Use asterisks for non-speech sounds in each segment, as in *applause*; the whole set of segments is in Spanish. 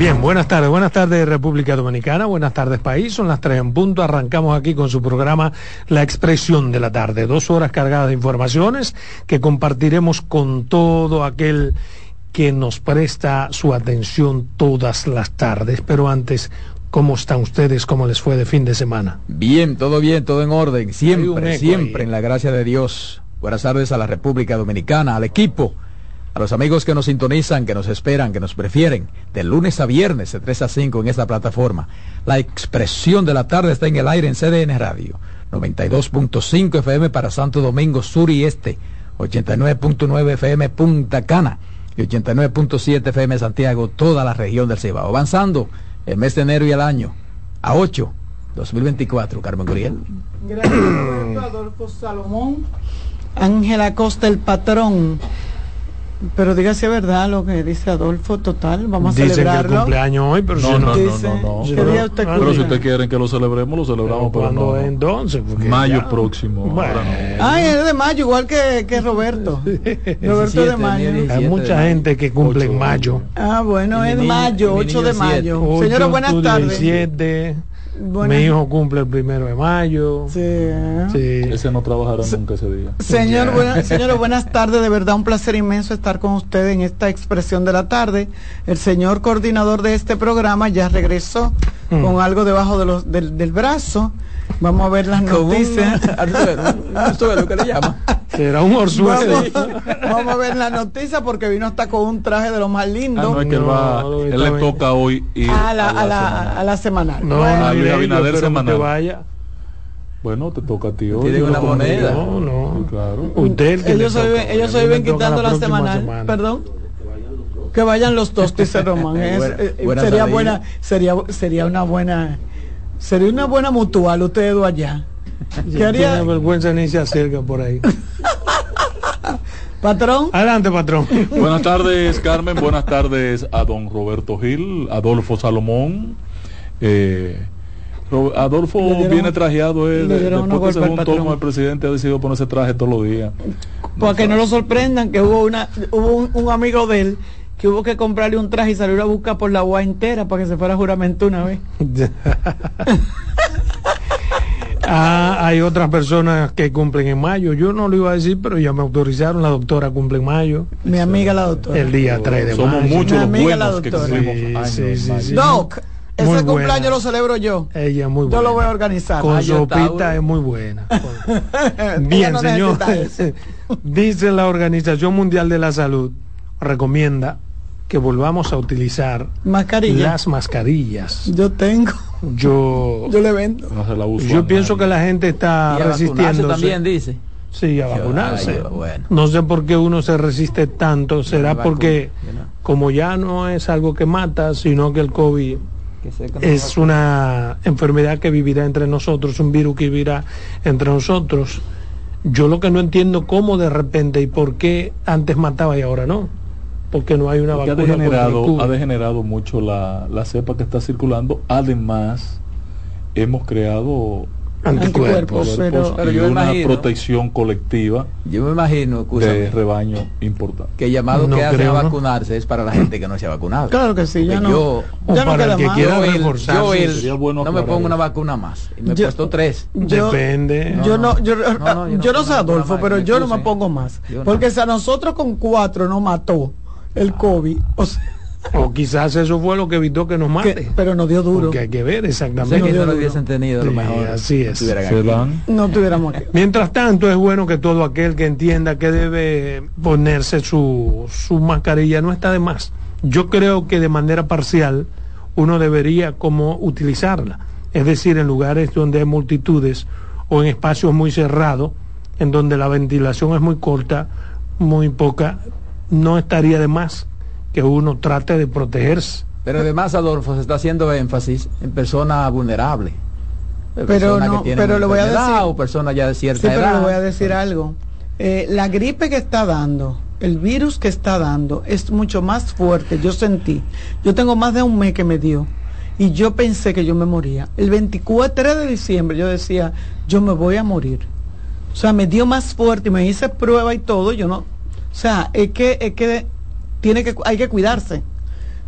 Bien, buenas tardes, buenas tardes República Dominicana, buenas tardes país, son las tres en punto, arrancamos aquí con su programa La Expresión de la Tarde, dos horas cargadas de informaciones que compartiremos con todo aquel que nos presta su atención todas las tardes, pero antes, ¿cómo están ustedes? ¿Cómo les fue de fin de semana? Bien, todo bien, todo en orden, siempre, siempre en la gracia de Dios. Buenas tardes a la República Dominicana, al equipo a los amigos que nos sintonizan, que nos esperan, que nos prefieren, de lunes a viernes, de 3 a 5 en esta plataforma. La expresión de la tarde está en el aire en CDN Radio. 92.5 FM para Santo Domingo Sur y Este, 89.9 FM Punta Cana y 89.7 FM Santiago, toda la región del Cibao. Avanzando el mes de enero y el año a 8, 2024, Carmen Guriel. Gracias, Adolfo Salomón. Ángela Costa, el patrón. Pero dígase verdad lo que dice Adolfo, total, vamos a Dicen celebrarlo. que el cumpleaños hoy, pero No, si no, no, no, Dice, no, no. ¿qué Pero- día usted ah, Pero si ustedes quieren que lo celebremos, lo celebramos, pero ¿cuándo no. es entonces? Porque Mayo ya- próximo. Bueno, ahora no. Ay, es de mayo, igual que, que Roberto. Roberto de mayo. hay mucha gente que cumple en mayo. Ah, bueno, es mayo, mi 8 niño de mayo. Señora, buenas tardes. 17, Buenas- Mi hijo cumple el primero de mayo. Sí. Sí. Ese no trabajará nunca ese día. Señor, buena- señora, *laughs* buenas tardes. De verdad, un placer inmenso estar con usted en esta expresión de la tarde. El señor coordinador de este programa ya regresó Mm. con algo debajo de los, del, del brazo. Vamos a ver las noticias. *laughs* Arzuelo, que le llama. Será un orzuelo. Vamos, vamos a ver las noticias porque vino hasta con un traje de lo más Ah, lindo no, es que él va, No, él le toca hoy ir a la, a la, semana. a la semanal. No, Bueno, a Luis Abinader semanal. vaya. Bueno, te toca a ti hoy. Tiene una no moneda. No, no. Claro. Usted que ellos viven, ellos se viven quitando la, próxima semanal. semana. Perdón. Que vayan los dos, dice Román. *laughs* Eh, Es- buena- eh, buena sería salida. buena, sería, sería una buena, sería una buena mutual ustedes dos allá. *laughs* ¿Qué haría? tiene vergüenza ni se acerca por ahí. *laughs* Patrón, Adelante, patrón. *laughs* Buenas tardes, Carmen. Buenas tardes a don Roberto Gil, Adolfo Salomón. Eh, Adolfo dieron- viene trajeado eh, de- después que según patrón. toma el presidente ha decidido ponerse traje todos los días. para que no lo sorprendan, que hubo una, hubo un, un amigo de él que hubo que comprarle un traje y salir a buscar por la UA entera para que se fuera a juramento una vez. *laughs* Ah, hay otras personas que cumplen en mayo. Yo no lo iba a decir, pero ya me autorizaron. La doctora cumple en mayo. Mi amiga la doctora. El día 3 de Somos mayo. muchos Mi los amiga la buenos que doctora. cumplimos Sí, años. sí, sí. Doc, Muy ese buena. cumpleaños lo celebro yo. Ella es muy buena. Yo lo voy a organizar. Con Mayo, sopita es muy buena. *laughs* Bien, no señor. *laughs* Dice la Organización Mundial de la Salud, recomienda que volvamos a utilizar Mascarilla. las mascarillas. Yo tengo. Yo, *laughs* Yo le vendo. No se la uso yo pienso que la gente está resistiendo. también dice. Sí, a Yo- vacunarse. ay, yo, bueno. No sé por qué uno se resiste tanto. Será porque, no. como ya no es algo que mata, sino que el COVID Que que es una enfermedad que vivirá entre nosotros, un virus que vivirá entre nosotros. Yo lo que no entiendo cómo de repente y por qué antes mataba y ahora no. Porque no hay una Porque ha vacuna el degenerado, ha degenerado mucho la, la cepa que está circulando. Además, hemos creado anticuerpos. Anticuerpos. Pero- pero y yo una imagino- protección colectiva Yo me imagino, de rebaño importante. que el llamado No que hace creo, a ¿no? vacunarse es para la gente que no se ha vacunado. Claro que sí, ya no. yo- O ya no para el que quiera yo, el- reforzarse, yo el- sería bueno no me pongo una vacuna más. Y me Yo- he puesto tres. Yo- Depende. yo no, yo, no, no, yo no no sé Adolfo, pero yo no me pongo más. No. Porque si a nosotros con cuatro nos mató el COVID, o sea, O quizás eso fue lo que evitó que nos mate. que- pero nos dio duro. Porque hay que ver exactamente. que no lo no- hubiesen tenido lo mejor. así es. dan No tuviéramos aquí. Mientras tanto, es bueno que todo aquel que entienda que debe ponerse su, su mascarilla no está de más. Yo creo que de manera parcial uno debería como utilizarla. Es decir, en lugares donde hay multitudes o en espacios muy cerrados, en donde la ventilación es muy corta, muy poca, no estaría de más que uno trate de protegerse. Pero además, Adolfo, se está haciendo énfasis en personas vulnerables. Pero Personas no, que tienen pero le voy a decir- O personas ya de cierta Sí, pero edad. le voy a decir algo. Eh, la gripe que está dando, el virus que está dando, es mucho más fuerte. Yo sentí. Yo tengo más de un mes que me dio. Y yo pensé que yo me moría. El 24 de diciembre yo decía, yo me voy a morir. O sea, me dio más fuerte y me hice prueba y todo. Yo no. O sea, es que, es que tiene que, hay que cuidarse.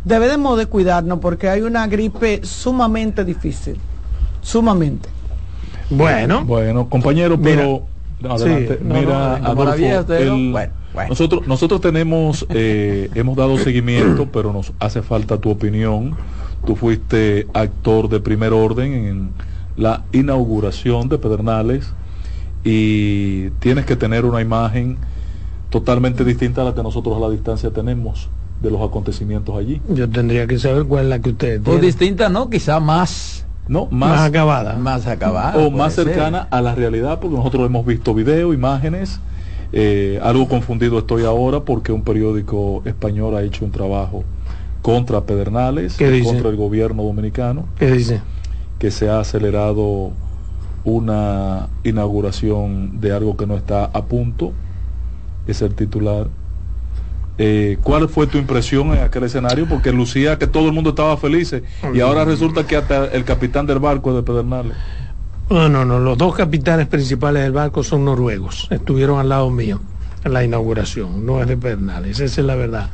debemos de cuidarnos porque hay una gripe sumamente difícil, sumamente. Bueno, bueno, compañero, pero adelante, mira, nosotros nosotros tenemos eh, *laughs* hemos dado seguimiento, pero nos hace falta tu opinión. Tú fuiste actor de primer orden en la inauguración de Pedernales y tienes que tener una imagen totalmente distinta a la que nosotros a la distancia tenemos de los acontecimientos allí. Yo tendría que saber cuál es la que usted tiene. O distinta, no, quizá más. No más, acabada. Más acabada o más cercana a la realidad porque nosotros hemos visto video imágenes. Eh, algo confundido estoy ahora porque un periódico español ha hecho un trabajo contra Pedernales contra el gobierno dominicano. ¿Qué dice que se ha acelerado una inauguración de algo que no está a punto es el titular eh, ¿Cuál fue tu impresión en aquel escenario? Porque lucía que todo el mundo estaba feliz y ahora resulta que hasta el capitán del barco es de Pedernales. No, no, no, los dos capitanes principales del barco son noruegos, estuvieron al lado mío en la inauguración, no es de Pedernales, esa es la verdad.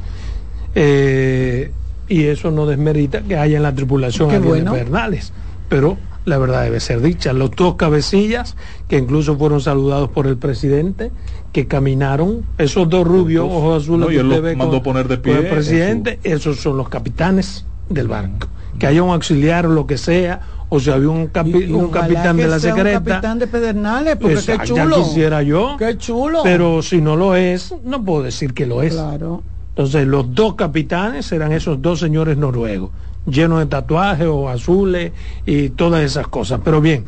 Eh, y eso no desmerita que haya en la tripulación de Pedernales, pero la verdad debe ser dicha. Los dos cabecillas, que incluso fueron saludados por el presidente, que caminaron, esos dos rubios, ojos azules que usted ve mandó poner de pie, el presidente, esos son los capitanes del barco. Que haya un auxiliar o lo que sea, o si había un, un capitán de la secreta. Un capitán de Pedernales, porque qué chulo. Ya quisiera yo. Qué chulo. Pero si no lo es, no puedo decir que lo es. Claro. Entonces, los dos capitanes eran esos dos señores noruegos lleno de tatuajes o azules y todas esas cosas. Pero bien,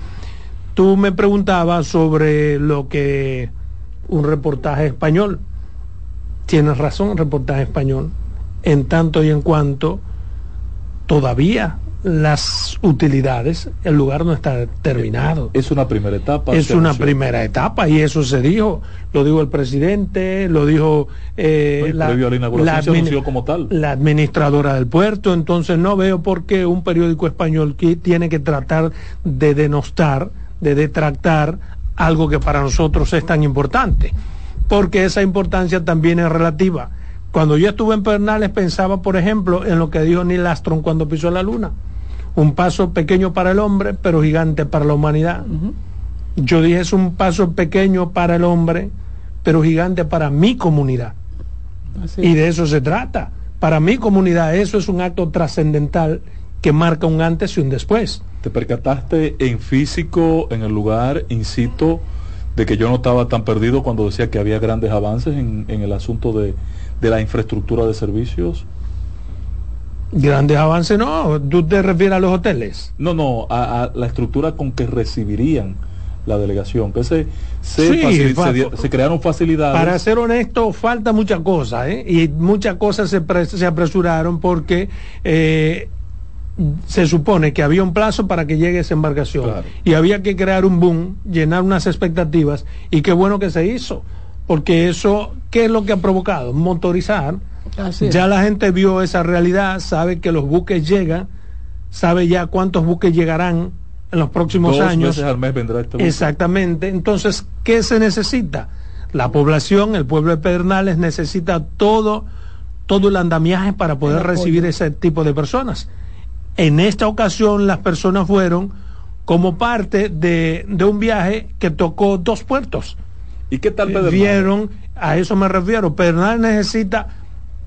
tú me preguntabas sobre lo que un reportaje español. Tienes razón, reportaje español, en tanto y en cuanto todavía las utilidades, el lugar no está terminado. Es una primera etapa. Es una primera etapa y eso se dijo, lo dijo el presidente, lo dijo eh, la, la, como tal. la administradora del puerto, entonces no veo por qué un periódico español tiene que tratar de denostar, de detractar algo que para nosotros es tan importante, porque esa importancia también es relativa. Cuando yo estuve en Pernales pensaba, por ejemplo, en lo que dijo Neil Armstrong cuando pisó la luna un paso pequeño para el hombre, pero gigante para la humanidad. Yo dije, es un paso pequeño para el hombre, pero gigante para mi comunidad. y de eso se trata. Para mi comunidad eso es un acto trascendental que marca un antes y un después. ¿Te percataste en físico, en el lugar, incito, de que yo no estaba tan perdido cuando decía que había grandes avances en, el asunto de, de la infraestructura de servicios? Grandes avances no, tú te refieres a los hoteles. No, no, a, la estructura con que recibirían la delegación, que se, se, se, crearon facilidades. Para ser honesto, falta muchas cosas, ¿eh? y muchas cosas se, se apresuraron porque eh, se supone que había un plazo para que llegue esa embarcación y había que crear un boom, llenar unas expectativas, y qué bueno que se hizo, porque eso, ¿qué es lo que ha provocado? Motorizar ya la gente vio esa realidad, sabe que los buques llegan, sabe ya cuántos buques llegarán en los próximos años. al mes vendrá este Exactamente. Entonces, ¿qué se necesita? La población, el pueblo de Pedernales necesita todo, todo el andamiaje para poder recibir ese tipo de personas. En esta ocasión las personas fueron como parte de, de un viaje que tocó dos puertos. ¿Y qué tal Pedernales? Vieron, a eso me refiero, Pedernales necesita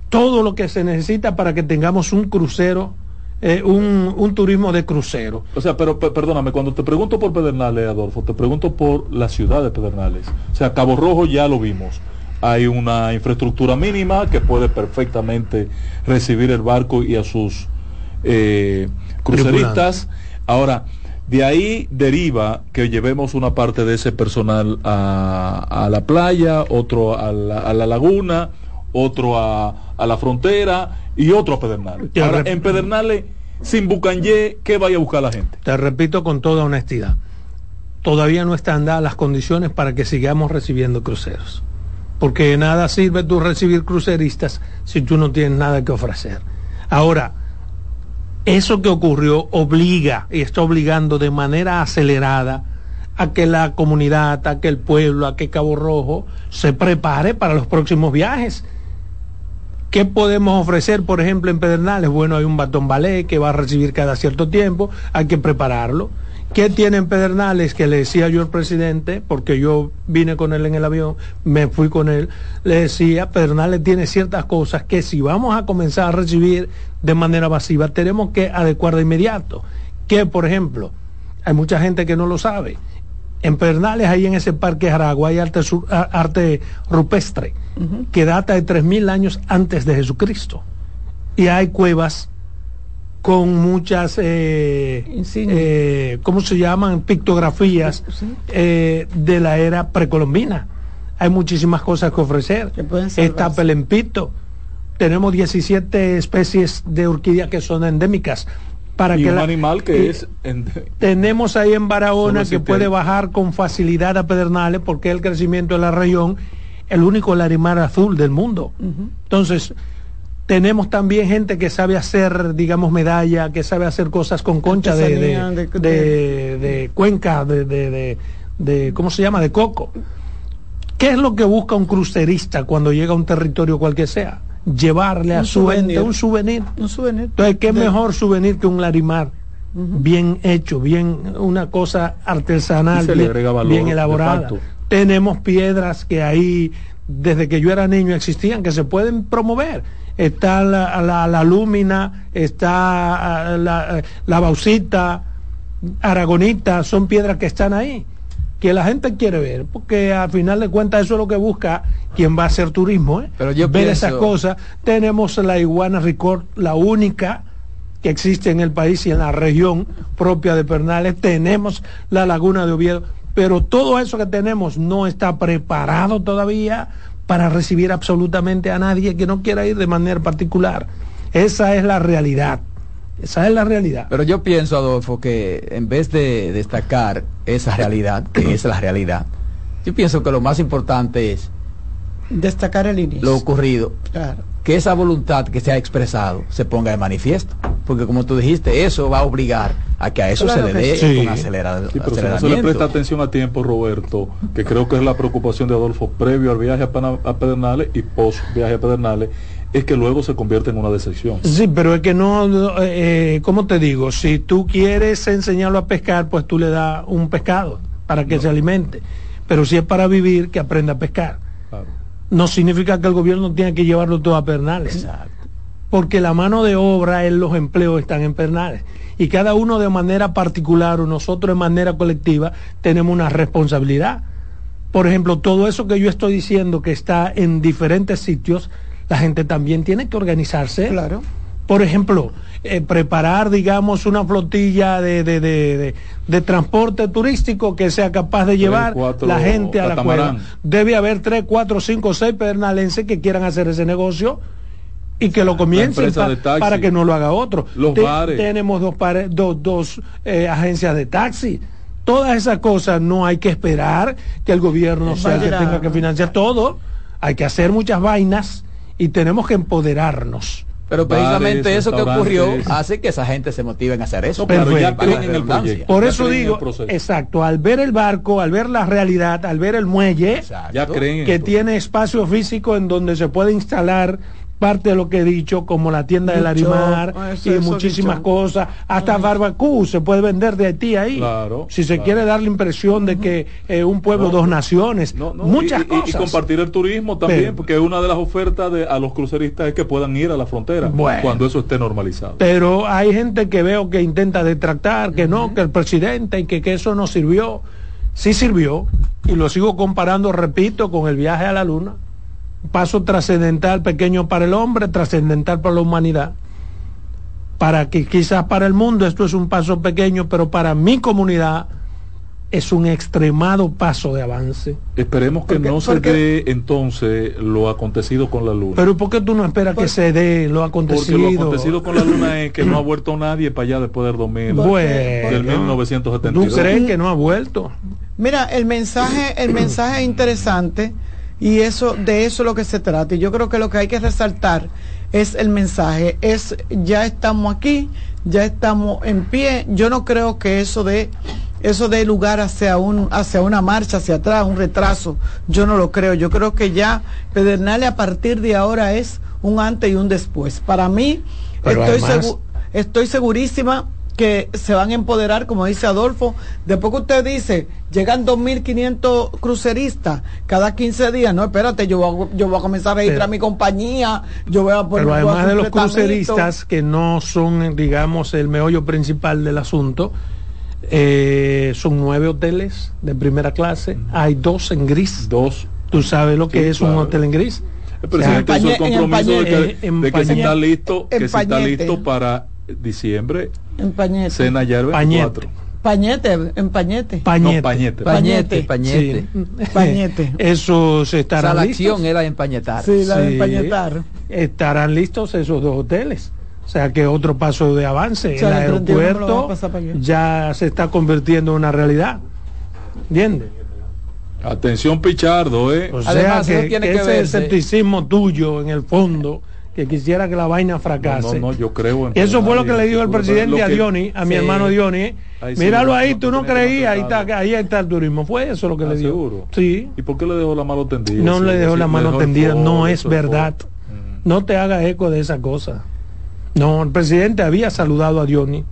todo lo que se necesita para que tengamos un crucero, eh, un, turismo de crucero. O sea, pero perdóname, cuando te pregunto por Pedernales, Adolfo, te pregunto por la ciudad de Pedernales. O sea, Cabo Rojo ya lo vimos. Hay una infraestructura mínima que puede perfectamente recibir el barco y a sus eh, cruceristas. Ahora, de ahí deriva que llevemos una parte de ese personal a, la playa, otro a la laguna, otro a, a la frontera y otro a Pedernales. Ahora, en Pedernales, sin Bucanyé, ¿qué vaya a buscar la gente? Te repito con toda honestidad, todavía no están dadas las condiciones para que sigamos recibiendo cruceros. Porque de nada sirve tú recibir cruceristas si tú no tienes nada que ofrecer. Ahora, eso que ocurrió obliga y está obligando de manera acelerada a que la comunidad, a que el pueblo, a que Cabo Rojo se prepare para los próximos viajes ¿Qué podemos ofrecer, por ejemplo, en Pedernales? Bueno, hay un batón ballet que va a recibir cada cierto tiempo, hay que prepararlo. ¿Qué tienen Pedernales? Que le decía yo al presidente, porque yo vine con él en el avión, me fui con él, le decía, Pedernales tiene ciertas cosas que si vamos a comenzar a recibir de manera masiva, tenemos que adecuar de inmediato. Que, por ejemplo, hay mucha gente que no lo sabe. En Pedernales, ahí en ese parque Aragua, hay arte, arte rupestre, que data de 3.000 años antes de Jesucristo. Y hay cuevas con muchas, eh, eh, ¿cómo se llaman? Pictografías eh, de la era precolombina. Hay muchísimas cosas que ofrecer. Está Pelempito. Tenemos 17 especies de orquídeas que son endémicas. Para que un animal que es... tenemos ahí en Barahona que puede bajar con facilidad a Pedernales porque el crecimiento de la región, el único larimar azul del mundo. Entonces, tenemos también gente que sabe hacer, digamos, medalla, que sabe hacer cosas con concha de, de, cuenca, de, de, ¿cómo se llama?, de coco. ¿Qué es lo que busca un crucerista cuando llega a un territorio cual que sea? Llevarle a su gente un souvenir. Un souvenir. Entonces, ¿qué mejor souvenir que un larimar? Bien hecho, bien, una cosa artesanal, bien elaborada. Tenemos piedras que ahí, desde que yo era niño, existían, que se pueden promover está la, la, lúmina, está ah, la, la bauxita, aragonita, son piedras que están ahí, que la gente quiere ver, porque al final de cuentas eso es lo que busca quien va a hacer turismo, ¿eh? Pero yo ver esas cosas. Tenemos la iguana record, la única que existe en el país y en la región propia de Pernales, tenemos la laguna de Oviedo, pero todo eso que tenemos no está preparado todavía para recibir absolutamente a nadie que no quiera ir de manera particular. Esa es la realidad. Esa es la realidad. Pero yo pienso, Adolfo, que en vez de destacar esa realidad, que es la realidad, yo pienso que lo más importante es destacar el inicio. Lo ocurrido. Claro. Que esa voluntad que se ha expresado se ponga de manifiesto. Porque como tú dijiste, eso va a obligar a que a eso se le dé un acelerado. Sí, pero si no se le presta atención a tiempo, Roberto, que creo que es la preocupación de Adolfo previo al viaje a, Pedernales y post viaje a Pedernales, es que luego se convierte en una decepción. Sí, pero es que no, eh, ¿cómo te digo? Si tú quieres enseñarlo a pescar, pues tú le das un pescado para que se alimente. Pero si es para vivir, que aprenda a pescar. No significa que el gobierno tenga que llevarlo todo a Pedernales. Exacto porque la mano de obra en los empleos están en Pernales. Y cada uno de manera particular o nosotros de manera colectiva tenemos una responsabilidad. Por ejemplo, todo eso que yo estoy diciendo que está en diferentes sitios, la gente también tiene que organizarse. Claro. Por ejemplo, eh, preparar, digamos, una flotilla de, de, transporte turístico que sea capaz de llevar la gente a la cueva. Debe haber tres, cuatro, cinco, seis pernalenses que quieran hacer ese negocio y que lo comiencen para que no lo haga otro. Los bares. Tenemos dos, dos, dos eh, agencias de taxi. Todas esas cosas no hay que esperar que el gobierno sea el que tenga que financiar todo. Hay que hacer muchas vainas y tenemos que empoderarnos. Pero precisamente eso que ocurrió hace que esa gente se motive en hacer eso. Pero ya creen en el proyecto. Por eso digo, exacto, al ver el barco, al ver la realidad, al ver el muelle, ya creen que tiene espacio físico en donde se puede instalar parte de lo que he dicho, como la tienda del Arimar ah, y muchísimas cosas, hasta Barbacú se puede vender de Haití ahí. si se quiere dar la impresión de que eh, un pueblo, dos naciones, muchas cosas. Y, compartir el turismo también, porque una de las ofertas de, a los cruceristas es que puedan ir a la frontera cuando eso esté normalizado. Pero hay gente que veo que intenta detractar, que no, que el presidente y que, que eso no sirvió. Sí sirvió, y lo sigo comparando, repito, con el viaje a la luna paso trascendental pequeño para el hombre, trascendental para la humanidad. Para que quizás para el mundo esto es un paso pequeño, pero para mi comunidad es un extremado paso de avance. Esperemos que no se dé entonces lo acontecido con la luna. Pero ¿por qué tú no esperas que se dé lo acontecido? Porque lo acontecido con la luna es que no ha vuelto nadie para allá después del 2000, bueno, del 1972. ¿Tú crees que no ha vuelto? Mira, el mensaje, el mensaje interesante y eso, de eso es lo que se trata. Y yo creo que lo que hay que resaltar es el mensaje, es ya estamos aquí, ya estamos en pie. Yo no creo que eso de eso dé lugar hacia, un, hacia una marcha hacia atrás, un retraso. Yo no lo creo. Yo creo que ya Pedernales a partir de ahora es un antes y un después. Para mí, estoy, estoy segurísima que se van a empoderar, como dice Adolfo. Después que usted dice, llegan 2.500 cruceristas cada 15 días. No, espérate, yo voy a, yo voy a comenzar a registrar mi compañía. Yo voy a poner. Pero además de los cruceristas, que no son, digamos, el meollo principal del asunto, eh, son nueve hoteles de primera clase. Hay dos en gris. Dos. ¿Tú sabes lo que es un hotel en gris? El presidente hizo el compromiso de que, de que se está listo, que se está listo para diciembre en Pañete. Cena Yarbe Pañete. Pañete, en Pañete. Pañete. No, pañete. Pañete. Pañete. Pañete. *laughs* *laughs* Eso se estará o sea, la acción era empañetar. Sí, la de empañetar. Estarán listos esos dos hoteles. O sea que otro paso de avance. O sea, el aeropuerto ya se está convirtiendo en una realidad. ¿Entiendes? Atención Pichardo, ¿eh? O sea Además, que, tiene que, que ese escepticismo tuyo en el fondo que quisiera que la vaina fracase. No, no, yo creo en Eso fue lo que le dijo el presidente a Diony, a mi hermano Diony. Míralo ahí, tú no creías, ahí está, ahí está el turismo. Fue eso lo que le dijo. Seguro. Sí. ¿Y por qué le dejó la mano tendida? No le dejó la mano tendida, no es verdad. No te hagas eco de esa cosa. No, el presidente había saludado a Diony.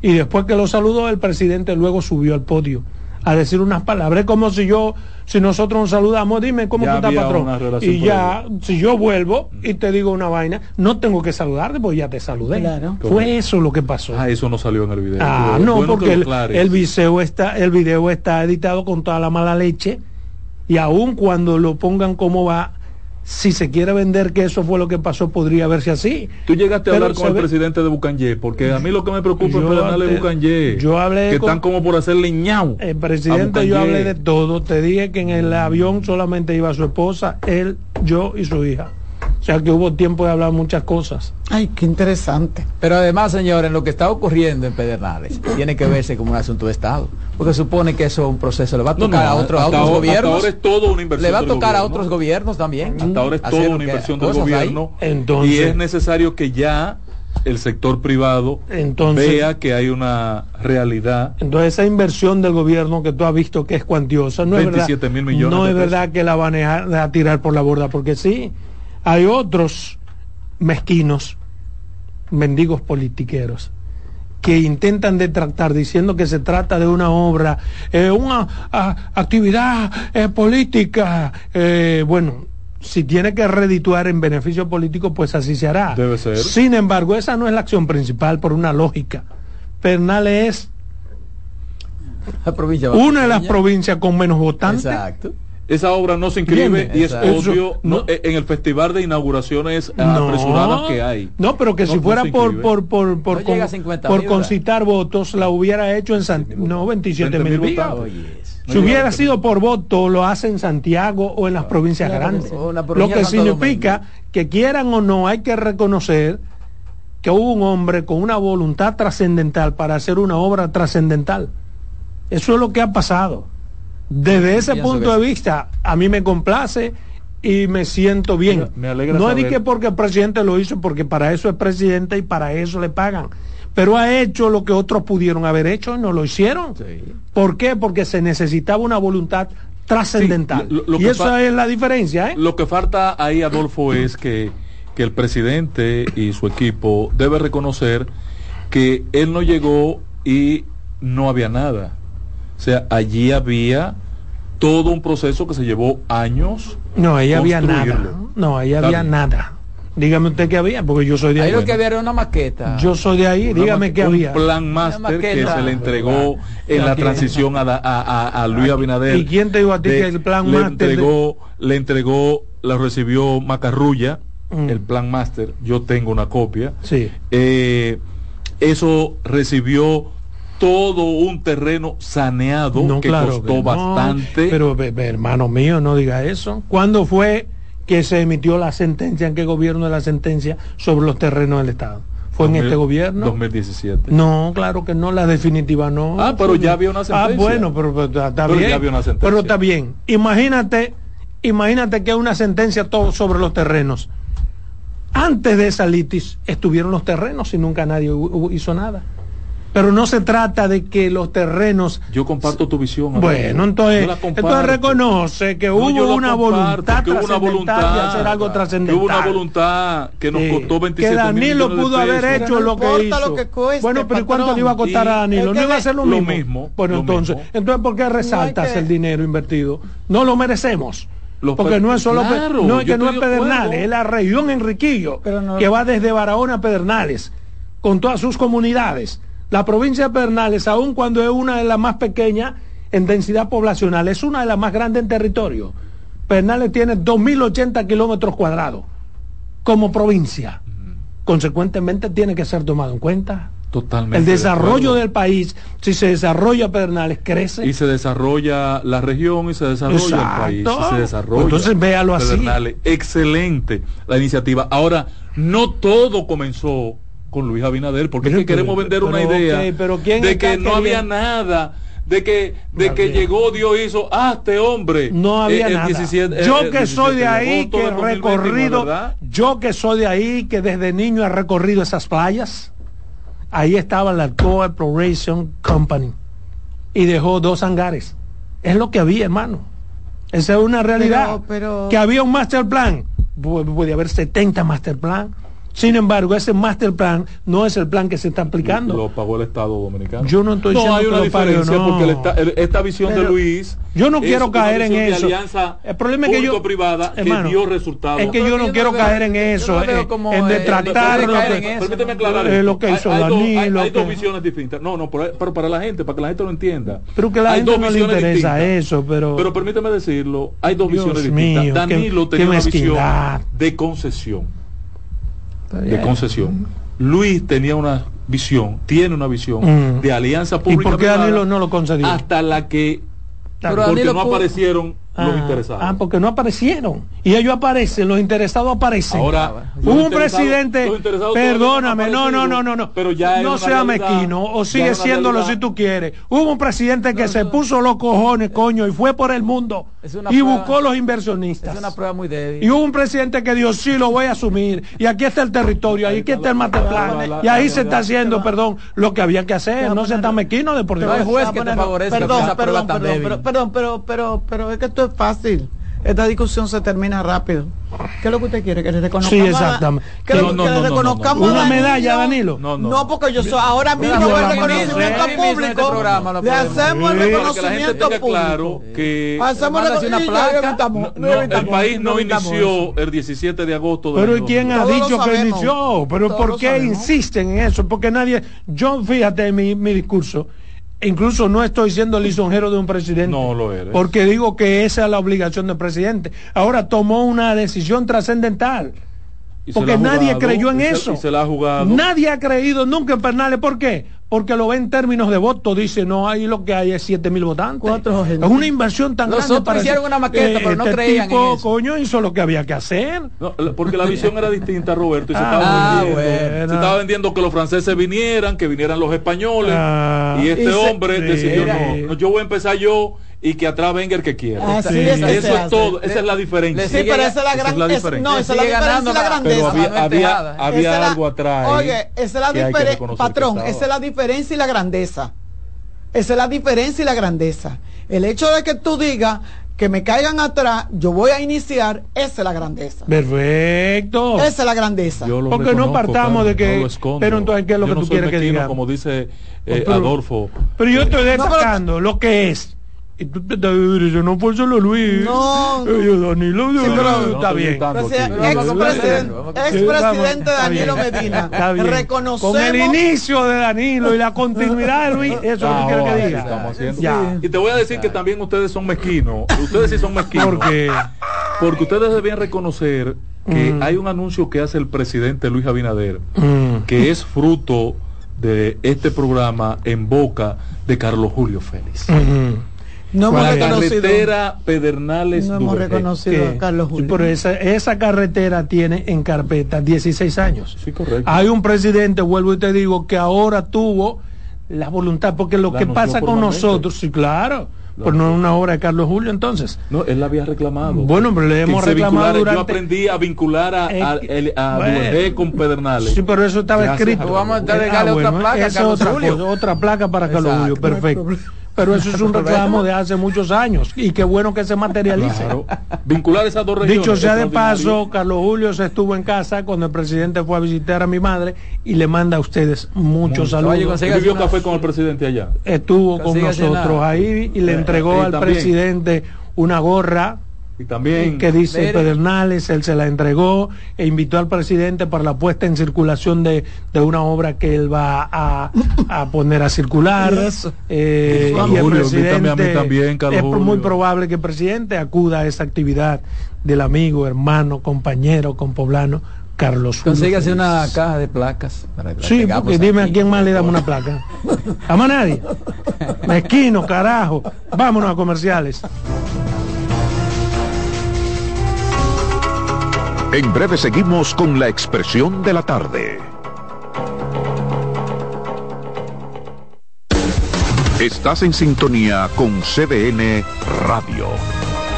Y después que lo saludó, el presidente luego subió al podio a decir unas palabras. Es como si yo, si nosotros nos saludamos, dime cómo tú estás, patrón. Y ya, si yo vuelvo y te digo una vaina, no tengo que saludarte porque ya te saludé. Fue eso lo que pasó. Ah, eso no salió en el video. Ah, no, porque el, el, video está, el video está editado con toda la mala leche y aun cuando lo pongan como va, si se quiere vender que eso fue lo que pasó, podría verse así. Tú llegaste a hablar con el presidente de Bucanye, porque a mí lo que me preocupa es el de Bucanye. Yo hablé que están como por hacerle ñau. El presidente, yo hablé de todo. Te dije que en el avión solamente iba su esposa, él, yo y su hija. O sea que hubo tiempo de hablar muchas cosas. Ay, qué interesante. Pero además, señores, lo que está ocurriendo en Pedernales tiene que verse como un asunto de Estado. Porque supone que eso es un proceso, le va a tocar a, otros gobiernos. ahora es todo una inversión. Le va a tocar a otros gobiernos también. Hasta ahora es todo una inversión del gobierno. Entonces, y es necesario que ya el sector privado vea que hay una realidad. Entonces esa inversión del gobierno que tú has visto que es cuantiosa, no es verdad, millones no es verdad que la van a tirar por la borda, porque sí, hay otros mezquinos, mendigos politiqueros, que intentan detractar diciendo que se trata de una obra, eh, una actividad eh, política. Eh, bueno, si tiene que redituar en beneficio político, pues así se hará. Debe ser. Sin embargo, esa no es la acción principal por una lógica. Pernales es una de las provincias con menos votantes. Exacto esa obra no se inscribe y es obvio eh, en el festival de inauguraciones apresuradas que hay. No, pero que si fuera por por por por, por concitar votos la hubiera hecho en San, no 27 mil votos. Si hubiera sido por voto, lo hace en Santiago o en las provincias grandes. Lo que significa que quieran o no, hay que reconocer que hubo un hombre con una voluntad trascendental para hacer una obra trascendental. Eso es lo que ha pasado. Desde ese punto de vista, a mí me complace y me siento bien. no es que porque el presidente lo hizo, porque para eso es presidente y para eso le pagan. Pero ha hecho lo que otros pudieron haber hecho y no lo hicieron. ¿Por qué? Porque se necesitaba una voluntad trascendental. y esa es la diferencia. ¿eh? Lo que falta ahí, Adolfo, es que, que el presidente y su equipo debe reconocer que él no llegó y no había nada o sea, allí había todo un proceso que se llevó años. No, ahí había nada. No, ahí había nada. Dígame usted qué había, porque yo soy de ahí. Ahí lo que había era una maqueta. Yo soy de ahí, dígame qué había. Un plan máster que se le entregó en la transición a, a, a, Luis Abinader. ¿Y quién te dijo a ti que el plan le Entregó, Le entregó, la recibió Macarrulla, mm. el plan máster. Yo tengo una copia. Sí. Eh, eso recibió todo un terreno saneado que costó bastante. Pero hermano mío, no diga eso. ¿Cuándo fue que se emitió la sentencia, en qué gobierno de la sentencia sobre los terrenos del Estado? ¿Fue en este gobierno? 2017. No, claro que no, la definitiva no. Ah, pero ya había una sentencia. Ah, bueno, pero, está bien. Pero está bien. Imagínate, imagínate que una sentencia todo sobre los terrenos. Antes de esa litis estuvieron los terrenos y nunca nadie hizo nada. Pero no se trata de que los terrenos yo comparto tu visión bueno entonces entonces reconoce que hubo una voluntad que hubo una voluntad de hacer algo trascendental que hubo una voluntad que nos costó 27 que Danilo pudo haber hecho lo que hizo. lo que cueste, bueno pero ¿y cuánto le iba a costar a Danilo? no iba a ser lo, lo mismo. mismo bueno lo entonces mismo. entonces ¿por qué resaltas que... el dinero invertido? no lo merecemos. Los porque no es solo claro, no, yo que no es estoy de Pedernales es la región Enriquillo no- que va desde Barahona a Pedernales con todas sus comunidades la provincia de Pedernales aun cuando es una de las más pequeñas en densidad poblacional es una de las más grandes en territorio. Pedernales tiene 2.080 kilómetros cuadrados como provincia. Consecuentemente tiene que ser tomado en cuenta. Totalmente el de desarrollo del país si se desarrolla Pedernales crece. Y se desarrolla la región y se desarrolla Exacto. el país y se desarrolla Entonces, véalo así. Pedernales. excelente la iniciativa. Ahora no todo comenzó con Luis Abinader porque es que queremos pero, vender una idea pero ¿quién de que no había nada de que de No que había. llegó Dios hizo ah este hombre no había eh, el nada. 17, yo el que soy 17 de ahí que he del 2020, recorrido ¿verdad? yo que soy de ahí que desde niño he recorrido esas playas ahí estaba la Alcoa Exploration Company y dejó dos hangares. Es lo que había hermano. Esa es una realidad. Pero- pero- que había un master plan. Pu- puede haber 70 master plan sin embargo ese master plan no es el plan que se está aplicando lo pagó el Estado dominicano Yo no estoy diciendo hay que una lo pague o diferencia no. porque el esta, el- esta visión de Pero Luis yo no es quiero una caer en de eso. alianza El problema es que yo- que hermano, dio resultados es que yo no yo quiero no veo- caer en yo eso, no eh, como, en eh, lo caer que, en eso, Permíteme ¿no? aclarar Eh, lo que hizo hay, hay dos, Danilo, hay- hay que- dos visiones distintas. No, no, pero, pero para la gente, para que la gente lo entienda. Pero que la Hay gente dos no le interesa distintas. eso, pero- Pero permíteme decirlo, hay dos Dios visiones mío, distintas. Danilo qué tenía una visión de concesión. De concesión. Luis tenía una visión, tiene una visión Mm. de alianza ¿Y pública por qué Danilo no lo concedió? hasta la que Pero porque Danilo no pudo- aparecieron los Ah, interesados. Ah, porque no aparecieron. Y ellos aparecen, los interesados aparecen. Ahora, hubo un interesados- presidente, perdóname, no, no, no, no, no, pero ya no sea realidad, mezquino, o sigue siéndolo si tú quieres. Hubo un presidente que se puso los cojones, coño, y fue por el mundo y prueba- buscó los inversionistas. Es una prueba muy débil. Y hubo un presidente que dijo, sí, lo voy a asumir. Y aquí está el territorio, ahí aquí está el mateplan. Y ahí se está haciendo, perdón, lo que había que hacer. No sea tan mezquino de por No Dios. hay juez Ah, que te bueno, favorezca perdón, perdón, perdón, pero, perdón, pero, pero, pero es que esto es fácil. Esta discusión se termina rápido. ¿Qué es lo que usted quiere? Que le reconozcamos. Sí, exactamente. Que, No, no, que le no, no, reconozcamos no, no. a Una medalla, Danilo. No, no. No, porque yo soy ahora mismo el reconocimiento este público. programa Le hacemos el reconocimiento público. claro que Hacemos una placa. evitamos- no, no, el país no inició el 17 de agosto del Pero ¿y año quién ha 2000. Todos lo dicho que inició? Pero ¿por qué insisten en eso? Porque nadie, yo fíjate en mi, mi discurso, incluso no estoy siendo lisonjero de un presidente. No lo eres. Porque digo que esa es la obligación del presidente. Ahora tomó una decisión trascendental. Porque nadie jugado, creyó en y se- eso. y se la ha jugado. Nadie ha creído nunca en Pernales. ¿Por qué? Porque lo ve en términos de voto. Dice, no, ahí lo que hay es 7 mil votantes. Cuatro es una inversión tan Los grande. para hicieron una maqueta, pero no este creían en tipo, eso. coño, hizo lo que había que hacer. No, porque la visión era distinta, Roberto, y se, Ah, estaba vendiendo, bueno. se estaba vendiendo que los franceses vinieran, que vinieran los españoles, Ah, y este y hombre decidió Era- no, no, yo voy a empezar yo y que atrás venga el que quiera. Así es Eso se es hace. todo, esa es la diferencia. Sí, pero esa es la esa gran es la es- diferencia. No, esa es la diferencia la grandeza. Pero había, Manuel había, Tejada. había Esa es la- algo atrás. Oye, esa es la diferencia. Patrón, esa es la diferencia y la grandeza. Esa es la diferencia y la grandeza. El hecho de que tú digas que me caigan atrás, yo voy a iniciar, esa es la grandeza. Perfecto. Esa es la grandeza. Yo lo Porque no partamos de que- no lo escondo. pero entonces, ¿qué es lo Yo que no tú quieres que diga? Como dice eh, Pero- Adolfo. Pero yo estoy pero- destacando lo que es. Y tú te estás diciendo, no solo Luis. No. Eh, yo, Danilo, yo- Sí, pero- está no bien. Expresidente Danilo. Medina. Está bien. Reconocemos. Con el inicio de Danilo y la continuidad de Luis, eso es lo que quiero que diga. Ya. Y te voy a decir que también ustedes son mezquinos. Ustedes sí son mezquinos. Porque Porque ustedes debían reconocer que Mm. hay un anuncio que hace el presidente Luis Abinader, mm, que es fruto de este programa en boca de Carlos Julio Félix. mm. No hemos la reconocido. carretera Pedernales No hemos reconocido que- a Carlos Julio. pero esa, esa carretera tiene en carpeta 16 años. Sí, correcto. Hay un presidente, vuelvo y te digo, que ahora tuvo la voluntad, porque lo La que pasa con nosotros, sí, claro, Pues no es una obra de Carlos Julio entonces. No, él la había reclamado. Bueno, pero le hemos reclamado Yo aprendí a vincular a, a, con Pedernales. Sí, pero eso estaba escrito. Vamos a darle ah, otra placa. Esa otra, otra placa para Carlos Julio, perfecto pero eso es un reclamo de hace muchos años y qué bueno que se materialice. Vincular esas dos regiones. Dicho sea de paso, Carlos Julio se estuvo en casa cuando el presidente fue a visitar a mi madre y le manda a ustedes muchos saludos. ¿Vivió café con el presidente allá? Estuvo con nosotros ahí y le eh, entregó al presidente una gorra y también que dice Pedernales, él se la entregó e invitó al presidente para la puesta en circulación de, una obra que él va a, poner a circular. *laughs* Eh, y el presidente, también, es muy probable que el presidente acuda a esa actividad del amigo, hermano, compañero, compoblano Carlos. Consígase una caja de placas. sí, porque dime a quién más le damos una placa. *laughs* A más nadie. Mezquino, carajo. Vámonos a comerciales. En breve seguimos con la expresión de la tarde. Estás en sintonía con CDN Radio.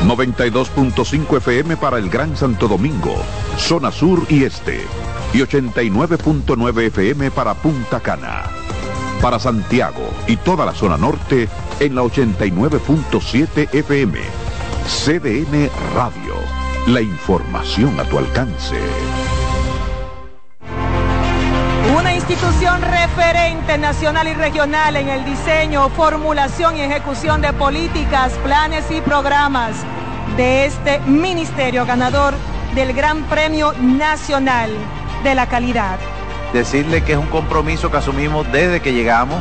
92.5 FM para el Gran Santo Domingo, zona sur y este. Y 89.9 FM para Punta Cana. Para Santiago y toda la zona norte en la 89.7 FM. CDN Radio la información a tu alcance. Una institución referente nacional y regional en el diseño, formulación y ejecución de políticas, planes y programas de este ministerio ganador del Gran Premio Nacional de la Calidad. Decirle que es un compromiso que asumimos desde que llegamos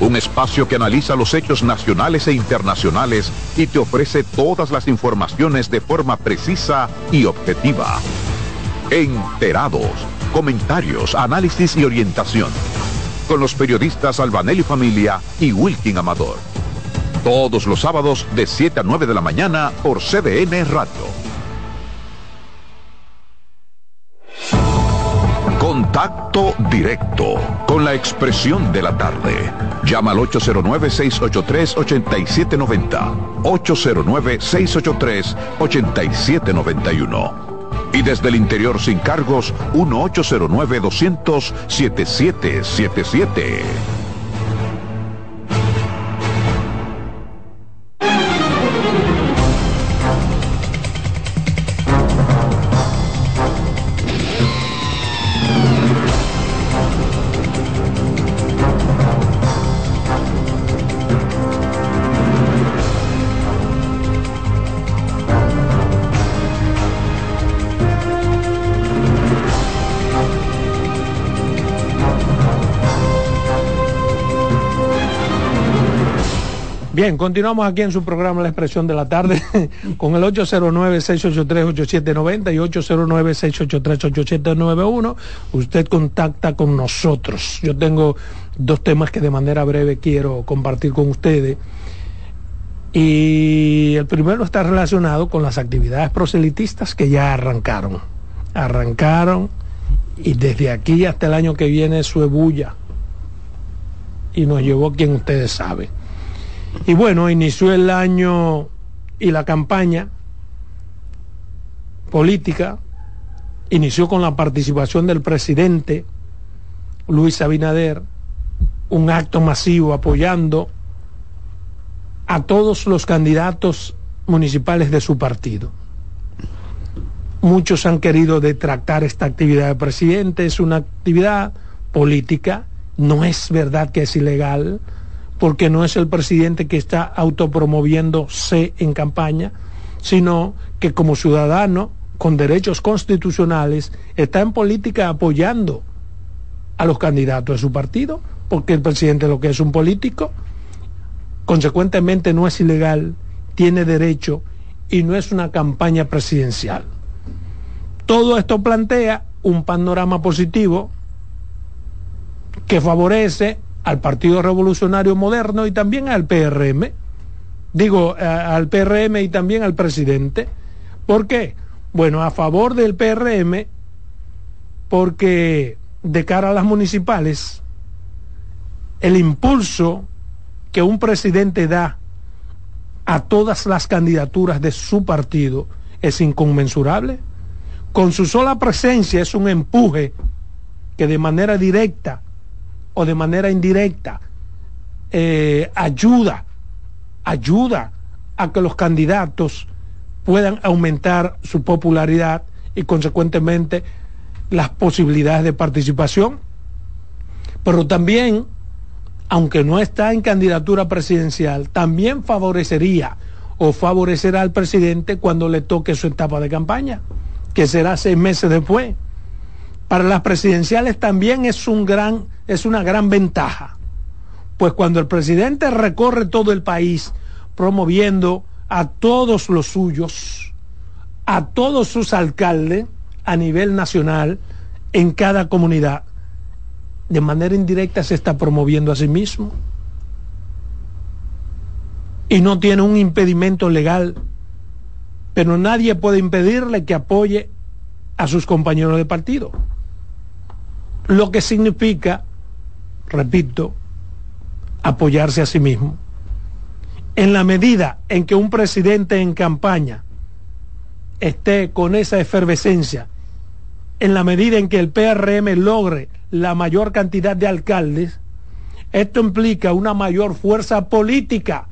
un espacio que analiza los hechos nacionales e internacionales y te ofrece todas las informaciones de forma precisa y objetiva. Enterados, comentarios, análisis y orientación. Con los periodistas Albanelli Familia y Wilkin Amador. Todos los sábados de 7 a 9 de la mañana por CDN Radio. Contacto directo con la expresión de la tarde. Llama al 809-683-8790. 809-683-8791. Y desde el interior sin cargos, 1-809-200-7777. Bien, continuamos aquí en su programa La Expresión de la Tarde *laughs* con el 809-683-8790 y 809-683-8791. Usted contacta con nosotros. Yo tengo dos temas que de manera breve quiero compartir con ustedes. Y el primero está relacionado con las actividades proselitistas que ya arrancaron. Arrancaron y desde aquí hasta el año que viene su ebulla. Y nos llevó quien ustedes saben. Y bueno, inició el año y la campaña política, inició con la participación del presidente Luis Abinader, un acto masivo apoyando a todos los candidatos municipales de su partido. Muchos han querido detractar esta actividad del presidente, es una actividad política, no es verdad que es ilegal, porque no es el presidente que está autopromoviéndose en campaña, sino que como ciudadano con derechos constitucionales está en política apoyando a los candidatos de su partido, porque el presidente lo que es un político, consecuentemente no es ilegal, tiene derecho y no es una campaña presidencial. Todo esto plantea un panorama positivo que favorece al Partido Revolucionario Moderno y también al PRM. Digo, al PRM y también al presidente. ¿Por qué? Bueno, a favor del PRM, porque de cara a las municipales, el impulso que un presidente da a todas las candidaturas de su partido es inconmensurable. Con su sola presencia es un empuje que de manera directa o de manera indirecta eh, ayuda, ayuda a que los candidatos puedan aumentar su popularidad y consecuentemente las posibilidades de participación. Pero también, aunque no está en candidatura presidencial, también favorecería o favorecerá al presidente cuando le toque su etapa de campaña, que será seis meses después. Para las presidenciales también es un gran es una gran ventaja. Pues cuando el presidente recorre todo el país promoviendo a todos los suyos, a todos sus alcaldes a nivel nacional, en cada comunidad, de manera indirecta se está promoviendo a sí mismo. Y no tiene un impedimento legal, pero nadie puede impedirle que apoye a sus compañeros de partido. Lo que significa repito, apoyarse a sí mismo. En la medida en que un presidente en campaña esté con esa efervescencia, en la medida en que el PRM logre la mayor cantidad de alcaldes, esto implica una mayor fuerza política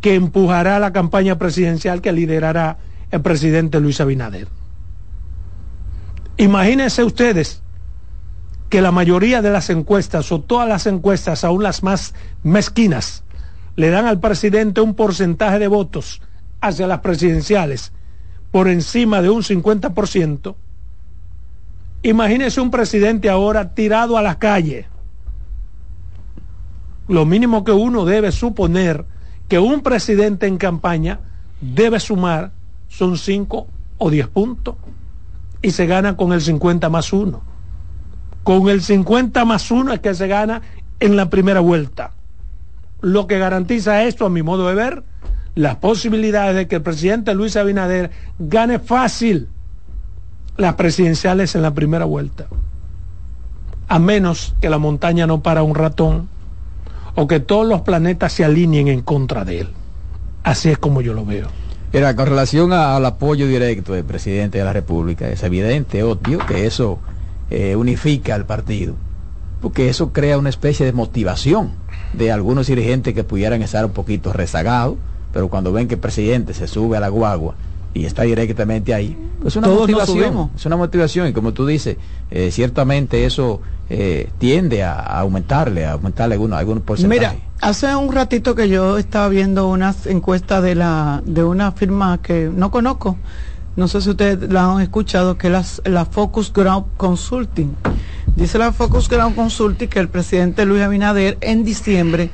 que empujará la campaña presidencial que liderará el presidente Luis Abinader. Imagínense ustedes que la mayoría de las encuestas o todas las encuestas, aún las más mezquinas, le dan al presidente un porcentaje de votos hacia las presidenciales por encima de un 50%, imagínese un presidente ahora tirado a la calle. Lo mínimo que uno debe suponer que un presidente en campaña debe sumar son 5 o 10 puntos y se gana con el 50 más 1 con el 50 más 1 es que se gana en la primera vuelta. Lo que garantiza esto, a mi modo de ver, las posibilidades de que el presidente Luis Abinader gane fácil las presidenciales en la primera vuelta. A menos que la montaña no para un ratón o que todos los planetas se alineen en contra de él. Así es como yo lo veo. Era con relación al apoyo directo del presidente de la República, es evidente, obvio, que eso eh, unifica al partido, porque eso crea una especie de motivación de algunos dirigentes que pudieran estar un poquito rezagados, pero cuando ven que el presidente se sube a la guagua y está directamente ahí, pues una motivación, es una motivación y como tú dices, eh, ciertamente eso eh, tiende a, aumentarle, a aumentarle algunos, algunos porcentajes. Mira, hace un ratito que yo estaba viendo unas encuestas de la de una firma que no conozco, no sé si ustedes la han escuchado, que es la, Focus Ground Consulting. Dice la Focus Ground Consulting que el presidente Luis Abinader en diciembre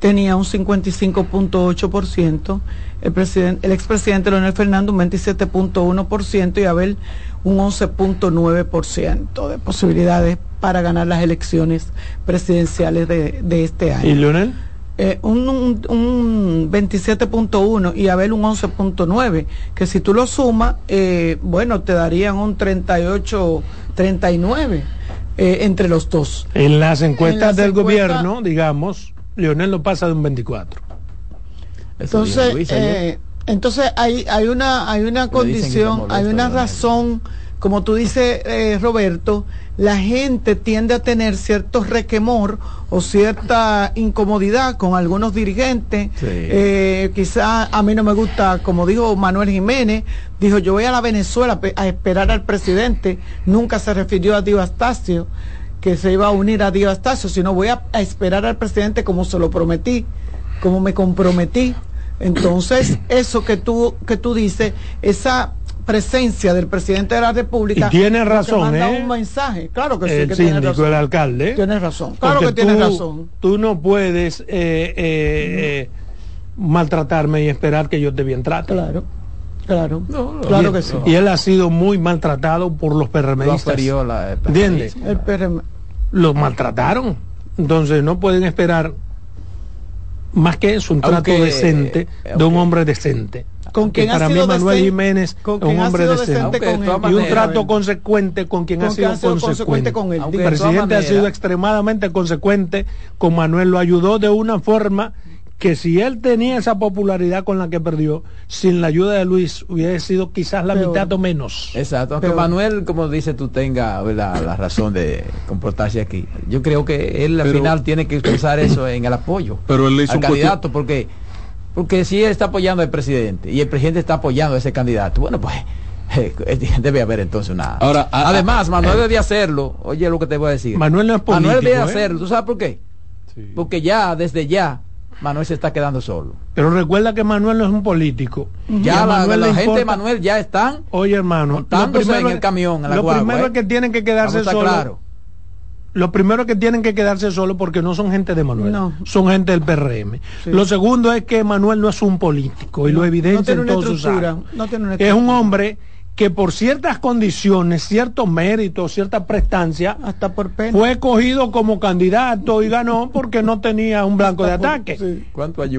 tenía un 55.8%, el, presidente, el expresidente Leonel Fernando un 27.1% y Abel un 11.9% de posibilidades para ganar las elecciones presidenciales de, de este año. ¿Y Leonel? Eh, un, un, 27.1 y Abel un 11.9, que si tú lo sumas, eh, bueno, te darían un 38, 39 eh, entre los dos. En las encuestas del gobierno, digamos, Leonel lo pasa de un 24. Entonces, entonces hay, hay una, hay una condición, hay una razón como tú dices, eh, Roberto, la gente tiende a tener cierto requemor o cierta incomodidad con algunos dirigentes. Eh, quizá a mí no me gusta, como dijo Manuel Jiménez, dijo yo voy a la Venezuela a esperar al presidente, nunca se refirió a Astacio, que se iba a unir a Astacio, sino voy a, a esperar al presidente como se lo prometí, como me comprometí. Entonces, eso que tú, que tú dices, esa presencia del presidente de la República. Y tiene razón, manda un mensaje. Claro que sí, el síndico, el alcalde. Tiene razón. Claro que tiene razón. Tú no puedes eh, eh, maltratarme y esperar que yo te bien trate. Claro. Claro, claro que sí. Y él ha sido muy maltratado por los PRMistas. ¿Entiendes? El PRM... Maltrataron. Entonces no pueden esperar más que eso, un trato decente de un hombre decente. Con quien para mí Manuel Jiménez es un hombre decente, y un trato consecuente con quien ha sido, consecuente. con él. El presidente ha sido extremadamente consecuente con Manuel, lo ayudó de una forma que si él tenía esa popularidad con la que perdió, sin la ayuda de Luis, hubiera sido quizás la mitad o menos. Exacto, aunque Manuel, como dice tú, tenga la razón de comportarse aquí. Yo creo que él al final tiene que expresar eso en el apoyo pero él al candidato, porque, porque si él está apoyando al presidente y el presidente está apoyando a ese candidato, bueno, pues *laughs* debe haber entonces una... Ahora, Además, Manuel debe hacerlo, oye lo que te voy a decir. Manuel no es político, Manuel debe ¿eh? hacerlo, ¿tú sabes por qué? Porque ya, desde ya, Manuel se está quedando solo. Pero recuerda que Manuel no es un político. Ya la, gente de Manuel ya están. Oye, hermano, lo primero, en el camión, lo primero es ¿eh? que tienen que quedarse solo. Claro. Lo primero que tienen que quedarse solo porque no son gente de Manuel, son gente del PRM. Lo segundo es que Manuel no es un político y lo evidencia en todos sus Es un hombre que por ciertas condiciones, ciertos méritos, cierta prestancia, hasta por fue cogido como candidato y ganó porque no tenía un blanco de ataque.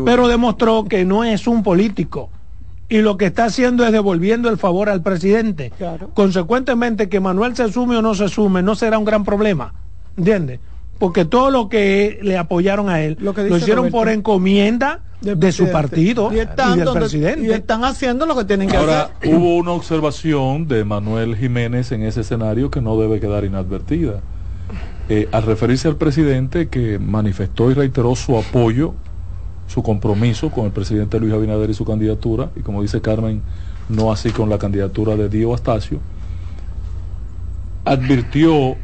Pero demostró que no es un político. Y lo que está haciendo es devolviendo el favor al presidente. Consecuentemente, que Manuel se sume o no se sume no será un gran problema. ¿Entiendes? Porque todo lo que le apoyaron a él lo, hicieron por encomienda de, su partido y, del presidente. Y están haciendo lo que tienen que Ahora, hubo una observación de Manuel Jiménez en ese escenario que no debe quedar inadvertida. Eh, al referirse al presidente que manifestó y reiteró su apoyo, su compromiso con el presidente Luis Abinader y su candidatura, y como dice Carmen, no así con la candidatura de Dio Astacio, advirtió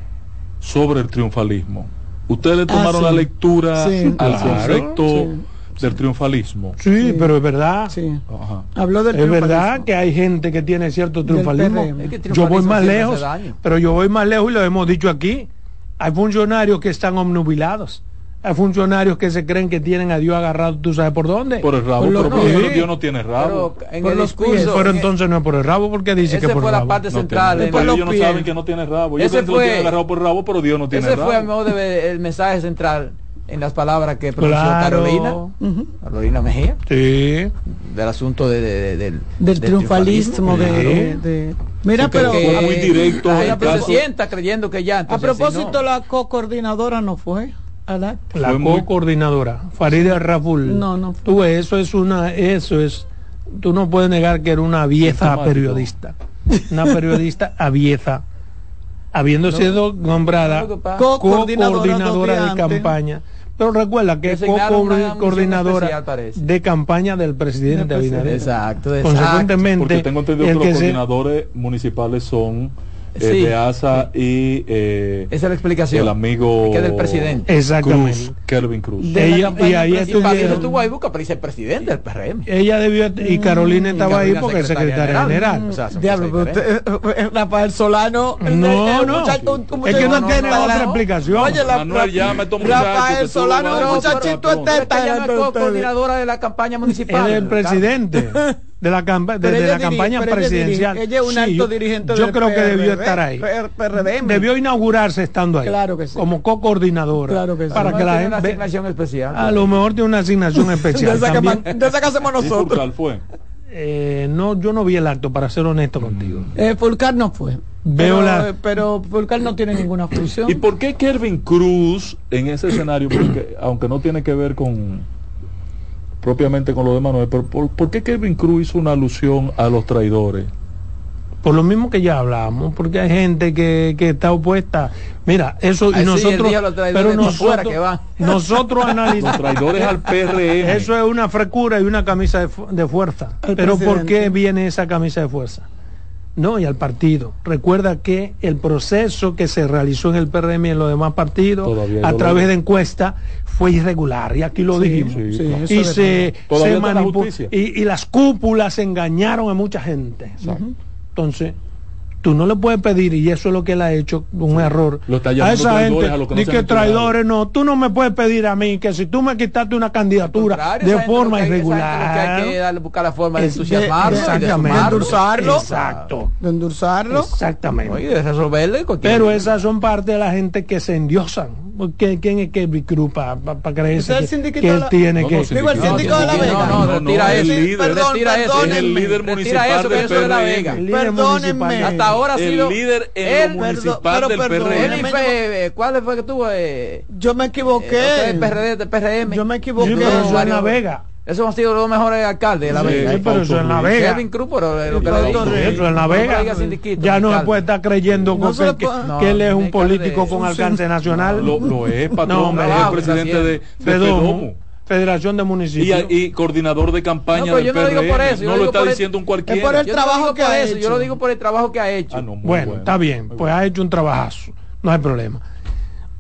sobre el triunfalismo. Ustedes le tomaron ah, la lectura al concepto del triunfalismo. Sí, pero es verdad. Habló del es verdad que hay gente que tiene cierto triunfalismo. yo voy más lejos, pero yo voy más lejos y lo hemos dicho aquí. Hay funcionarios que están omnubilados. Hay funcionarios que se creen que tienen a Dios agarrado, ¿tú sabes por dónde? Por el rabo, pero Dios no tiene rabo. Pero, en el discurso, pero entonces no es por el rabo, porque dice que por fue la parte central. ellos no saben que no tiene rabo. Ellos ese fue, que tiene agarrado por el rabo, pero Dios no tiene ese rabo. Ese fue el mensaje central en las palabras que pronunció Carolina, Carolina Mejía, sí. del asunto de, del, del, triunfalismo, de, Mira, pero muy directo. La presidenta creyendo que ya. a propósito, la co-coordinadora no fue. La co-coordinadora, Farida Raful. No, no. Tú, eso es una, eso es, tú no puedes negar que era una vieja periodista, una periodista *laughs* avieza, habiendo sido nombrada co-coordinadora de campaña. Pero recuerda que es coordinadora de campaña del presidente Abinader. Exacto, exacto. Consecuentemente, porque tengo entendido que los coordinadores municipales son eh, de ASA y eh, esa es la explicación. el amigo que del presidente. Exactamente. Kelvin Cruz. Ella, y ahí estuvieron estuvo ahí busca pero dice el presidente del PRM ella debió y Carolina estaba ahí porque es secretaria general, Diablo, usted, eh, Rafael Solano no no. es que no, tiene otra explicación. Oye la, Manuel ya me Rafael Solano muchachito está coordinadora de la campaña municipal. el presidente *laughs* de la, de, la campaña presidencial. Ella, es un alto dirigente Yo creo que debió estar ahí. debió inaugurarse estando ahí. Claro que sí. Como co-coordinadora. Claro que sí. Para que la una asignación especial. A lo mejor tiene una asignación *laughs* especial. de esa que hacemos nosotros. fue? Eh, no, yo no vi el acto, para ser honesto contigo. Eh, Fulcar no fue. Veo pero, la... pero Fulcar no tiene ninguna función. ¿Y por qué Kervin Cruz en ese escenario? Porque, aunque no tiene que ver con propiamente con lo de Manuel, pero ¿por, qué Kevin Cruz hizo una alusión a los traidores? Por lo mismo que ya hablamos, porque hay gente que, que está opuesta. Mira, eso y nosotros, pero nosotros, que *laughs* nosotros analizamos los traidores al PRM. Eso es una frecura y una camisa de, de fuerza. pero ¿por qué viene esa camisa de fuerza? No, y al partido. Recuerda que el proceso que se realizó en el PRM y en los demás partidos a través de encuesta fue irregular, y aquí lo dijimos. y se, manipuló. Y, las cúpulas engañaron a mucha gente. Entonces, Tú no le puedes pedir, y eso es lo que él ha hecho, un error. a esa gente, ni que traidores, no. Tú no me puedes pedir a mí que si tú me quitaste una candidatura de forma irregular. Hay, que darle, buscar la forma de entusiasmarlo, exactamente. De, endulzarlo. Exacto. De endulzarlo. Exactamente. y de resolverle. Pero esas son parte de la gente que se endiosan ¿Quién es que Cruz para pa, creerse que, que, él tiene que... Digo, el síndico de La Vega. No, no, retira eso. El líder, perdón, retira eso. Es el líder municipal del de La Vega. Perdónenme. Hasta ahora ha sido... El líder en lo municipal del PRM. ¿Cuál fue que tuvo? Yo me equivoqué. El PRD, del PRM. Yo me equivoqué. En La Vega. Esos han sido los mejores alcaldes de La Vega. Sí, pero eso en La Vega. Kevin Cruz, pero lo que le. Eso en La Vega. Ya no se puede estar creyendo no que, que, no, que, él es un político con alcance nacional. Lo, lo es, *laughs* patrón. No, es el presidente de, de Fedomo. Federación de Municipios. Y, y, coordinador de campaña no, del yo no lo digo por eso. No lo está diciendo un cualquiera. Es por el trabajo que ha hecho. Yo lo digo por el trabajo que ha hecho. Ah, bueno, bueno, está bien. Pues ha hecho un trabajazo. No hay problema.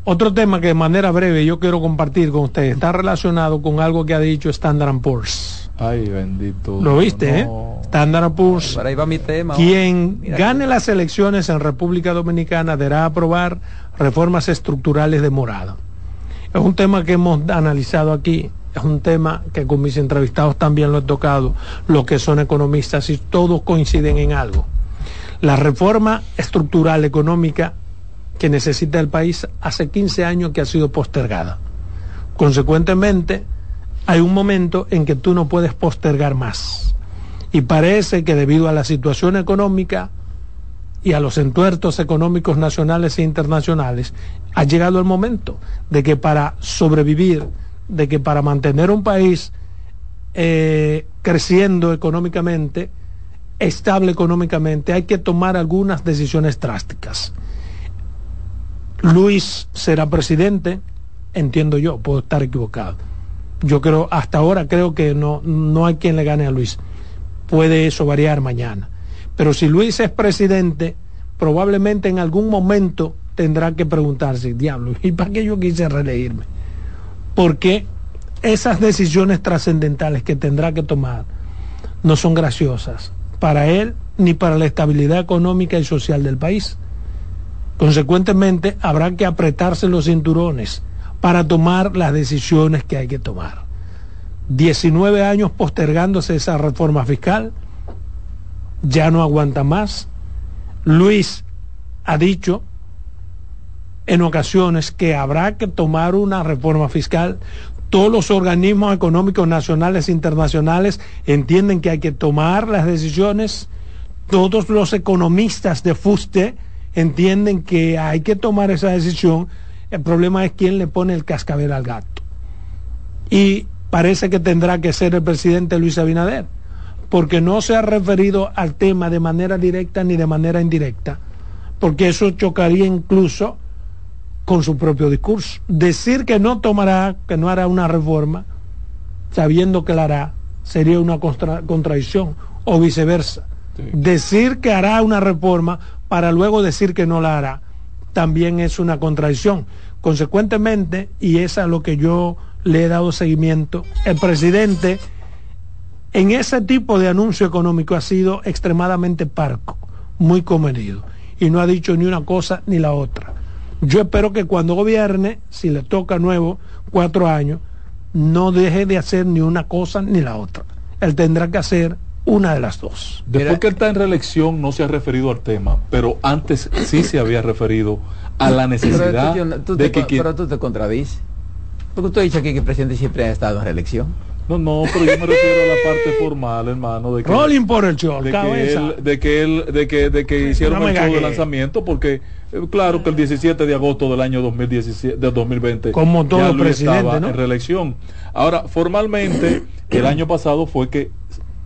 Otro tema que de manera breve yo quiero compartir con ustedes está relacionado con algo que ha dicho Standard Poor's. Ay, bendito. Lo viste, ¿eh? Standard Poor's. ahí va mi tema. Quien gane las elecciones en República Dominicana deberá aprobar reformas estructurales de morada. Es un tema que hemos analizado aquí. Es un tema que con mis entrevistados también lo he tocado, los que son economistas y todos coinciden en algo. La reforma estructural económica que necesita el país hace 15 años que ha sido postergada. Consecuentemente, hay un momento en que tú no puedes postergar más. Y parece que debido a la situación económica y a los entuertos económicos nacionales e internacionales, ha llegado el momento de que para sobrevivir, de que para mantener un país eh, creciendo económicamente, estable económicamente, hay que tomar algunas decisiones drásticas. Luis será presidente, entiendo yo, puedo estar equivocado yo creo, hasta ahora creo que no, no hay quien le gane a Luis. Puede eso variar mañana. Pero si Luis es presidente, probablemente en algún momento tendrá que preguntarse, diablo, ¿y para qué yo quise reelegirme? Porque esas decisiones trascendentales que tendrá que tomar no son graciosas para él ni para la estabilidad económica y social del país. Consecuentemente, habrá que apretarse los cinturones para tomar las decisiones que hay que tomar. 19 años postergándose esa reforma fiscal, ya no aguanta más. Luis ha dicho en ocasiones que habrá que tomar una reforma fiscal. Todos los organismos económicos nacionales e internacionales entienden que hay que tomar las decisiones. Todos los economistas de FUSTE entienden que hay que tomar esa decisión el problema es quién le pone el cascabel al gato. Y parece que tendrá que ser el presidente Luis Abinader, porque no se ha referido al tema de manera directa ni de manera indirecta, porque eso chocaría incluso con su propio discurso. Decir que no tomará, que no hará una reforma, sabiendo que la hará, sería una contradicción, o viceversa. Decir que hará una reforma para luego decir que no la hará también es una contradicción. Consecuentemente, y es a lo que yo le he dado seguimiento, el presidente en ese tipo de anuncio económico ha sido extremadamente parco, muy comedido, y no ha dicho ni una cosa ni la otra. Yo espero que cuando gobierne, si le toca nuevo, cuatro años, no deje de hacer ni una cosa ni la otra. Él tendrá que hacer una de las dos. Después que él está en reelección no se ha referido al tema, pero antes sí se había referido a la necesidad de que... Pero tú te contradices. Porque tú has dicho aquí que el presidente siempre ha estado en reelección. No, no, pero yo me refiero a la parte formal, hermano, de que Rolling por el show, de que él, de que él, de que, de que hicieron el show de lanzamiento, porque eh, claro que el 17 de agosto del año 2017, de 2020, como todo ya presidente, estaba en reelección. Ahora, formalmente, *coughs* el año pasado fue que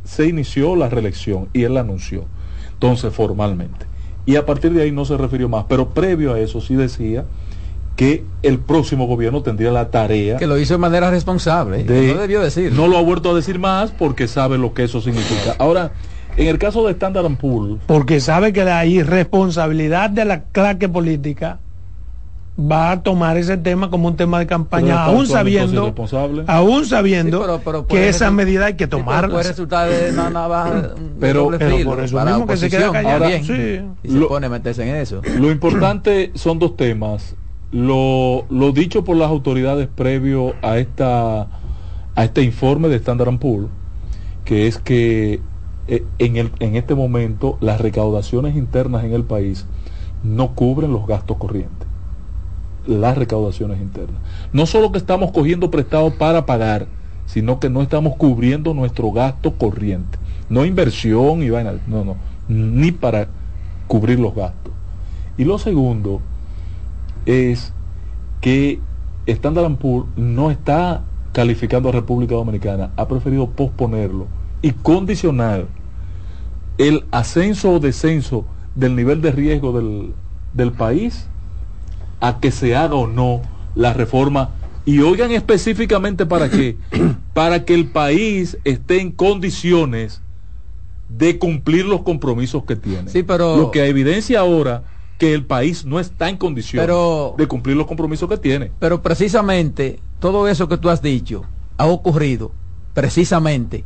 se inició la reelección y él la anunció, entonces formalmente. Y a partir de ahí no se refirió más, pero previo a eso sí decía que el próximo gobierno tendría la tarea que lo hizo de manera responsable no debió decir no lo ha vuelto a decir más porque sabe lo que eso significa ahora en el caso de Standard Poor's porque sabe que la irresponsabilidad de la claque política va a tomar ese tema como un tema de campaña, aún sabiendo, aún sabiendo que esa medida hay que tomarla. puede resultar de nada pero, pero por eso mismo que se queda callado. y se pone a meterse en eso. Lo importante son dos temas. Lo, lo dicho por las autoridades previo a esta a este informe de Standard Poor's, que es que eh, en, el, en este momento las recaudaciones internas en el país no cubren los gastos corrientes las recaudaciones internas. No solo que estamos cogiendo prestado para pagar, sino que no estamos cubriendo nuestro gasto corriente. No inversión y vaina, no, no, ni para cubrir los gastos. Y lo segundo es que Standard Poor's no está calificando a República Dominicana, ha preferido posponerlo y condicionar el ascenso o descenso del nivel de riesgo del, del país a que se haga o no la reforma y oigan específicamente para qué, *coughs* para que el país esté en condiciones de cumplir los compromisos que tiene. Sí, pero lo que evidencia ahora que el país no está en condiciones de cumplir los compromisos que tiene. Pero precisamente todo eso que tú has dicho ha ocurrido precisamente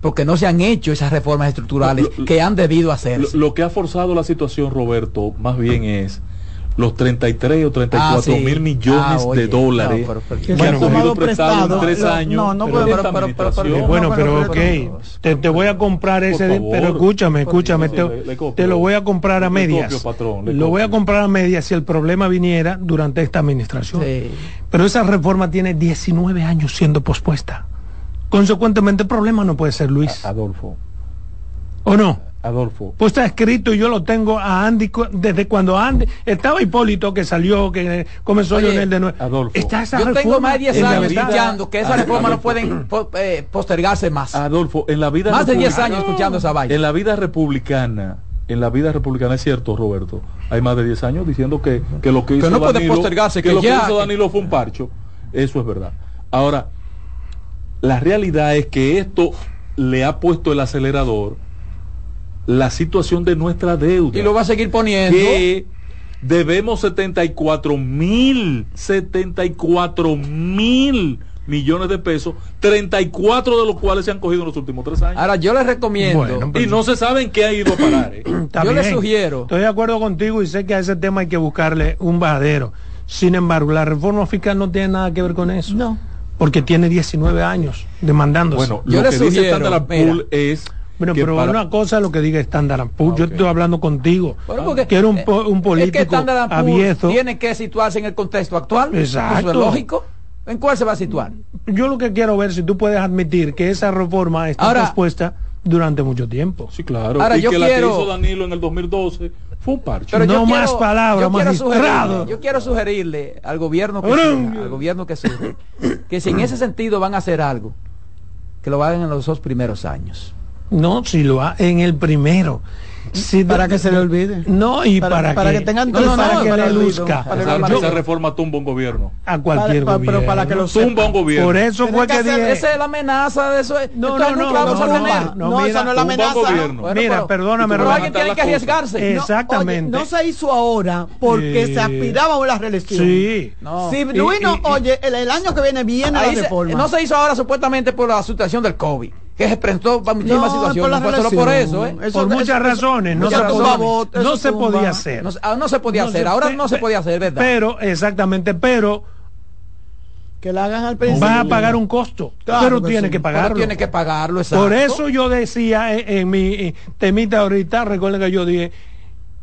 porque no se han hecho esas reformas estructurales que han debido hacerse. lo, que ha forzado la situación, Roberto, más bien es los 33 o 34 ah, mil millones ah, de dólares que han cogido prestado en tres años. No, no pero, bueno, pero ok, te, te, voy a comprar ese, pero escúchame, escúchame, te, te, lo voy a comprar a medias. lo voy a comprar a medias si el problema viniera durante esta administración. Pero esa reforma tiene 19 años siendo pospuesta. Consecuentemente, el problema no puede ser Luis. Adolfo. ¿O no? Adolfo. Pues está escrito y yo lo tengo a Andy desde cuando Andy estaba Hipólito que salió, que comenzó Oye, de nuevo. Adolfo. yo tengo más de 10 años escuchando que esa reforma no pueden eh, postergarse más. Adolfo, en la vida más de 10 años escuchando esa vaina. En la vida republicana, en la vida republicana es cierto, Roberto. Hay más de 10 años diciendo que, que lo que hizo no puede postergarse, que, lo que hizo Danilo fue un parcho. Eso es verdad. Ahora, la realidad es que esto le ha puesto el acelerador la situación de nuestra deuda. Y lo va a seguir poniendo. Que debemos 74 mil, 74 mil millones de pesos, 34 de los cuales se han cogido en los últimos tres años. Ahora yo les recomiendo. y no se sabe en qué ha ido a parar. ¿eh? *clears throat* yo les sugiero. Estoy de acuerdo contigo y sé que a ese tema hay que buscarle un bajadero. Sin embargo, la reforma fiscal no tiene nada que ver con eso. No. Porque tiene 19 años demandándose. Bueno, yo lo que sugiero, dice es bueno, pero una cosa es lo que diga Standard Poor's. Yo estoy hablando contigo. que era un, eh, un político es que abierto. Tiene que situarse en el contexto actual. Exacto. es lógico. ¿En cuál se va a situar? Yo lo que quiero ver si tú puedes admitir que esa reforma está Ahora, durante mucho tiempo. Sí, claro. Ahora, y yo que quiero... la que hizo Danilo en el 2012 fue un parche. Pero no más palabras, magistrado. Yo quiero sugerirle al gobierno que al gobierno que que si en ese sentido van a hacer algo, que lo hagan en los dos primeros años. No, si lo ha en el primero. para que se le olvide. No, y para, para, que, tengan no, para que le luzca. esa, reforma tumba un gobierno. A cualquier gobierno. Pero para que lo tumba un gobierno. Por eso fue que, dije... Esa es la amenaza de eso. No, no, no, no, no, esa no es la amenaza. mira, perdóname. Pero alguien tiene que arriesgarse. Exactamente. No se hizo ahora porque se aspiraba a la reelección. Sí. Si Luis no, oye, el año que viene viene la reforma. No se hizo ahora supuestamente por la situación del COVID que se presentó para muchísimas no, situaciones. Por, no solo por eso, ¿eh? por muchas razones. No, se, no se podía hacer. Ah, no, se podía hacer. Ahora no se podía hacer, ¿verdad? Pero, exactamente, pero que la hagan al principio. Va a pagar un costo, pero tiene que pagarlo. tiene que pagarlo, exacto. Por eso yo decía en, en mi temita ahorita, recuerden que yo dije,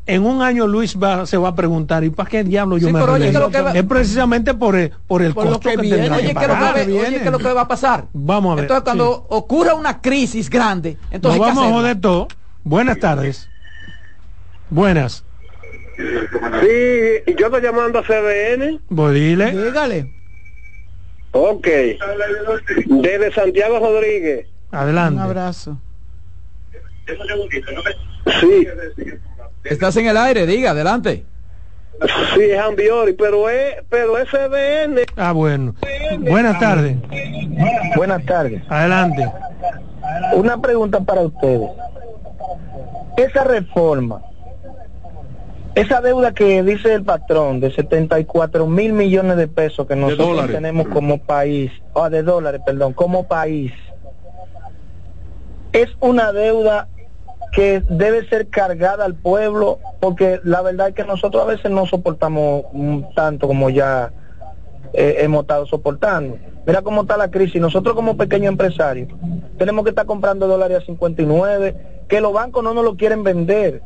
en un año Luis va, se va a preguntar, ¿y para qué diablo yo me oye, Es precisamente por el, por el costo que, viene. Oye, ¿qué es lo que va a pasar? Vamos a ver. Entonces, cuando ocurra una crisis grande, entonces. vamos a joder todo. Buenas tardes. Buenas. Sí, yo estoy llamando a CBN. Pues dile. Dígale. Ok. Desde Santiago Rodríguez. Adelante. Un abrazo. Sí. Estás en el aire, diga, adelante. Sí, es Ambiori, pero es, pero es CDN. Ah, bueno. Buenas tardes. Buenas tardes. Adelante. Una pregunta para ustedes. Esa reforma esa deuda que dice el patrón de 74 mil millones de pesos que nosotros tenemos como país, o de dólares, perdón, como país, es una deuda que debe ser cargada al pueblo, porque la verdad es que nosotros a veces no soportamos tanto como ya eh, hemos estado soportando. Mira cómo está la crisis. Nosotros como pequeños empresarios tenemos que estar comprando dólares a 59, que los bancos no nos lo quieren vender.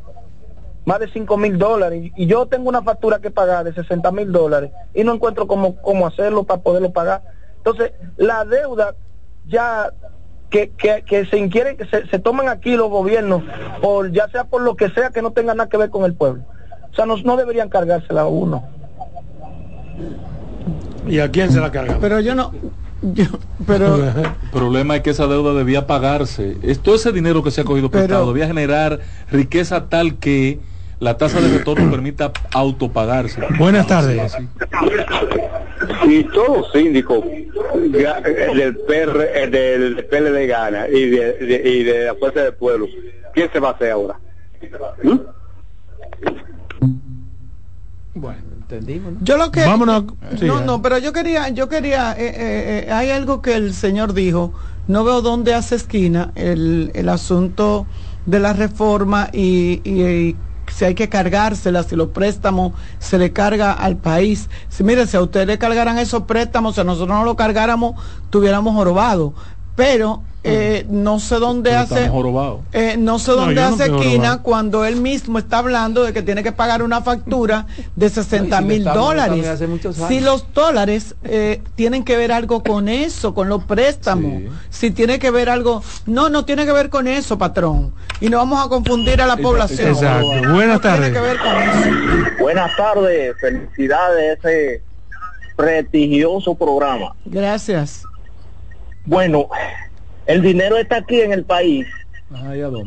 Más de 5 mil dólares. Y yo tengo una factura que pagar de 60 mil dólares y no encuentro cómo, cómo hacerlo para poderlo pagar. Entonces, la deuda ya que, que, se inquieren, que se, toman aquí los gobiernos, por ya sea por lo que sea que no tenga nada que ver con el pueblo. O sea, no, no deberían cargársela a uno. ¿Y a quién se la carga? Pero yo no, pero *laughs* el problema es que esa deuda debía pagarse. Es todo ese dinero que se ha cogido prestado debía generar riqueza tal que la tasa de retorno permita autopagarse. Buenas tardes. Si todos síndicos del, PR, del PLD gana y de, y de la Fuerza del Pueblo, ¿quién se va a hacer ahora? ¿Mm? Bueno, entendimos. Yo lo que Vámonos. no, no, pero yo quería, yo quería, eh, eh, eh, hay algo que el señor dijo. No veo dónde hace esquina el, el asunto de la reforma y, y, si hay que cargársela, si los préstamos se le carga al país. Si mire, si a ustedes le cargaran esos préstamos, si a nosotros no lo cargáramos, tuviéramos jorobado. Pero eh, no sé dónde hace eh, no sé dónde hace esquina cuando él mismo está hablando de que tiene que pagar una factura de 60 mil dólares. si los dólares eh, tienen que ver algo con eso con los préstamos. Si tiene que ver algo no no tiene que ver con eso patrón. Y no vamos a confundir a la población. Exacto. buenas tardes. buenas tardes. Felicidades ese prestigioso programa. Gracias. Bueno el dinero está aquí en el país.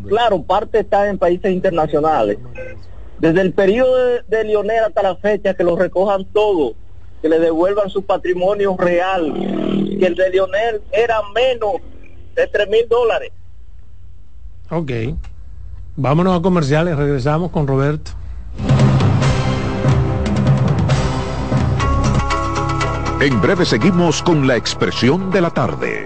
Claro, parte está en países internacionales. Desde el periodo de, Lionel hasta la fecha, que lo recojan todo, que le devuelvan su patrimonio real, que el de Lionel era menos de 3 mil dólares. Ok. Vámonos a comerciales, regresamos con Roberto. En breve seguimos con la expresión de la tarde.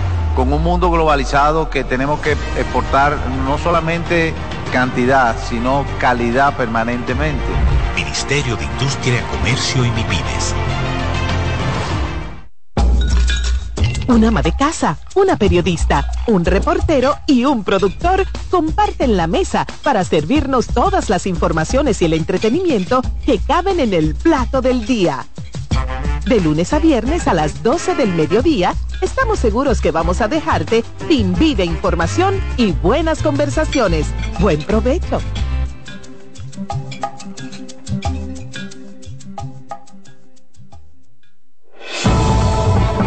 con un mundo globalizado que tenemos que exportar no solamente cantidad, sino calidad permanentemente. Ministerio de Industria, Comercio y MIPIMES. Un ama de casa, una periodista, un reportero y un productor comparten la mesa para servirnos todas las informaciones y el entretenimiento que caben en el plato del día. De lunes a viernes a las 12 del mediodía, estamos seguros que vamos a dejarte sin vida, información y buenas conversaciones. Buen provecho.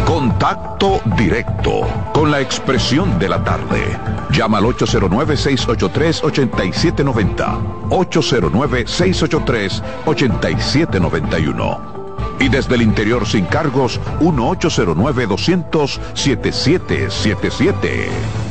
Contacto directo con la expresión de la tarde. Llama al 809-683-8790. 809-683-8791 y desde el interior sin cargos 1809-200-7777.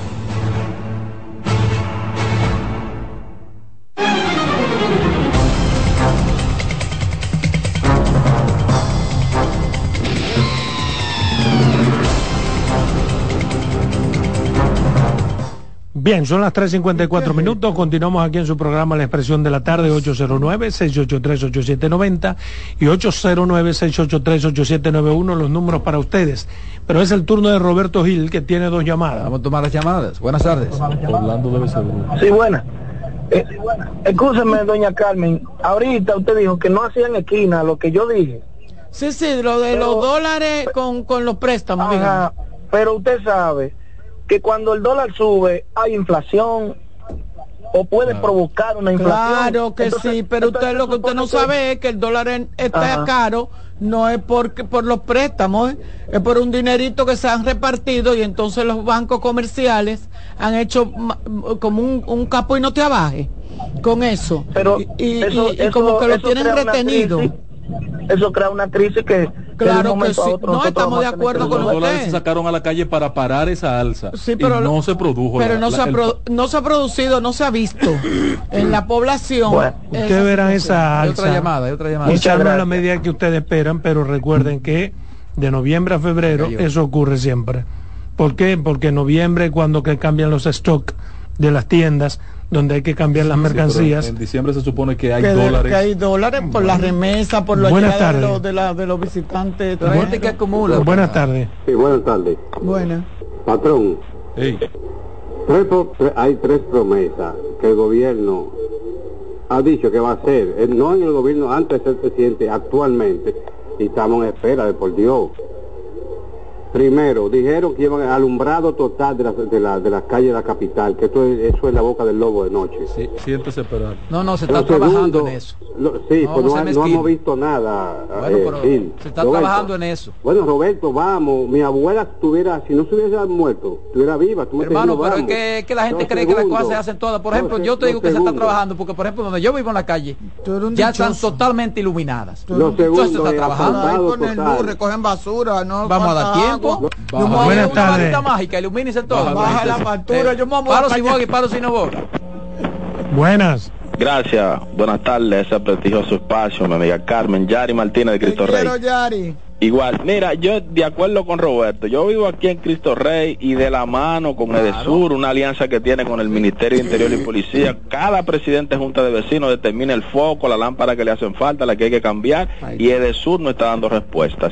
Bien, son las 3.54 minutos. Continuamos aquí en su programa La Expresión de la Tarde, 809-683-8790 y 809-683-8791, los números para ustedes. Pero es el turno de Roberto Gil, que tiene dos llamadas. Vamos a tomar las llamadas. Buenas tardes. Orlando debe ser. Sí, buena. Eh, escúcheme, doña Carmen. Ahorita usted dijo que no hacían esquina lo que yo dije. Sí, sí, lo de los dólares con, con los préstamos. Ajá, pero usted sabe que cuando el dólar sube hay inflación o puede provocar una inflación. Claro que sí, pero usted lo que usted no sabe es que el dólar en- está Ajá. caro, no es porque por los préstamos, ¿eh? es por un dinerito que se han repartido y entonces los bancos comerciales han hecho como un, un capo y no te abaje con eso. Pero y, y- eso- y- y como eso- que lo tienen retenido. crisis. Eso crea una crisis que, Claro que a sí. otro No, estamos de a acuerdo que con Los dólares se sacaron a la calle para parar esa alza. Sí, pero y no se produjo. Pero la- no, la- se ha el- produ- no se ha producido, no se ha visto en la población. Ustedes verán esa Hay alza. otra llamada, hay otra llamada. No en la medida que ustedes esperan, pero recuerden que de noviembre a febrero eso ocurre siempre. ¿Por qué? Porque en noviembre cuando que cambian los stock de las tiendas, donde hay que cambiar las Sí, mercancías. en diciembre se supone que hay que, de- dólares. que hay dólares por la remesa, por la Buenas llegada de los, de, la- de los visitantes. La gente que acumula. Buenas tardes. Sí, buenas tardes. Buena. Patrón, tres hay tres promesas que el gobierno ha dicho que va a hacer. Eh, No en el gobierno antes de ser presidente, actualmente. Y estamos en espera de por Dios. Primero, dijeron que iban a alumbrado total de las de la, de las calles de la capital, que esto es, eso es la boca del lobo de noche. sí, siéntese esperar. No, no, se Lo está trabajando segundo, en eso. lo- sí, No pues no, hemos visto nada. Bueno, eh, pero se está Roberto. trabajando en eso. Bueno, Roberto, vamos, mi abuela estuviera, si no se hubiese muerto, estuviera viva. Tú Hermano, diciendo, pero es que, es que la gente cree que las cosas se hacen todas. Por ejemplo, yo te digo que se está trabajando, porque por ejemplo, donde yo vivo en la calle, ya están totalmente iluminadas. Lo Entonces se segundo está es trabajando. Ahí total. luz, recogen basura, no Vamos a dar tiempo. Agua. Yo Yo me me voy a Buenas una tardes. varita mágica, ilumínense todo. Baja la factura, yo me Paro sin boga y paro sin no boga. Buenas. Gracias, buenas tardes, ese prestigioso espacio, mi amiga Carmen, Yari Martínez de Cristo Rey. quiero, Yari. Igual, mira, yo de acuerdo con Roberto, yo vivo aquí en Cristo Rey y de la mano con Edesur, una alianza que tiene con el Ministerio de Interior y Policía, cada presidente de Junta de Vecinos determina el foco, la lámpara que le hacen falta, la que hay que cambiar, y Edesur no está dando respuesta.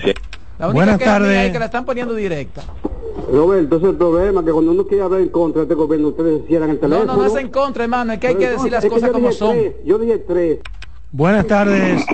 La única Buenas tardes. es que la están poniendo directa. Roberto, ese es el problema, que cuando uno quiere hablar en contra de este gobierno, ustedes cierran el No, teléfono. no, no es en contra, hermano, es que hay que decir las cosas como son. tres, yo dije tres. Buenas tardes.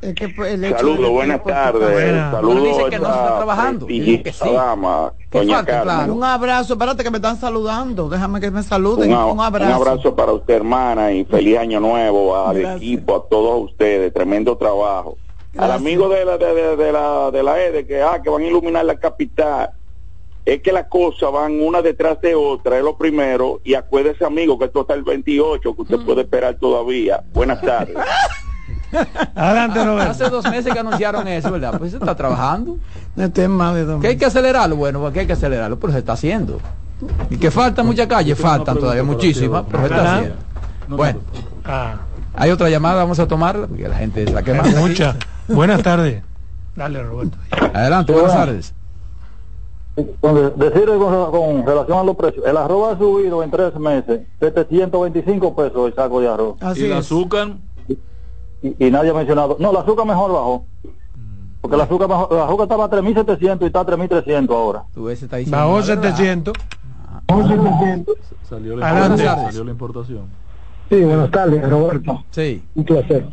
Es que pues, el hecho Saludos, de- buenas tardes. Saludos Uno dice que no se está a trabajando. Que sí. dama, Que doña falta, claro. Un abrazo, espérate que me están saludando, déjame que me saluden. Un, abrazo. un abrazo para usted, hermana, y feliz año nuevo al Gracias. equipo, a todos ustedes. Tremendo trabajo. Al amigo de la, de, de- de la, de la EDE que, ah, que van a iluminar la capital. Es que las cosas van una detrás de otra, es lo primero. Y acuérdese, amigo, que esto está el 28, que usted Mm. puede esperar todavía. Buenas *laughs* tardes. Adelante, Roberto. Hace dos meses que anunciaron eso, ¿verdad? Pues se está trabajando. Este es más de Que hay que acelerarlo, bueno, porque hay que acelerarlo, pero se está haciendo. Y que faltan muchas calles, faltan todavía muchísimas, pero se está haciendo. Bueno, Ah, hay otra llamada, vamos a tomarla, porque la gente es la que más. muchas. Buenas tardes. *laughs* Dale, Roberto. Adelante, buenas tardes. Decirle con, con relación a los precios, el arroz ha subido en tres meses 725 pesos el saco de arroz. Así y el azúcar, Y, y nadie ha mencionado. No, el azúcar mejor bajó. Porque el azúcar, mejor, el azúcar estaba a 3.700 y está a 3.300 ahora. Tú ves, está diciendo Bajó la verdad. 700. salió la, Adelante. salió la importación. Sí, buenas tardes, Roberto. Sí. Un placer.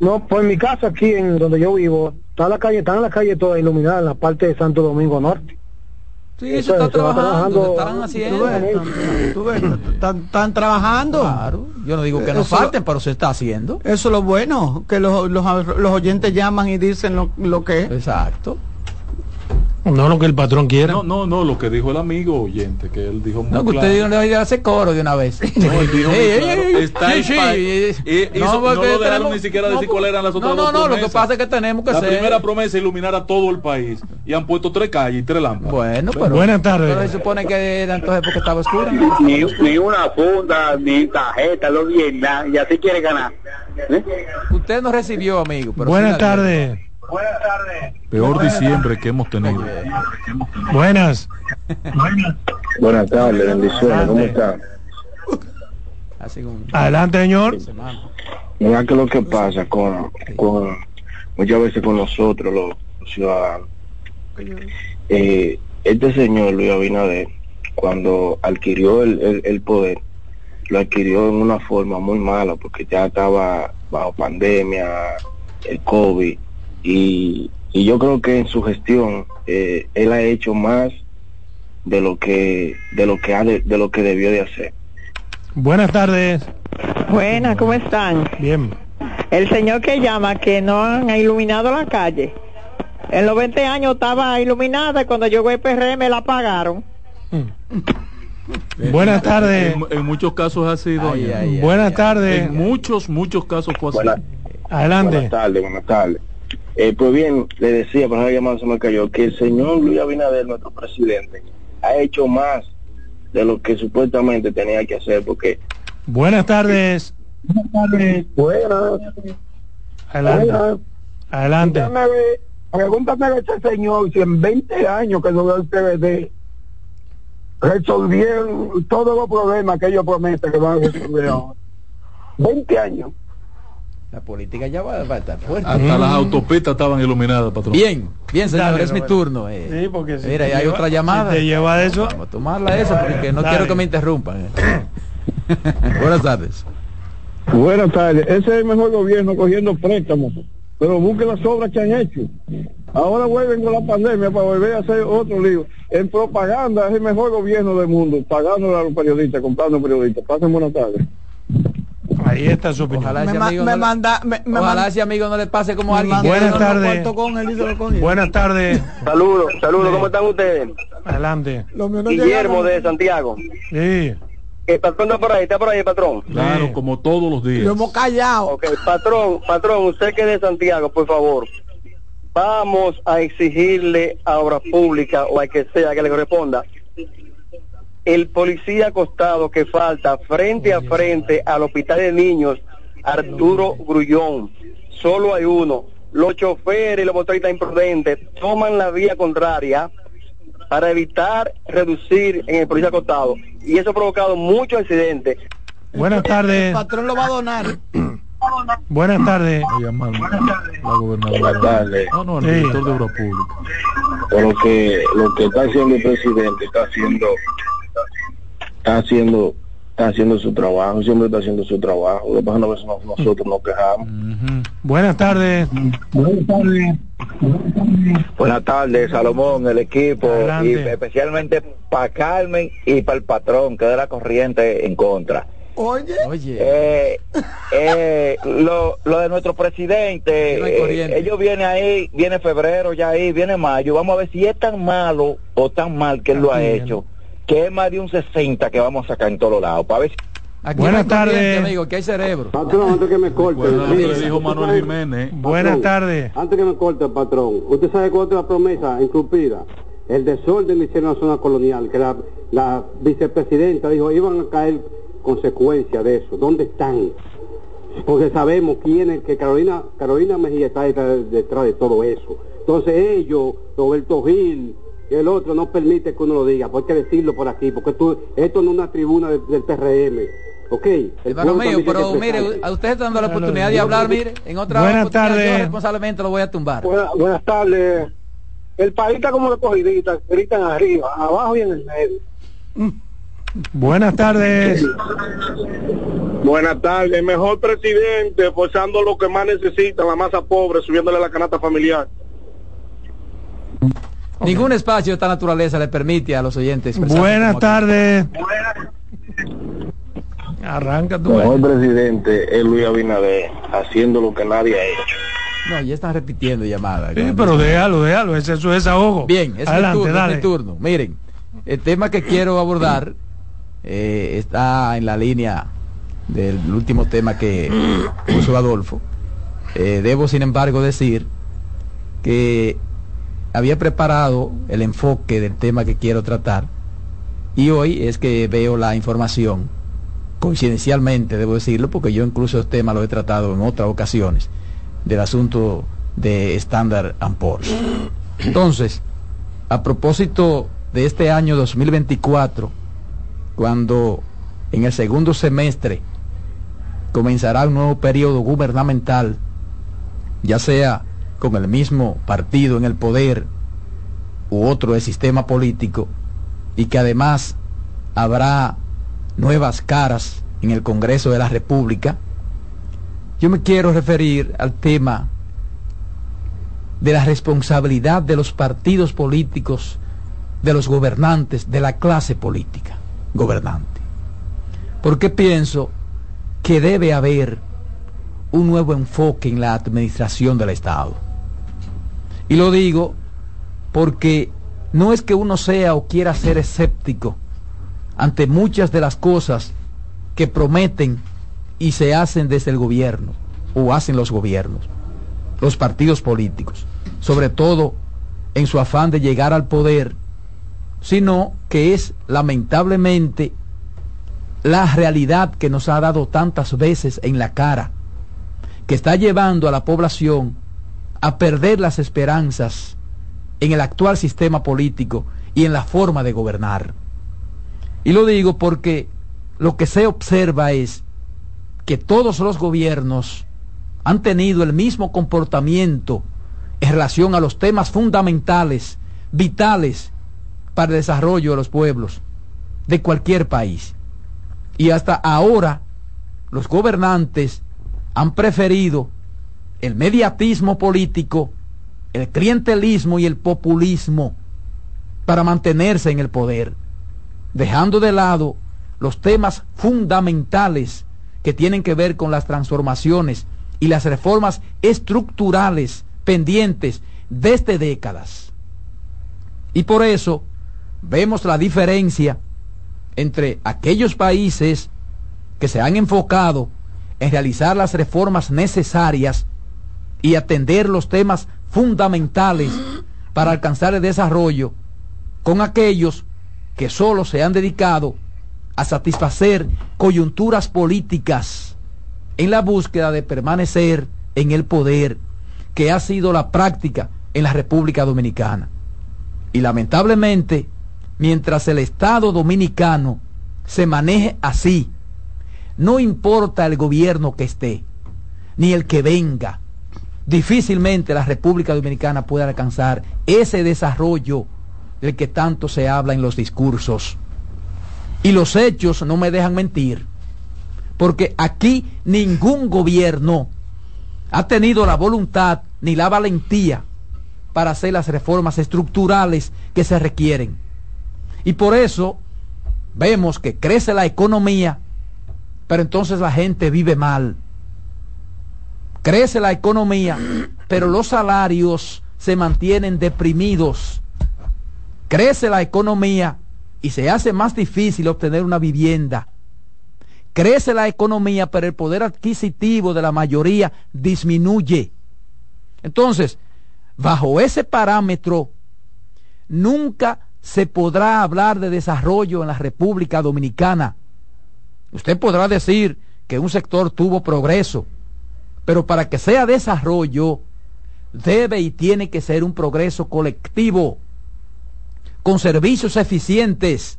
No, pues en mi casa aquí, en donde yo vivo, está la calle, están las calles todas iluminadas en la parte de Santo Domingo Norte. Sí, Eso eso está trabajando, se están Tú haciendo. ves, tú ves, están, están trabajando. Claro, yo no digo que no falten, pero se está haciendo. Eso es lo bueno, que los, los, los oyentes llaman y dicen lo, lo que es. Exacto. No lo que el patrón quiera. No, no, no, lo que dijo el amigo oyente, que él dijo muy No, que claro. usted no le hace coro de una vez. No, él dijo *laughs* muy Ey, ey, claro, ey, está sí, el sí, país. y- Y- y no, no lo dejaron tenemos- ni siquiera no, decir cuáles eran las otras No, no, lo que promesas. pasa es que tenemos que La primera promesa es iluminar a todo el país y han puesto tres calles y tres lámparas. Bueno, pero. Buenas tardes. Pero se supone que era entonces porque estaba oscura. Ni, ni una funda, ni tarjeta, no ni nada, y así quiere ganar. ¿Eh? Usted no recibió, amigo. Pero Buenas sí tardes. Buenas tardes. Peor diciembre que hemos tenido. Buenas. Buenas tardes, bendiciones, ¿cómo está? *laughs* Adelante, señor. Mira que lo que pasa con, con muchas veces con nosotros, los, ciudadanos. Eh, este señor Luis Abinader, cuando adquirió el, el, poder, lo adquirió en una forma muy mala, porque ya estaba bajo pandemia, el COVID, y, y yo creo que en su gestión eh, él ha hecho más de lo que de lo que ha de, lo que debió de hacer. Buenas tardes. Buenas, ¿cómo están? Bien. El señor que llama que no han iluminado la calle. En los 20 años estaba iluminada y cuando llegó el PRM la apagaron. Mm. Buenas tardes. En, muchos casos ha sido. buenas tardes. En muchos, muchos casos fue así. Adelante. Buenas tardes, buenas tardes. Eh, pues bien, le decía, por ejemplo, se me cayó, que el señor Luis Abinader, nuestro presidente, ha hecho más de lo que supuestamente tenía que hacer porque buenas tardes. Buenas tardes. Buenas. Adelante. Adelante. Pregúntame a ese señor si en 20 años que no el PVD resolvieron todos los problemas que ellos prometen que van a resolver ahora. 20 años la política ya va, a estar fuerte. Hasta las autopistas estaban iluminadas, patrón. Bien, bien, señor, es mi turno. Eh. Sí, porque Mira, hay otra llamada. te lleva eso. Vamos a tomarla esa porque no quiero que me interrumpan. Eh. *coughs* Buenas tardes. Buenas tardes. Ese es el mejor gobierno cogiendo préstamos. Pero busque las obras que han hecho. Ahora vuelven con la pandemia para volver a hacer otro lío. En propaganda es el mejor gobierno del mundo, pagando a los periodistas, comprando periodistas. Pasen buenas tardes. Ahí está su opinión. Ojalá, ese amigo, no manda, me, ojalá ese amigo no le pase como a alguien. Buenas tardes. Buenas tardes. Saludos, saludos, ¿cómo están ustedes? Adelante. Guillermo de Santiago. Sí. El patrón está por ahí, está por ahí, patrón. Claro, como todos los días. Lo hemos callado. Ok, patrón, patrón, usted que es de Santiago, por favor. Vamos a exigirle a Obras Públicas o a que sea que le corresponda el policía acostado que falta frente a frente al hospital de niños, Arturo Grullón. Solo hay uno. Los choferes y los motoristas imprudentes toman la vía contraria para evitar reducir en el policía acostado. Y eso ha provocado muchos accidentes. Buenas tardes. El patrón lo va a donar. *clears throat* Buenas tardes. Buenas tardes. No, no, el director de Obra Pública. Pero que lo que está haciendo el presidente está haciendo está haciendo está haciendo su trabajo, siempre está haciendo su trabajo. Lo que pasa es que nosotros nos quejamos. Buenas tardes. Buenas tardes. Buenas tardes, Salomón, el equipo, y especialmente para Carmen y para el patrón, que de la corriente en contra. Oye, Eh, eh, lo, lo, de nuestro presidente, eh, ellos vienen ahí, viene febrero, ya ahí, viene mayo, vamos a ver si es tan malo o tan mal que él lo ha hecho que es más de un 60 que vamos a sacar en todos lados. Para ver Buenas tardes. Amigo, que hay cerebro. Patrón, antes que me corte. dijo Manuel Jiménez. Buenas tardes. Antes que me corte, patrón. Usted sabe cuál es la promesa incumplida. El desorden que hicieron la zona colonial, que la, la vicepresidenta dijo, iban a caer consecuencias de eso. ¿Dónde están? Porque sabemos quién es, que Carolina, Carolina Mejía está detrás, detrás de todo eso. Entonces ellos, Roberto Gil, el otro no permite que uno lo diga, pues hay que decirlo por aquí, porque esto, esto no es una tribuna del PRM. Ok. Hermano mío, pero mire, a usted dando la oportunidad de hablar, mire, en otra buenas tardes. yo responsablemente lo voy a tumbar. Buenas, tardes. El país está como de cogidita, gritan arriba, abajo y en el medio. Buenas tardes. Buenas tardes. Mejor presidente, forzando lo que más necesita, la masa pobre, subiéndole la canasta familiar. Ningún espacio de esta naturaleza le permite a los oyentes. Buenas tardes. Arranca tu. El presidente es Luis Abinader, haciendo lo que nadie ha hecho. No, ya están repitiendo llamadas. Sí, pero déjalo, déjalo, es eso es desahogo. Bien, es Adelante, mi turno, es mi turno. Miren, el tema que quiero abordar eh, está en la línea del último tema que puso Adolfo. Eh, debo, sin embargo, decir que había preparado el enfoque del tema que quiero tratar y hoy es que veo la información, coincidencialmente debo decirlo, porque yo incluso este tema lo he tratado en otras ocasiones, del asunto de Standard Poor's. Entonces, a propósito de este año 2024, cuando en el segundo semestre comenzará un nuevo periodo gubernamental, ya sea con el mismo partido en el poder u otro de sistema político, y que además habrá nuevas caras en el Congreso de la República, yo me quiero referir al tema de la responsabilidad de los partidos políticos, de los gobernantes, de la clase política gobernante. Porque pienso que debe haber un nuevo enfoque en la administración del Estado. Y lo digo porque no es que uno sea o quiera ser escéptico ante muchas de las cosas que prometen y se hacen desde el gobierno o hacen los gobiernos, los partidos políticos, sobre todo en su afán de llegar al poder, sino que es lamentablemente la realidad que nos ha dado tantas veces en la cara, que está llevando a la población a perder las esperanzas en el actual sistema político y en la forma de gobernar. Y lo digo porque lo que se observa es que todos los gobiernos han tenido el mismo comportamiento en relación a los temas fundamentales, vitales para el desarrollo de los pueblos de cualquier país. Y hasta ahora los gobernantes han preferido el mediatismo político, el clientelismo y el populismo para mantenerse en el poder, dejando de lado los temas fundamentales que tienen que ver con las transformaciones y las reformas estructurales pendientes desde décadas. Y por eso vemos la diferencia entre aquellos países que se han enfocado en realizar las reformas necesarias y atender los temas fundamentales para alcanzar el desarrollo con aquellos que solo se han dedicado a satisfacer coyunturas políticas en la búsqueda de permanecer en el poder, que ha sido la práctica en la República Dominicana. Y lamentablemente, mientras el Estado dominicano se maneje así, no importa el gobierno que esté, ni el que venga, difícilmente la República Dominicana pueda alcanzar ese desarrollo del que tanto se habla en los discursos. Y los hechos no me dejan mentir, porque aquí ningún gobierno ha tenido la voluntad ni la valentía para hacer las reformas estructurales que se requieren. Y por eso vemos que crece la economía, pero entonces la gente vive mal. Crece la economía, pero los salarios se mantienen deprimidos. Crece la economía, y se hace más difícil obtener una vivienda. Crece la economía, pero el poder adquisitivo de la mayoría disminuye. Entonces, bajo ese parámetro, nunca se podrá hablar de desarrollo en la República Dominicana. Usted podrá decir que un sector tuvo progreso, pero para que sea desarrollo, debe y tiene que ser un progreso colectivo con servicios eficientes,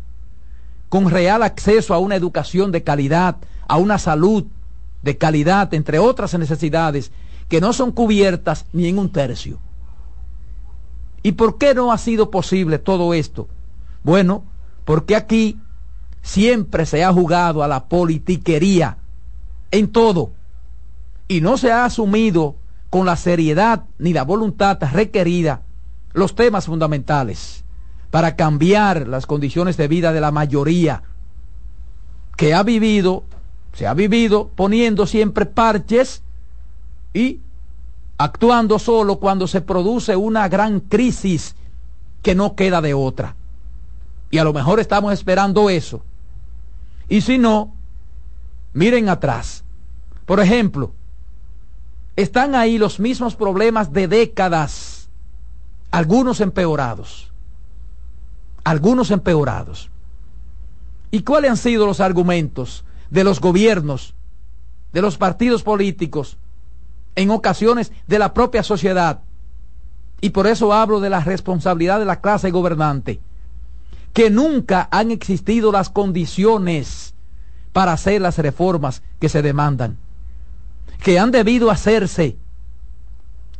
con real acceso a una educación de calidad, a una salud de calidad, entre otras necesidades que no son cubiertas ni en un tercio. ¿Y por qué no ha sido posible todo esto? Bueno, porque aquí siempre se ha jugado a la politiquería en todo y no se ha asumido con la seriedad ni la voluntad requerida los temas fundamentales para cambiar las condiciones de vida de la mayoría que ha vivido, se ha vivido poniendo siempre parches y actuando solo cuando se produce una gran crisis que no queda de otra. Y a lo mejor estamos esperando eso. Y si no, miren atrás. Por ejemplo, están ahí los mismos problemas de décadas, algunos empeorados algunos empeorados. ¿Y cuáles han sido los argumentos de los gobiernos, de los partidos políticos, en ocasiones de la propia sociedad? Y por eso hablo de la responsabilidad de la clase gobernante. Que nunca han existido las condiciones para hacer las reformas que se demandan, que han debido hacerse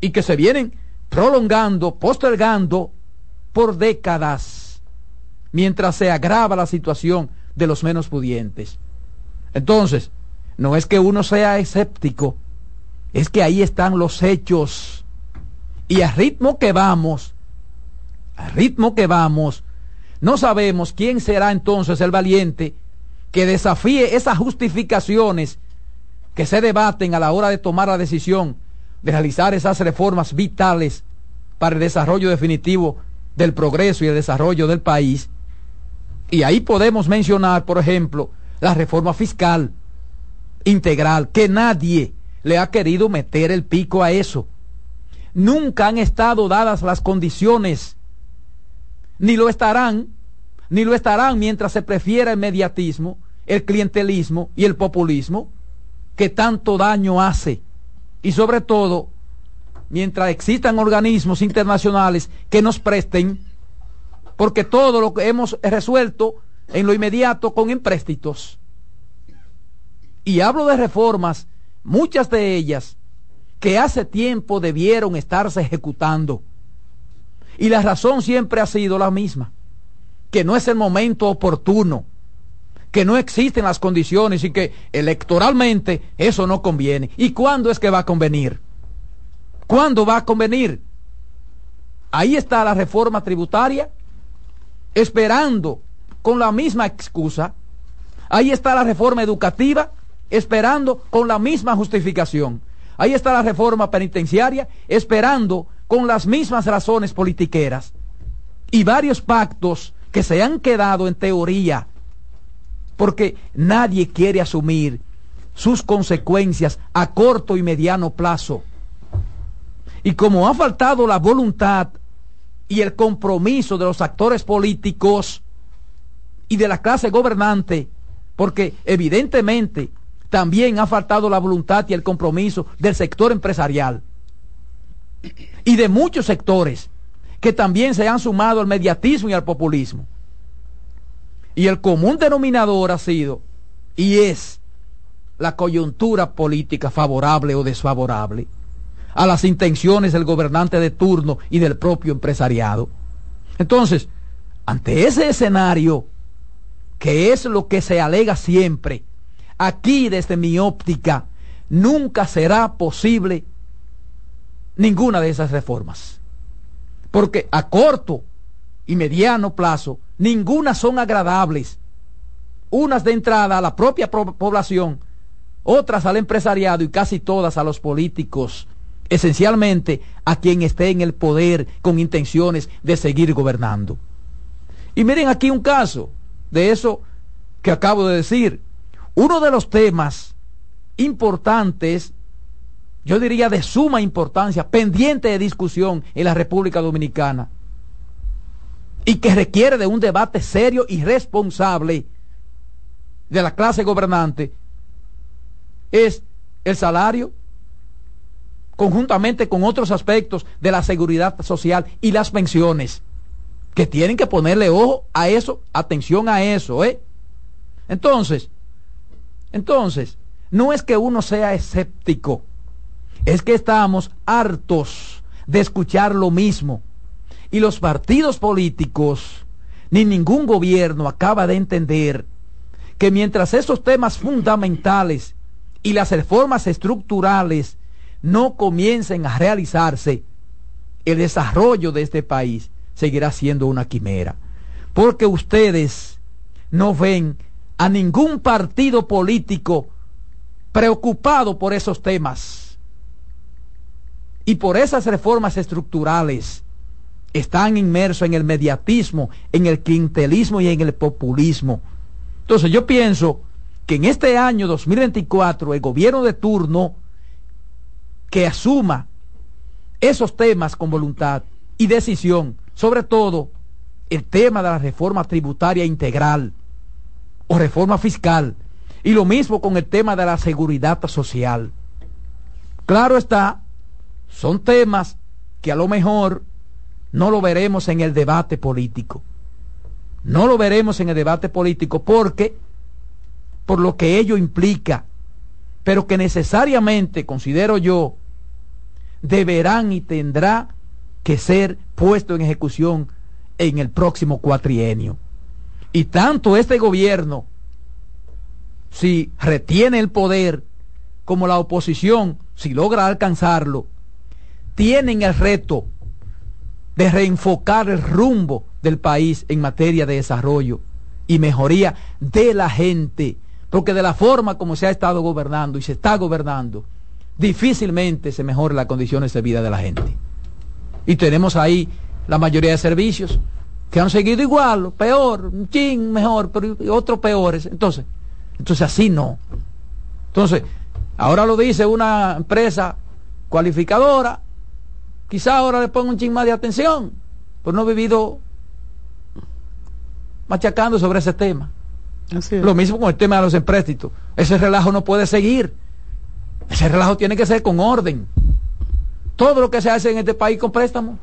y que se vienen prolongando, postergando por décadas, mientras se agrava la situación de los menos pudientes. Entonces, no es que uno sea escéptico, es que ahí están los hechos. Y a ritmo que vamos, a ritmo que vamos, no sabemos quién será entonces el valiente que desafíe esas justificaciones que se debaten a la hora de tomar la decisión de realizar esas reformas vitales para el desarrollo definitivo del progreso y el desarrollo del país. Y ahí podemos mencionar, por ejemplo, la reforma fiscal integral, que nadie le ha querido meter el pico a eso. Nunca han estado dadas las condiciones, ni lo estarán, ni lo estarán mientras se prefiera el mediatismo, el clientelismo y el populismo, que tanto daño hace. Y sobre todo, mientras existan organismos internacionales que nos presten, porque todo lo que hemos resuelto en lo inmediato con empréstitos. Y hablo de reformas, muchas de ellas que hace tiempo debieron estarse ejecutando. Y la razón siempre ha sido la misma, que no es el momento oportuno, que no existen las condiciones y que electoralmente eso no conviene. ¿Y cuándo es que va a convenir? ¿Cuándo va a convenir? Ahí está la reforma tributaria, esperando con la misma excusa. Ahí está la reforma educativa, esperando con la misma justificación. Ahí está la reforma penitenciaria, esperando con las mismas razones politiqueras. Y varios pactos que se han quedado en teoría, porque nadie quiere asumir sus consecuencias a corto y mediano plazo. Y como ha faltado la voluntad y el compromiso de los actores políticos y de la clase gobernante, porque evidentemente también ha faltado la voluntad y el compromiso del sector empresarial y de muchos sectores que también se han sumado al mediatismo y al populismo. Y el común denominador ha sido y es la coyuntura política favorable o desfavorable a las intenciones del gobernante de turno y del propio empresariado. Entonces, ante ese escenario, que es lo que se alega siempre, aquí desde mi óptica, nunca será posible ninguna de esas reformas. Porque a corto y mediano plazo, ninguna son agradables. Unas de entrada a la propia población, otras al empresariado y casi todas a los políticos esencialmente a quien esté en el poder con intenciones de seguir gobernando. Y miren aquí un caso de eso que acabo de decir. Uno de los temas importantes, yo diría de suma importancia, pendiente de discusión en la República Dominicana, y que requiere de un debate serio y responsable de la clase gobernante, es el salario conjuntamente con otros aspectos de la seguridad social y las pensiones, que tienen que ponerle ojo a eso, atención a eso, ¿eh? Entonces, entonces, no es que uno sea escéptico, es que estamos hartos de escuchar lo mismo. Y los partidos políticos, ni ningún gobierno acaba de entender que mientras esos temas fundamentales y las reformas estructurales no comiencen a realizarse, el desarrollo de este país seguirá siendo una quimera. Porque ustedes no ven a ningún partido político preocupado por esos temas. Y por esas reformas estructurales están inmersos en el mediatismo, en el clientelismo y en el populismo. Entonces yo pienso que en este año 2024 el gobierno de turno que asuma esos temas con voluntad y decisión, sobre todo el tema de la reforma tributaria integral o reforma fiscal, y lo mismo con el tema de la seguridad social. Claro está, son temas que a lo mejor no lo veremos en el debate político, No lo veremos en el debate político porque, por lo que ello implica, pero que necesariamente, considero yo, deberán y tendrá que ser puesto en ejecución en el próximo cuatrienio. Y tanto este gobierno, si retiene el poder, como la oposición, si logra alcanzarlo, tienen el reto de reenfocar el rumbo del país en materia de desarrollo y mejoría de la gente. Porque de la forma como se ha estado gobernando y se está gobernando, difícilmente se mejoran las condiciones de vida de la gente. Y tenemos ahí la mayoría de servicios que han seguido igual, peor, un ching mejor, pero otros peores. Entonces, entonces así no. Entonces, ahora lo dice una empresa cualificadora, quizá ahora le ponga un ching más de atención, pero no he vivido machacando sobre ese tema. Lo mismo con el tema de los empréstitos. Ese relajo no puede seguir. Ese relajo tiene que ser con orden. Todo lo que se hace en este país con préstamo,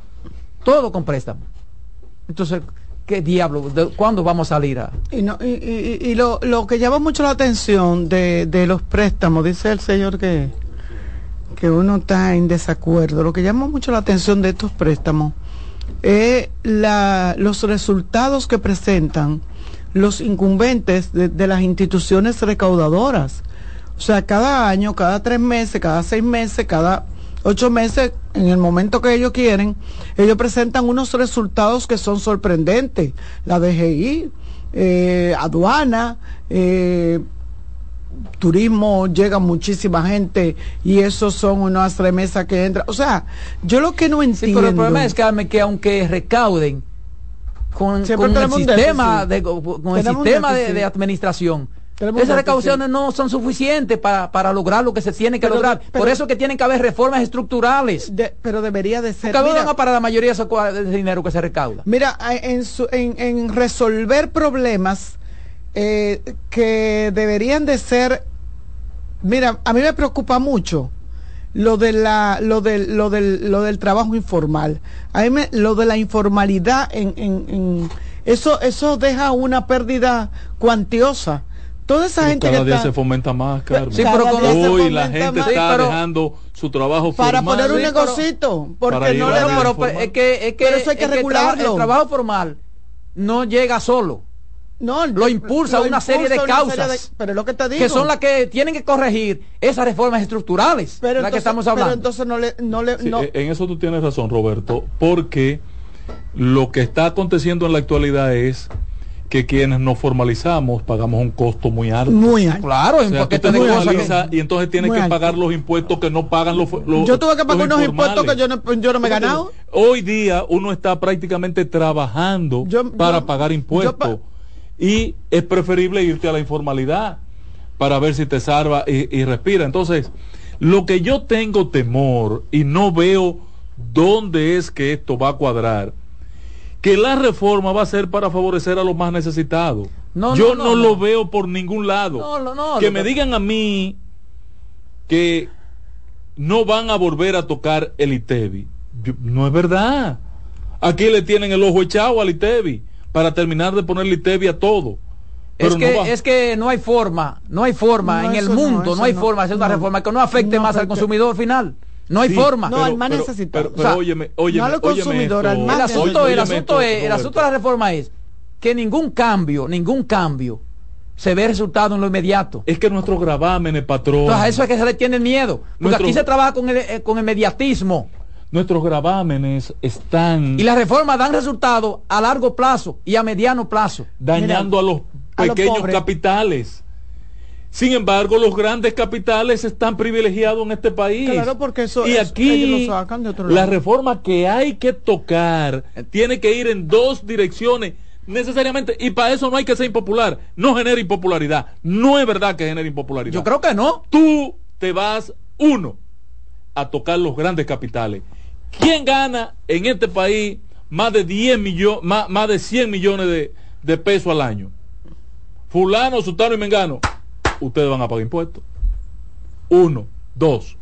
todo con préstamo. Entonces, ¿qué diablo? ¿Cuándo vamos a salir a...? Y, no, y, y, lo, lo, que llama mucho la atención de, de, los préstamos, dice el señor que, que uno está en desacuerdo, lo que llama mucho la atención de estos préstamos es la, los resultados que presentan los incumbentes de, de las instituciones recaudadoras. O sea, cada año, cada tres meses, cada seis meses, cada ocho meses, en el momento que ellos quieren, ellos presentan unos resultados que son sorprendentes. La DGI, eh, aduana, eh, turismo, llega muchísima gente y esos son unas remesas que entran. O sea, yo lo que no entiendo. pero el problema es, que aunque recauden con, el sistema, de, con el sistema de administración, esas recaudaciones no son suficientes para, lograr lo que se tiene que lograr. Por eso que tienen que haber reformas estructurales. pero debería de ser. Mira, para la mayoría de ese dinero que se recauda. Mira, en, en, resolver problemas eh, que deberían de ser. Mira, a mí me preocupa mucho lo de la lo del lo del lo del trabajo informal a mí me, lo de la informalidad en, en, en, eso eso deja una pérdida cuantiosa Toda esa gente cada día se fomenta más, Carmen. Sí, pero hoy la gente está dejando su trabajo para poner un negocito, porque no le pero, es que es que, eso hay que regularlo. el trabajo formal no llega solo. No, lo impulsa una serie de causas pero lo que, te digo. que son las que tienen que corregir esas reformas estructurales pero las que estamos hablando. Pero entonces no le, no le no. En eso tú tienes razón, Roberto, porque lo que está aconteciendo en la actualidad es que quienes nos formalizamos pagamos un costo muy alto. Muy alto. Claro, y entonces tienes que pagar los impuestos que no pagan los, Yo tuve que pagar unos impuestos que yo no, yo no me he ganado. Hoy día uno está prácticamente trabajando para pagar impuestos y es preferible irte a la informalidad para ver si te salva y, y respira. Entonces, lo que yo tengo temor y no veo dónde es que esto va a cuadrar que la reforma va a ser para favorecer a los más necesitados. Yo no, lo veo por ningún lado. que me digan a mí que no van a volver a tocar el ITEBI. no es verdad. Aquí le tienen el ojo echado al ITEBI para terminar de poner el ITEBI a todo. es que, es que no hay forma, no hay forma en el mundo, no, hay forma de hacer una reforma que no afecte más al consumidor final. No hay forma. No, al más necesitado. Pero, óyeme, óyeme, no al consumidor, al más el asunto, el asunto, es, el asunto de la reforma es que ningún cambio, ningún cambio se ve resultado en lo inmediato. Es que nuestros gravámenes, patrón. Entonces, eso es que se le tiene miedo. Porque aquí se trabaja con el, eh, con el mediatismo. Nuestros gravámenes están. Y las reformas dan resultado a largo plazo y a mediano plazo. Dañando a los pequeños capitales. Sin embargo, los grandes capitales están privilegiados en este país. Claro, porque eso y aquí la reforma que hay que tocar tiene que ir en dos direcciones necesariamente y para eso no hay que ser impopular. No genera impopularidad. No es verdad que genera impopularidad. Yo creo que no. Tú te vas uno a tocar los grandes capitales. ¿Quién gana en este país más de 10 millones, más, de 100 millones de, de pesos al año? Fulano, Sultano y Mengano ustedes van a pagar impuestos. Uno. Dos.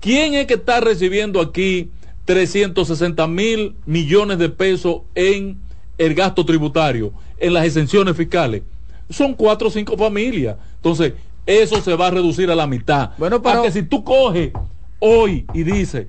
¿Quién es que está recibiendo aquí 360 mil millones de pesos en el gasto tributario en las exenciones fiscales, son cuatro o cinco familias. Entonces, eso se va a reducir a la mitad. Bueno, pero... Porque si tú coges hoy y dices,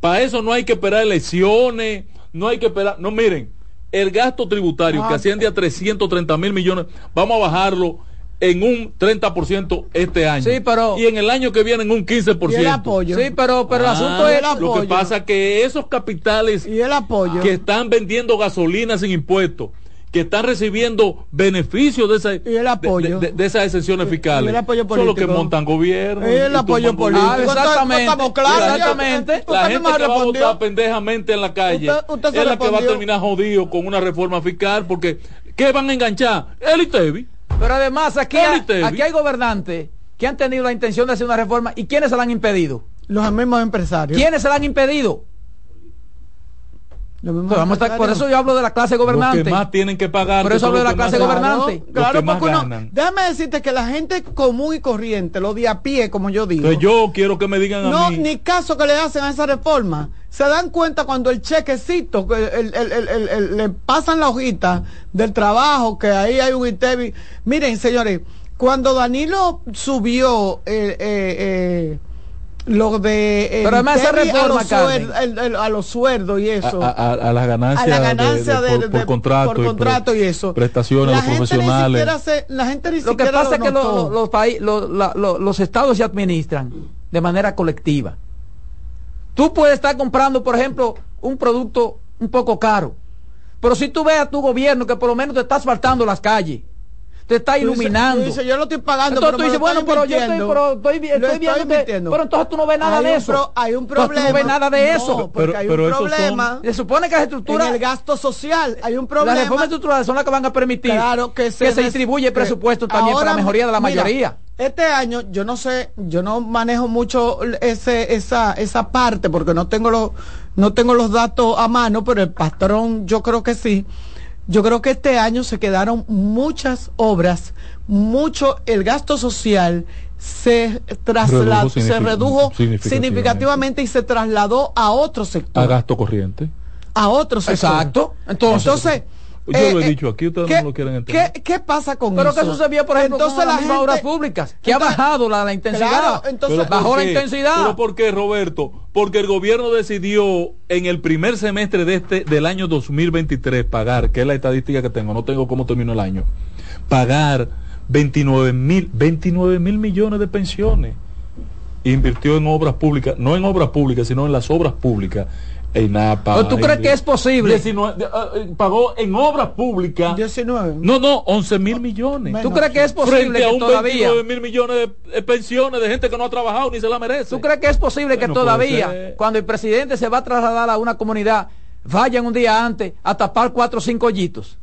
para eso no hay que esperar elecciones, no hay que esperar, no miren, el gasto tributario que asciende a 330 mil millones, vamos a bajarlo en un 30% este año. Sí, pero y en el año que viene en un 15%. Y el apoyo. Sí, pero pero el Ah, asunto es el apoyo. Lo que pasa que esos capitales y el apoyo que están vendiendo gasolina sin impuestos, que están recibiendo beneficios de, esa, y el apoyo. de, de- de esas exenciones fiscales, y el apoyo son los que montan gobierno. Y el y apoyo político. Ah, exactamente. Estamos claros. Exactamente. Usted La gente que va a respondió. votar pendejamente en la calle Usted- usted se es la que va a respondió. terminar jodido con una reforma fiscal porque ¿qué van a enganchar? El ITEVI. Pero además aquí, aquí hay gobernantes que han tenido la intención de hacer una reforma y ¿quiénes se la han impedido? Los mismos empresarios. ¿Quiénes se la han impedido? Los vamos a por eso yo hablo de la clase Los gobernante. que más tienen que pagar. Por eso hablo de la clase gobernante. Claro, porque uno- ganan. déjame decirte que la gente común y corriente, lo de a pie, como yo digo, Entonces yo quiero que me digan a no, mí. ni caso que le hacen a esa reforma. Se dan cuenta cuando el chequecito, que el- el- el- el- el- le pasan la hojita del trabajo, que ahí hay un ITEVI. Miren, señores, cuando Danilo subió eh, eh, eh, lo de el Pero además esa a reforma, los, suer- el- el- a los sueldos y a, eso. a- a- a las ganancias, a la de- ganancia de- de- por, de- por contrato, por contrato y eso. prestaciones la a los gente profesionales. se- la gente ni Lo que pasa es que los, paí- lo- la- lo- los estados se administran de manera colectiva. Tú puedes estar comprando, por ejemplo, un producto un poco caro, pero si tú ves a tu gobierno que por lo menos te está asfaltando las calles, te está iluminando. tú dices, yo lo estoy pagando, Entonces pero tú dices, bueno, pero yo estoy, pero estoy, estoy estoy viendo que- pero entonces tú no ves nada Hay de un eso. pro- hay un Entonces problema. Tú no ves nada de eso. Porque Pero- hay un son- problema. Se supone que las estructuras en el gasto social hay un problema. Las reformas estructurales son las que van a permitir Claro, que se, des- distribuye el que- presupuesto también para la mejoría de la mira, mayoría. Este año yo no sé, yo no manejo mucho ese esa esa parte porque no tengo los no tengo los datos a mano, pero el patrón yo creo que sí. Yo creo que este año se quedaron muchas obras, mucho el gasto social se trasladó, Redujo se redujo significativamente. significativamente y se trasladó a otro sector, a gasto corriente. a otro sector. Exacto. Entonces, Entonces, Yo eh, lo he eh, dicho aquí, ustedes ¿qué, no lo quieren entender. ¿qué, qué pasa con Pero eso? que eso se vio, por ejemplo, Entonces con la las mismas gente- obras públicas, que ha bajado la, la intensidad. Claro, entonces- ¿Pero bajó la intensidad. ¿Pero por qué, Roberto? Porque el gobierno decidió en el primer semestre de este del año 2023 pagar, que es la estadística que tengo, no tengo cómo terminó el año, pagar 29 mil 29 mil millones de pensiones. Invirtió en obras públicas, no en obras públicas, sino en las obras públicas. EINAPA. ¿O tú crees que es posible? 19, eh, eh, pagó en obras públicas. 19. No, no, 11 mil millones. ¿Tú crees que es posible Frente que a un todavía 29 mil millones de pensiones de gente que no ha trabajado ni se la merece. ¿Tú crees que es posible que No puede todavía, cuando el presidente se va a trasladar a una comunidad, vayan un día antes a tapar cuatro o cinco hoyitos?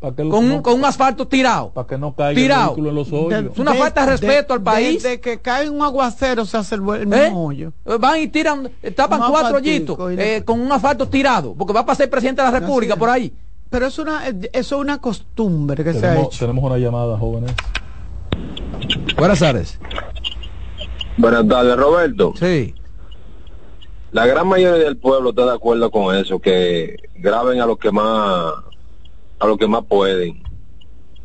Para que, lo- Con, no- un, con un asfalto tirado. para que no caiga Tirado. el vehículo en los hoyos. Es una falta de respeto al país. Desde que cae un aguacero se hace el, ¿Eh? mismo hoyo. Van y tiran, eh, tapan Un cuatro hoyitos eh, con un asfalto tirado, porque va a pasar el presidente de la República por ahí. Pero es una, eso es una costumbre que se ha Tenemos, hecho. tenemos una llamada, jóvenes. Buenas tardes. Buenas tardes, Roberto. Sí. La gran mayoría del pueblo está de acuerdo con eso, que graben a los que más a los que más pueden.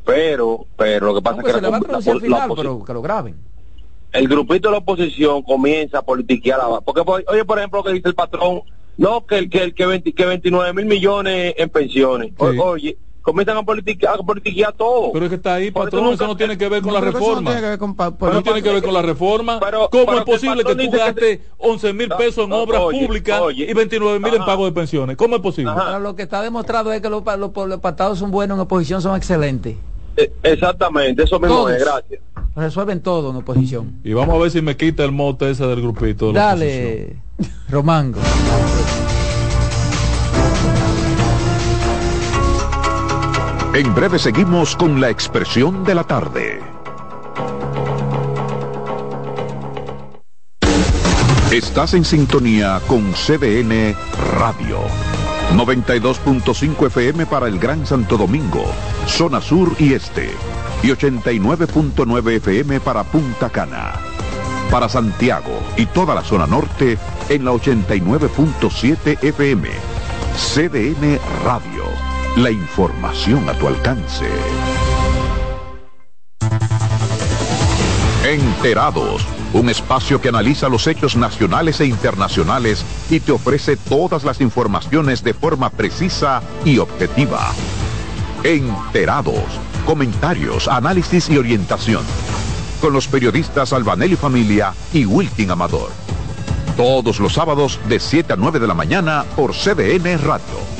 Pero, pero lo que pasa No, es pues que la- la final, pero que lo graben. el grupito de la oposición comienza a politiquear la porque por- oye por ejemplo lo que dice el patrón no que el que el que, 20 que 29 mil millones en pensiones O- oye comienzan a politiquear, a politiquear todo Pero es que está ahí, eso patrón, nunca- eso no tiene que ver con la Pero eso no reforma. tiene que ver con pa- Pero no tiene que ver con la reforma. Pero- ¿Cómo pero es posible que tú gastes 11 mil pesos en obras oye, públicas oye. y 29 mil en pago de pensiones? ¿Cómo es posible? Lo que está demostrado es que los, los, los pactados son buenos en oposición, son excelentes. Eh, exactamente eso mismo Todos. es gracias Resuelven todo en oposición. Y vamos a ver si me quita el mote ese del grupito. de. Dale, Romango. En breve seguimos con la expresión de la tarde. Estás en sintonía con CDN Radio. 92.5 FM para el Gran Santo Domingo, zona sur y este. Y 89.9 FM para Punta Cana. Para Santiago y toda la zona norte en la 89.7 FM. CDN Radio. La información a tu alcance. Enterados, un espacio que analiza los hechos nacionales e internacionales y te ofrece todas las informaciones de forma precisa y objetiva. Enterados, comentarios, análisis y orientación. Con los periodistas Albanelli Familia y Wilkin Amador. Todos los sábados de 7 a 9 de la mañana por CDN Radio.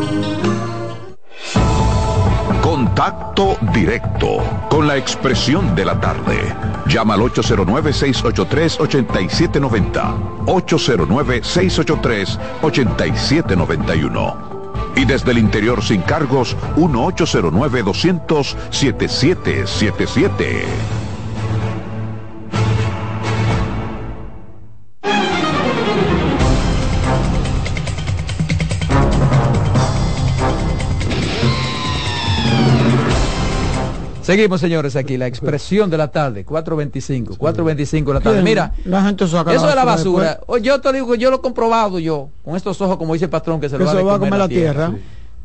Contacto directo con la expresión de la tarde. Llama al 809-683-8790. 809-683-8791. Y desde el interior sin cargos, 1-809-200-7777. Seguimos, señores, aquí, la expresión de la tarde, 4.25, 4.25 de la tarde. Mira, la gente eso de la basura, yo te digo, yo lo he comprobado yo, con estos ojos, como dice el patrón, que se lo va, a comer la tierra.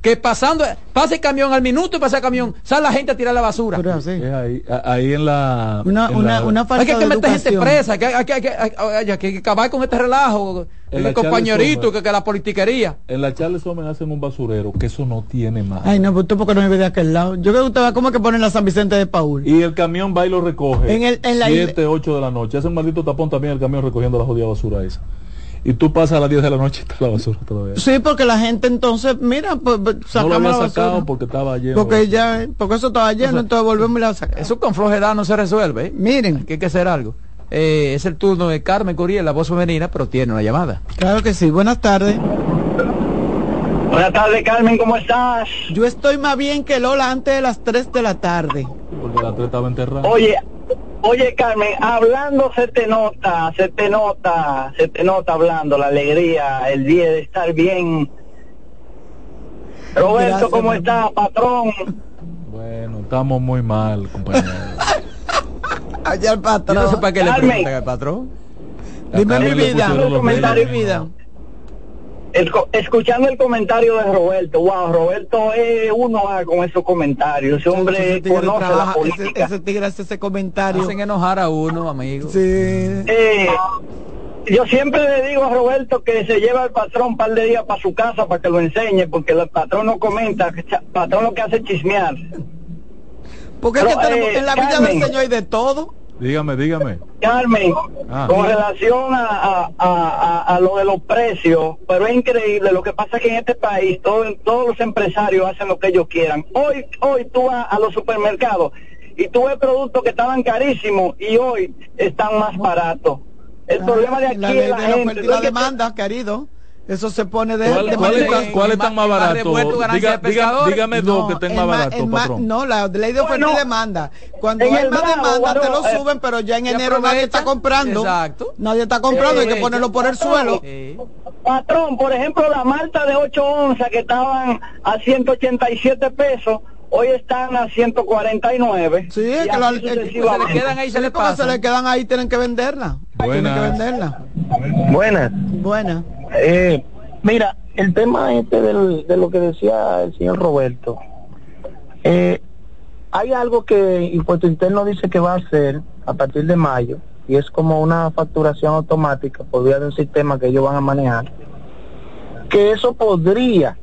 Que pasando, pase el camión al minuto y pasa el camión, sale la gente a tirar la basura. ahí, ahí, en la. Una, una, una falta Hay que, que meter gente presa, que hay que, que, que, acabar con este relajo, el compañerito, que, que la politiquería. En la Charles Homen hacen un basurero, que eso no tiene más. Ay, no, pues usted porque no vive de aquel lado. Yo creo que usted va como que ponen la San Vicente de Paul. Y el camión va y lo recoge. En, el, en la 7, 8 de la noche. Hace un maldito tapón también el camión recogiendo la jodida basura esa y tú pasas a las 10 de la noche y está la basura todavía. Sí, porque la gente entonces, mira, pues, pues sacamos no lo había sacado porque estaba lleno. Porque ya, porque eso estaba lleno, entonces volvemos y la sacamos. Eso con flojedad no se resuelve. ¿eh? Miren. que hay que hacer algo. Eh, es el turno de Carmen Curiel, la voz femenina, pero tiene una llamada. Claro que sí. Buenas tardes. Buenas tardes, Carmen, ¿cómo estás? Yo estoy más bien que Lola antes de las 3 de la tarde. Porque la 3 estaba enterrada. Oye, Oye, Carmen, hablando se te nota, se te nota, se te nota hablando la alegría, el día de estar bien. Roberto, ¿cómo estás, patrón? Bueno, estamos muy mal, compañero. *laughs* Allá el patrón. Yo no sé para qué le preguntan al patrón. Dime mi vida, mi vida escuchando el comentario de Roberto, wow, Roberto es uno con esos comentarios, ese hombre conoce la política. Ese, tigre hace ese comentario. Hacen enojar a uno, amigo. Sí. Eh, yo siempre le digo a Roberto que se lleva al patrón un par de días para su casa para que lo enseñe, porque el patrón no comenta, el patrón lo que hace es chismear. Porque es que tenemos, eh, en la vida del Señor hay de todo. Dígame, dígame. Carmen, ah. con relación a, a, a, lo de los precios, pero es increíble, lo que pasa es que en este país todo, todos los empresarios hacen lo que ellos quieran. Hoy, hoy tú vas a los supermercados y tú ves productos que estaban carísimos y hoy están más baratos. El ah, problema de aquí es la, gente. la demanda, querido. Eso se pone de... ¿Cuál, cuál, está, cuál más barato? Diga, diga, dígame dos que estén más baratos, patrón. No, la ley de oferta y demanda. Cuando hay más demanda te lo eh, suben, pero ya en enero nadie está comprando. Exacto. Nadie está comprando, hay que ponerlo por el suelo. Patrón, por ejemplo, la malta de 8 onzas que estaban a 187 pesos, hoy están a 149. Sí, es que, lo, se le quedan ahí, se le pasa. Se le quedan ahí, tienen que venderla. Tienen que venderla. Buenas. Buenas. Eh, mira, el tema este de lo que decía el señor Roberto. Eh, hay algo que Impuesto Interno dice que va a hacer a partir de mayo y es como una facturación automática por vía de un sistema que ellos van a manejar. Que eso podría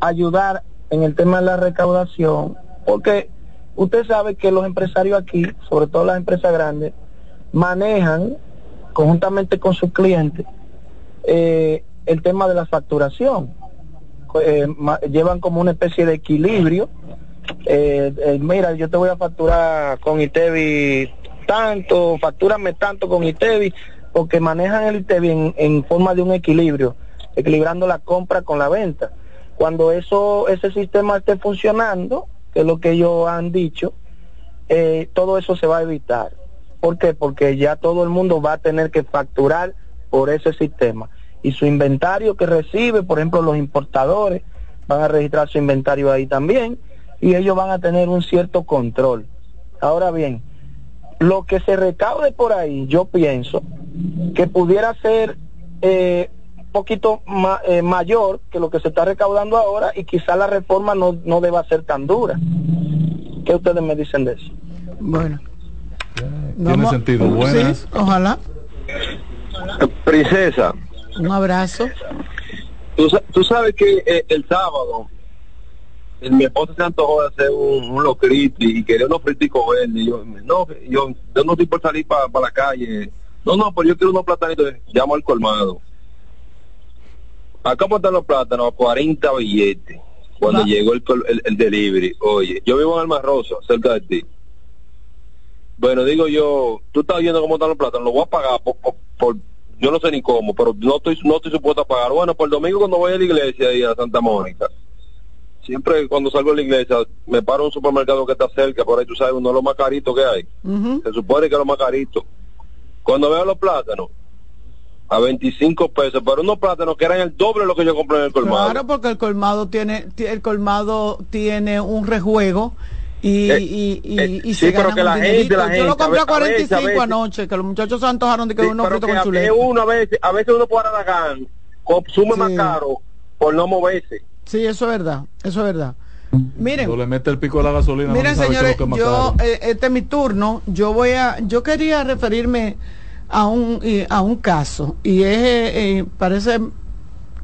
ayudar en el tema de la recaudación, porque usted sabe que los empresarios aquí, sobre todo las empresas grandes, manejan conjuntamente con sus clientes eh, el tema de la facturación. Eh, llevan como una especie de equilibrio. Eh, mira, yo te voy a facturar con ITEVI tanto, factúrame tanto con ITEVI, porque manejan el ITEVI en, forma de un equilibrio, equilibrando la compra con la venta. Cuando eso, ese sistema esté funcionando, que es lo que ellos han dicho, todo eso se va a evitar. ¿Por qué? Porque ya todo el mundo va a tener que facturar por ese sistema. Y su inventario que recibe, por ejemplo, los importadores van a registrar su inventario ahí también y ellos van a tener un cierto control. Ahora bien, lo que se recaude por ahí, yo pienso que pudiera ser eh, un poquito eh, mayor que lo que se está recaudando ahora y quizá la reforma no, no deba ser tan dura. ¿Qué ustedes me dicen de eso? Bueno. Tiene sentido. Buenas. ojalá. Princesa. Un abrazo. Tú, sabes que eh, el sábado mi esposa se antojó de hacer un, un y quería unos friticos verdes. Y yo, no, yo, yo no estoy por salir para la calle. No, no, pero yo quiero unos platanitos. Llamo al colmado. Acá están los plátanos a 40 billetes cuando llegó el, el, delivery. Oye, yo vivo en Alma Rosa, cerca de ti. Bueno, digo yo, tú estás viendo cómo están los plátanos, lo voy a pagar por, por, yo no sé ni cómo, pero no estoy, no estoy supuesto a pagar. Bueno, por el domingo cuando voy a la iglesia y a Santa Mónica, siempre cuando salgo de la iglesia me paro en un supermercado que está cerca, por ahí tú sabes, uno de los más caritos que hay. Se supone que es lo más carito. Cuando veo los plátanos, a 25 pesos, pero unos plátanos que eran el doble de lo que yo compré en el colmado. Claro, porque el colmado tiene, el colmado tiene un rejuego y, eh, y, y, eh, y sí, pero que la gente, la Yo lo gente, compré a a veces, 45 a veces. anoche, que los muchachos se antojaron de que Sí, uno frito con a chuleta. veces uno a veces, a veces uno por Aragán consume más caro por no moverse. Sí, eso es verdad, eso es verdad. Miren, Cuando le mete el pico a la gasolina, Miren, no señores, es yo, eh, este es mi turno. Yo voy a, yo quería referirme a un, y- a un caso y es, eh, eh, parece,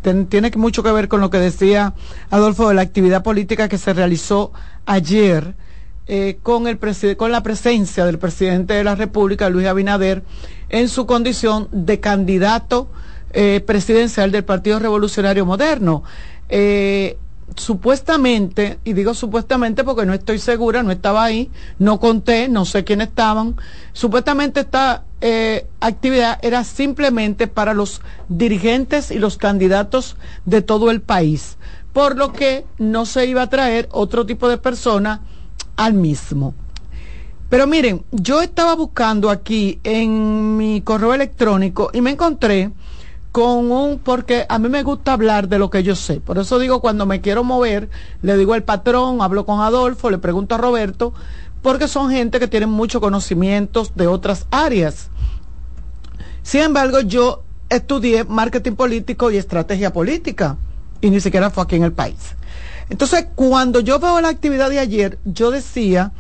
ten- tiene mucho que ver con lo que decía Adolfo de la actividad política que se realizó ayer eh, con el con la presencia del presidente de la República, Luis Abinader, en su condición de candidato eh, presidencial del Partido Revolucionario Moderno. Eh, supuestamente, y digo supuestamente porque no estoy segura, no estaba ahí, no conté, no sé quiénes estaban, supuestamente esta actividad era simplemente para los dirigentes y los candidatos de todo el país, por lo que no se iba a traer otro tipo de persona al mismo. Pero miren, yo estaba buscando aquí en mi correo electrónico y me encontré con un, porque a mí me gusta hablar de lo que yo sé. Por eso digo, cuando me quiero mover, le digo al patrón, hablo con Adolfo, le pregunto a Roberto, porque son gente que tienen muchos conocimientos de otras áreas. Sin embargo, yo estudié marketing político y estrategia política, y ni siquiera fue aquí en el país. Entonces, cuando yo veo la actividad de ayer, yo decía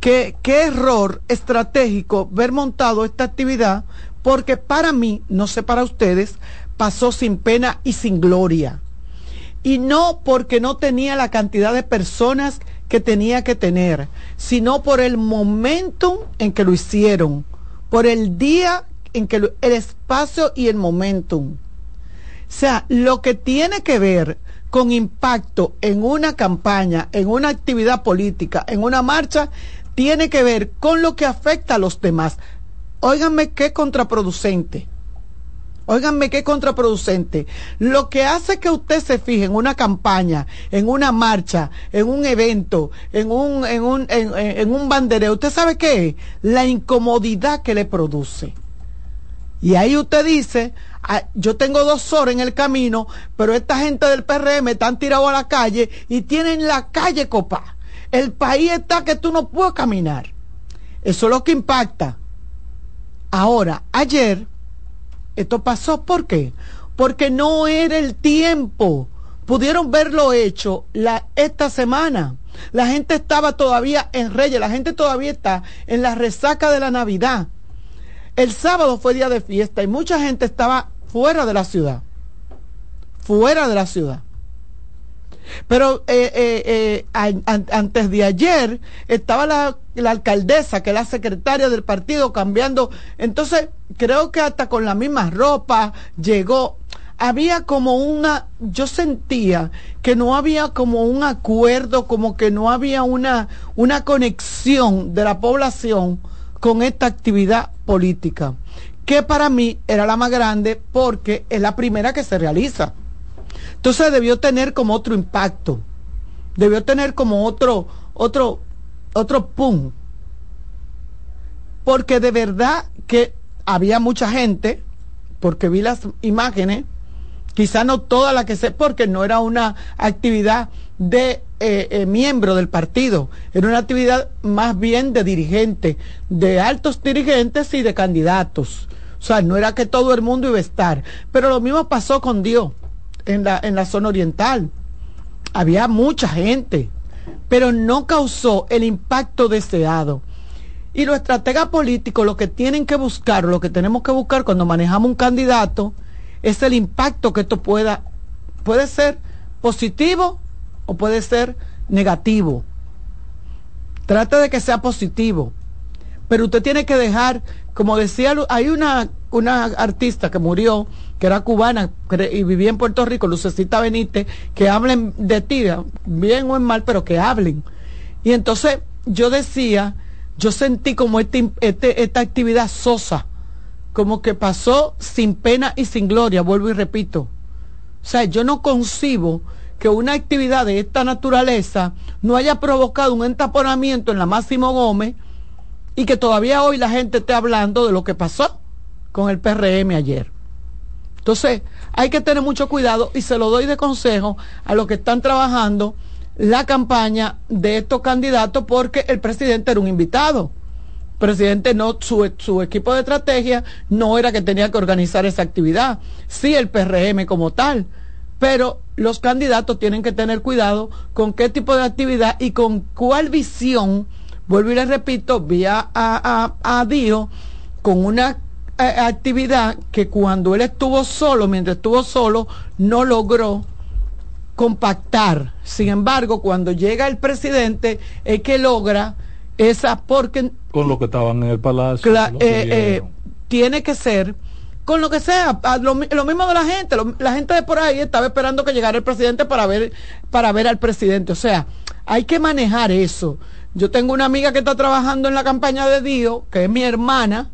que qué error estratégico ver montado esta actividad, porque para mí, no sé para ustedes, pasó sin pena y sin gloria. Y no porque no tenía la cantidad de personas que tenía que tener, sino por el momento en que lo hicieron, por el día en que lo- el espacio y el momentum. Sea, lo que tiene que ver con impacto en una campaña, en una actividad política, en una marcha, tiene que ver con lo que afecta a los demás. Óiganme qué contraproducente. Óiganme qué contraproducente. Lo que hace que usted se fije en una campaña, en una marcha, en un evento, en un, en un, en, un bandereo, ¿usted sabe qué? La incomodidad que le produce. Y ahí usted dice, "Ah, yo tengo dos horas en el camino, pero esta gente del PRM están tirados a la calle y tienen la calle copa. El país está que tú no puedes caminar. Eso es lo que impacta. Ahora, ayer, esto pasó, ¿por qué? Porque no era el tiempo. Pudieron verlo hecho la, esta semana. La gente estaba todavía en Reyes, la gente todavía está en la resaca de la Navidad. El sábado fue día de fiesta y mucha gente estaba fuera de la ciudad. Fuera de la ciudad. Pero eh, eh, eh, an- an- antes de ayer estaba la, la alcaldesa, que es la secretaria del partido, cambiando. Entonces, creo que hasta con la misma ropa llegó. Había como una, yo sentía que no había como un acuerdo, como que no había una, una conexión de la población con esta actividad política, que para mí era la más grande porque es la primera que se realiza. Entonces debió tener como otro impacto, debió tener como otro, otro, otro pum. Porque de verdad que había mucha gente, porque vi las imágenes, quizá no toda la que sé, porque no era una actividad de eh, eh, miembro del partido, era una actividad más bien de dirigentes, de altos dirigentes y de candidatos. O sea, no era que todo el mundo iba a estar. Pero lo mismo pasó con Dios en la, en la zona oriental. Había mucha gente, pero no causó el impacto deseado. Y los estrategas políticos lo que tienen que buscar, lo que tenemos que buscar cuando manejamos un candidato, es el impacto que esto pueda, puede ser positivo o puede ser negativo. Trata de que sea positivo, pero usted tiene que dejar como decía, hay una, una artista que murió, que era cubana y vivía en Puerto Rico, Lucecita Benítez, que hablen de ti, bien o en mal, pero que hablen. Y entonces yo decía, yo sentí como este, este, esta actividad sosa, como que pasó sin pena y sin gloria, vuelvo y repito. O sea, yo no concibo que una actividad de esta naturaleza no haya provocado un entaponamiento en la Máximo Gómez, y que todavía hoy la gente esté hablando de lo que pasó con el PRM ayer. Entonces, hay que tener mucho cuidado y se lo doy de consejo a los que están trabajando la campaña de estos candidatos porque el presidente era un invitado. Presidente no, su, equipo de estrategia no era que tenía que organizar esa actividad, sí el PRM como tal, pero los candidatos tienen que tener cuidado con qué tipo de actividad y con cuál visión vuelvo y le repito, vi a, a, Dio con una eh, actividad que cuando él estuvo solo, mientras estuvo solo, no logró compactar. Sin embargo, cuando llega el presidente, es que logra esa porque con lo que estaban en el palacio eh, eh, tiene que ser con lo que sea lo, mismo de la gente la gente de por ahí estaba esperando que llegara el presidente para ver para ver al presidente o sea hay que manejar eso yo tengo una amiga que está trabajando en la campaña de Dios, que es mi hermana,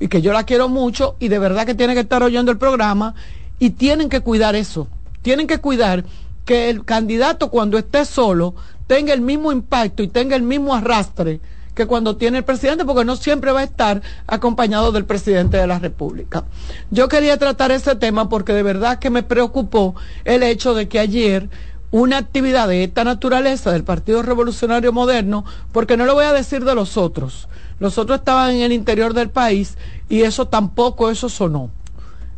y que yo la quiero mucho, y de verdad que tiene que estar oyendo el programa, y tienen que cuidar eso. Tienen que cuidar que el candidato cuando esté solo tenga el mismo impacto y tenga el mismo arrastre que cuando tiene el presidente, porque no siempre va a estar acompañado del presidente de la República. Yo quería tratar ese tema porque de verdad que me preocupó el hecho de que ayer una actividad de esta naturaleza del Partido Revolucionario Moderno, porque no lo voy a decir de los otros. Los otros estaban en el interior del país y eso tampoco, eso sonó.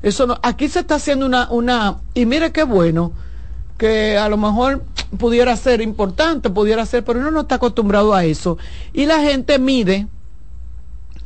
Eso no, aquí se está haciendo una, una, y mire qué bueno, que a lo mejor pudiera ser importante, pudiera ser, pero uno no está acostumbrado a eso. Y la gente mide,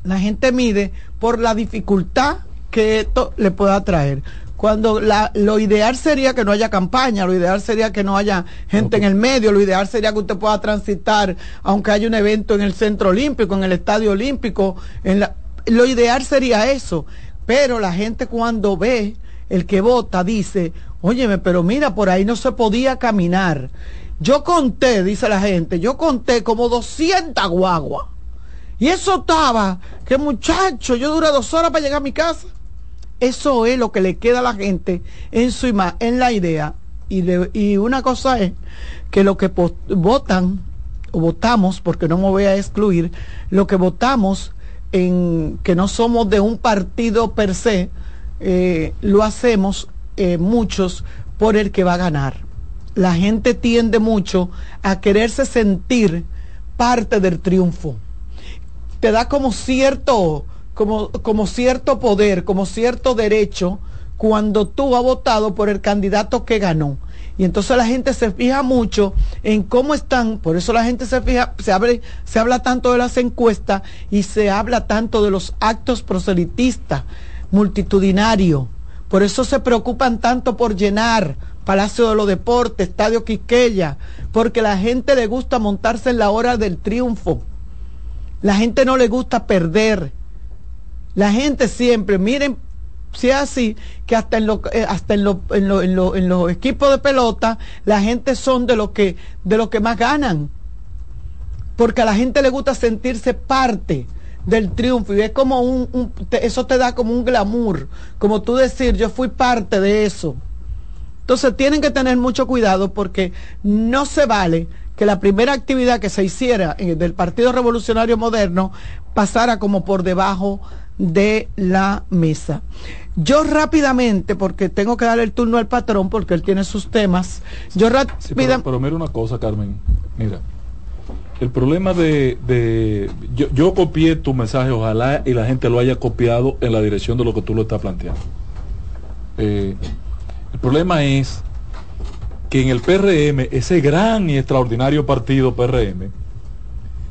la gente mide por la dificultad que esto le pueda traer cuando la, lo ideal sería que no haya campaña, lo ideal sería que no haya gente en el medio, lo ideal sería que usted pueda transitar, aunque haya un evento en el Centro Olímpico, en el Estadio Olímpico, en la, lo ideal sería eso, pero la gente cuando ve el que vota dice, óyeme, pero mira, por ahí no se podía caminar. Yo conté, dice la gente, yo conté como 200 guaguas. Y eso estaba, que muchacho, yo duré dos horas para llegar a mi casa. Eso es lo que le queda a la gente en su en la idea. Y, y una cosa es que lo que votan o votamos, porque no me voy a excluir, lo que votamos en que no somos de un partido per se, eh, lo hacemos eh, muchos por el que va a ganar. La gente tiende mucho a quererse sentir parte del triunfo. Te da como cierto como, como cierto poder, como cierto derecho, cuando tú has votado por el candidato que ganó. Y entonces la gente se fija mucho en cómo están, por eso la gente se fija, se, abre, se habla tanto de las encuestas y se habla tanto de los actos proselitistas, multitudinarios. Por eso se preocupan tanto por llenar Palacio de los Deportes, Estadio Quiqueya, porque la gente le gusta montarse en la hora del triunfo. La gente no le gusta perder. La gente siempre, miren, si es así, que hasta en, eh, en, lo, los equipos de pelota, la gente son de de los que más ganan. Porque a la gente le gusta sentirse parte del triunfo y es como un, eso te da como un glamour, como tú decir, yo fui parte de eso. Entonces tienen que tener mucho cuidado porque no se vale que la primera actividad que se hiciera del Partido Revolucionario Moderno pasara como por debajo de la mesa. Yo rápidamente, porque tengo que darle el turno al patrón, porque él tiene sus temas, yo rápidamente... pero, pero, mira una cosa, Carmen, mira, el problema de... yo, yo, copié tu mensaje, ojalá y la gente lo haya copiado en la dirección de lo que tú lo estás planteando. Eh, el problema es que en el PRM, ese gran y extraordinario partido PRM,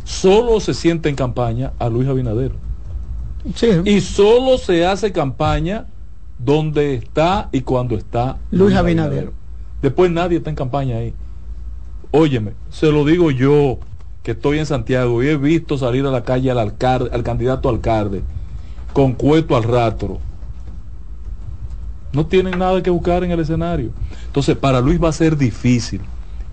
solo se siente en campaña a Luis Abinader. Y solo se hace campaña donde está y cuando está Luis, Abinader. Después nadie está en campaña ahí. Óyeme, se lo digo yo, que estoy en Santiago y he visto salir a la calle al alcalde, al candidato alcalde, con cueto al ratro. No tienen nada que buscar en el escenario. Entonces, para Luis va a ser difícil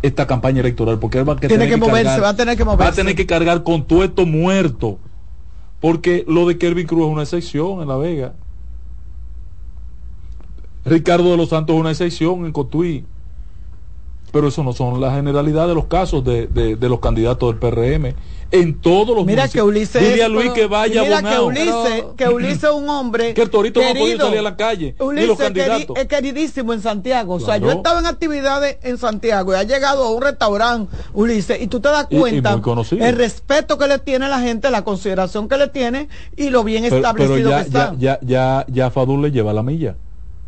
esta campaña electoral porque él va a, tener que, moverse, va a tener que moverse. Va a tener que cargar con todo esto muerto. Porque lo de Kelvin Cruz es una excepción en La Vega. Ricardo de los Santos es una excepción en Cotuí. Pero eso no son la generalidad de los casos de, de los candidatos del PRM en todos los Mira que Ulises Dile a Luis que vaya Mira que Ulises, que Ulises es un hombre que el Torito no ha podido salir a la calle. Ulises los candidatos. es queridísimo en Santiago. O sea yo estaba en actividades en Santiago y ha llegado a un restaurante Ulises y tú te das cuenta el respeto que le tiene la gente la consideración que le tiene y lo bien establecido ya, que está. ya, ya, ya, ya Fadul le lleva la milla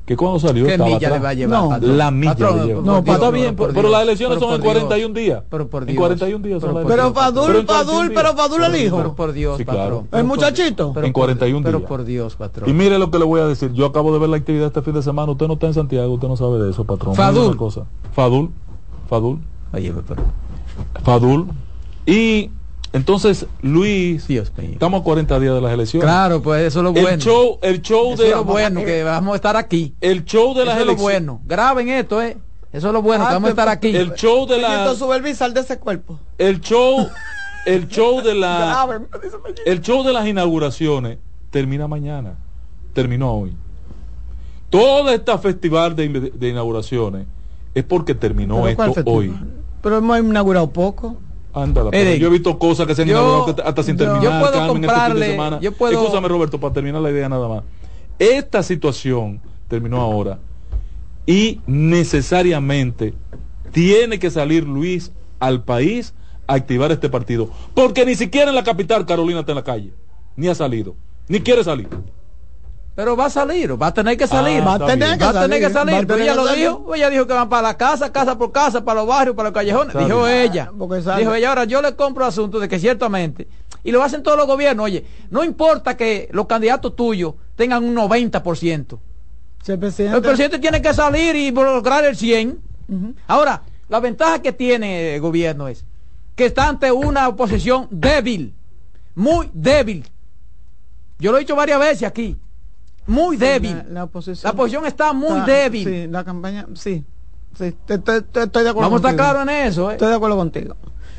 que cuando salió ¿Qué milla le va a llevar? No, la milla le lleva. No, está bien, pero, las elecciones son en 41 días. Pero por Dios. En 41 días son Pero Fadul, Fadul, pero Fadul el hijo. Pero por Dios, patrón. El muchachito. En 41 días. Pero por Dios, patrón. Y mire lo que le voy a decir. Yo acabo de ver la actividad este fin de semana. Usted no está en Santiago, usted no sabe de eso, patrón. Fadul. Cosa. Fadul. Fadul. Oye, pero... Fadul. Y entonces, Luis, estamos a 40 días de las elecciones. Claro, pues eso es lo bueno. El show, el show eso de... Es lo bueno, que vamos a estar aquí. El show de las elecciones. es lo bueno. Graben esto, ¿eh? Eso es lo bueno, que vamos a estar aquí. El show de la... supervisar de ese cuerpo. El show, *laughs* el show de la... el show de las inauguraciones termina mañana. Terminó hoy. Todo este festival de, de inauguraciones es porque terminó esto hoy. Pero hemos inaugurado poco. Ándala, yo he visto cosas que se han inaugurado hasta sin terminar. Yo puedo este comprarle. Yo puedo... Escúchame, Roberto, para terminar la idea nada más. Esta situación terminó ahora y necesariamente tiene que salir Luis al país a activar este partido. Porque ni siquiera en la capital Carolina está en la calle. Ni ha salido. Ni quiere salir. Pero va a salir, va a tener que salir. va, a tener que, salir, que salir. Pero ella lo dijo, ella dijo que van para la casa, casa por casa, para los barrios, para los callejones. Dijo ella. Dijo ella, ahora yo le compro asunto de que ciertamente, y lo hacen todos los gobiernos, oye, no importa que los candidatos tuyos tengan un 90%. el, presidente... el presidente tiene que salir y lograr el 100. Ahora, la ventaja que tiene el gobierno es que está ante una oposición débil, muy débil. Yo lo he dicho varias veces aquí muy débil. La, oposición, está muy débil. Sí, la campaña, sí. sí estoy de acuerdo Vamos a estar claros en eso. ¿eh? Estoy de acuerdo contigo.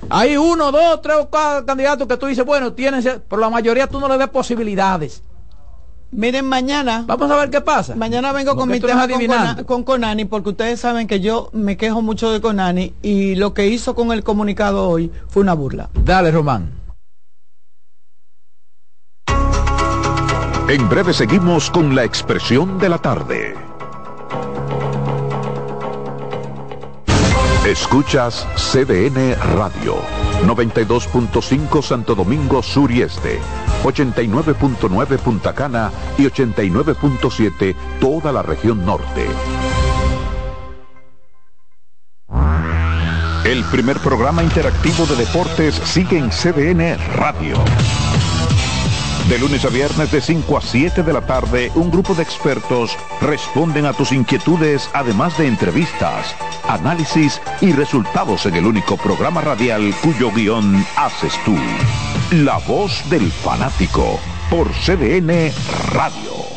Hay uno, dos, tres o cuatro candidatos que tú dices, bueno, tienen, pero la mayoría tú no le ves posibilidades. Miren, mañana. Vamos a ver qué pasa. Mañana vengo con mi tema con, con, Conani, porque ustedes saben que yo me quejo mucho de Conani y lo que hizo con el comunicado hoy fue una burla. Dale, Román. En breve seguimos con la expresión de la tarde. Escuchas CDN Radio, 92.5 Santo Domingo Sur y Este, 89.9 Punta Cana y 89.7 toda la región norte. El primer programa interactivo de deportes sigue en CDN Radio. De lunes a viernes de 5 a 7 de la tarde, un grupo de expertos responden a tus inquietudes, además de entrevistas, análisis y resultados en el único programa radial cuyo guion haces tú. La voz del fanático, por CDN Radio.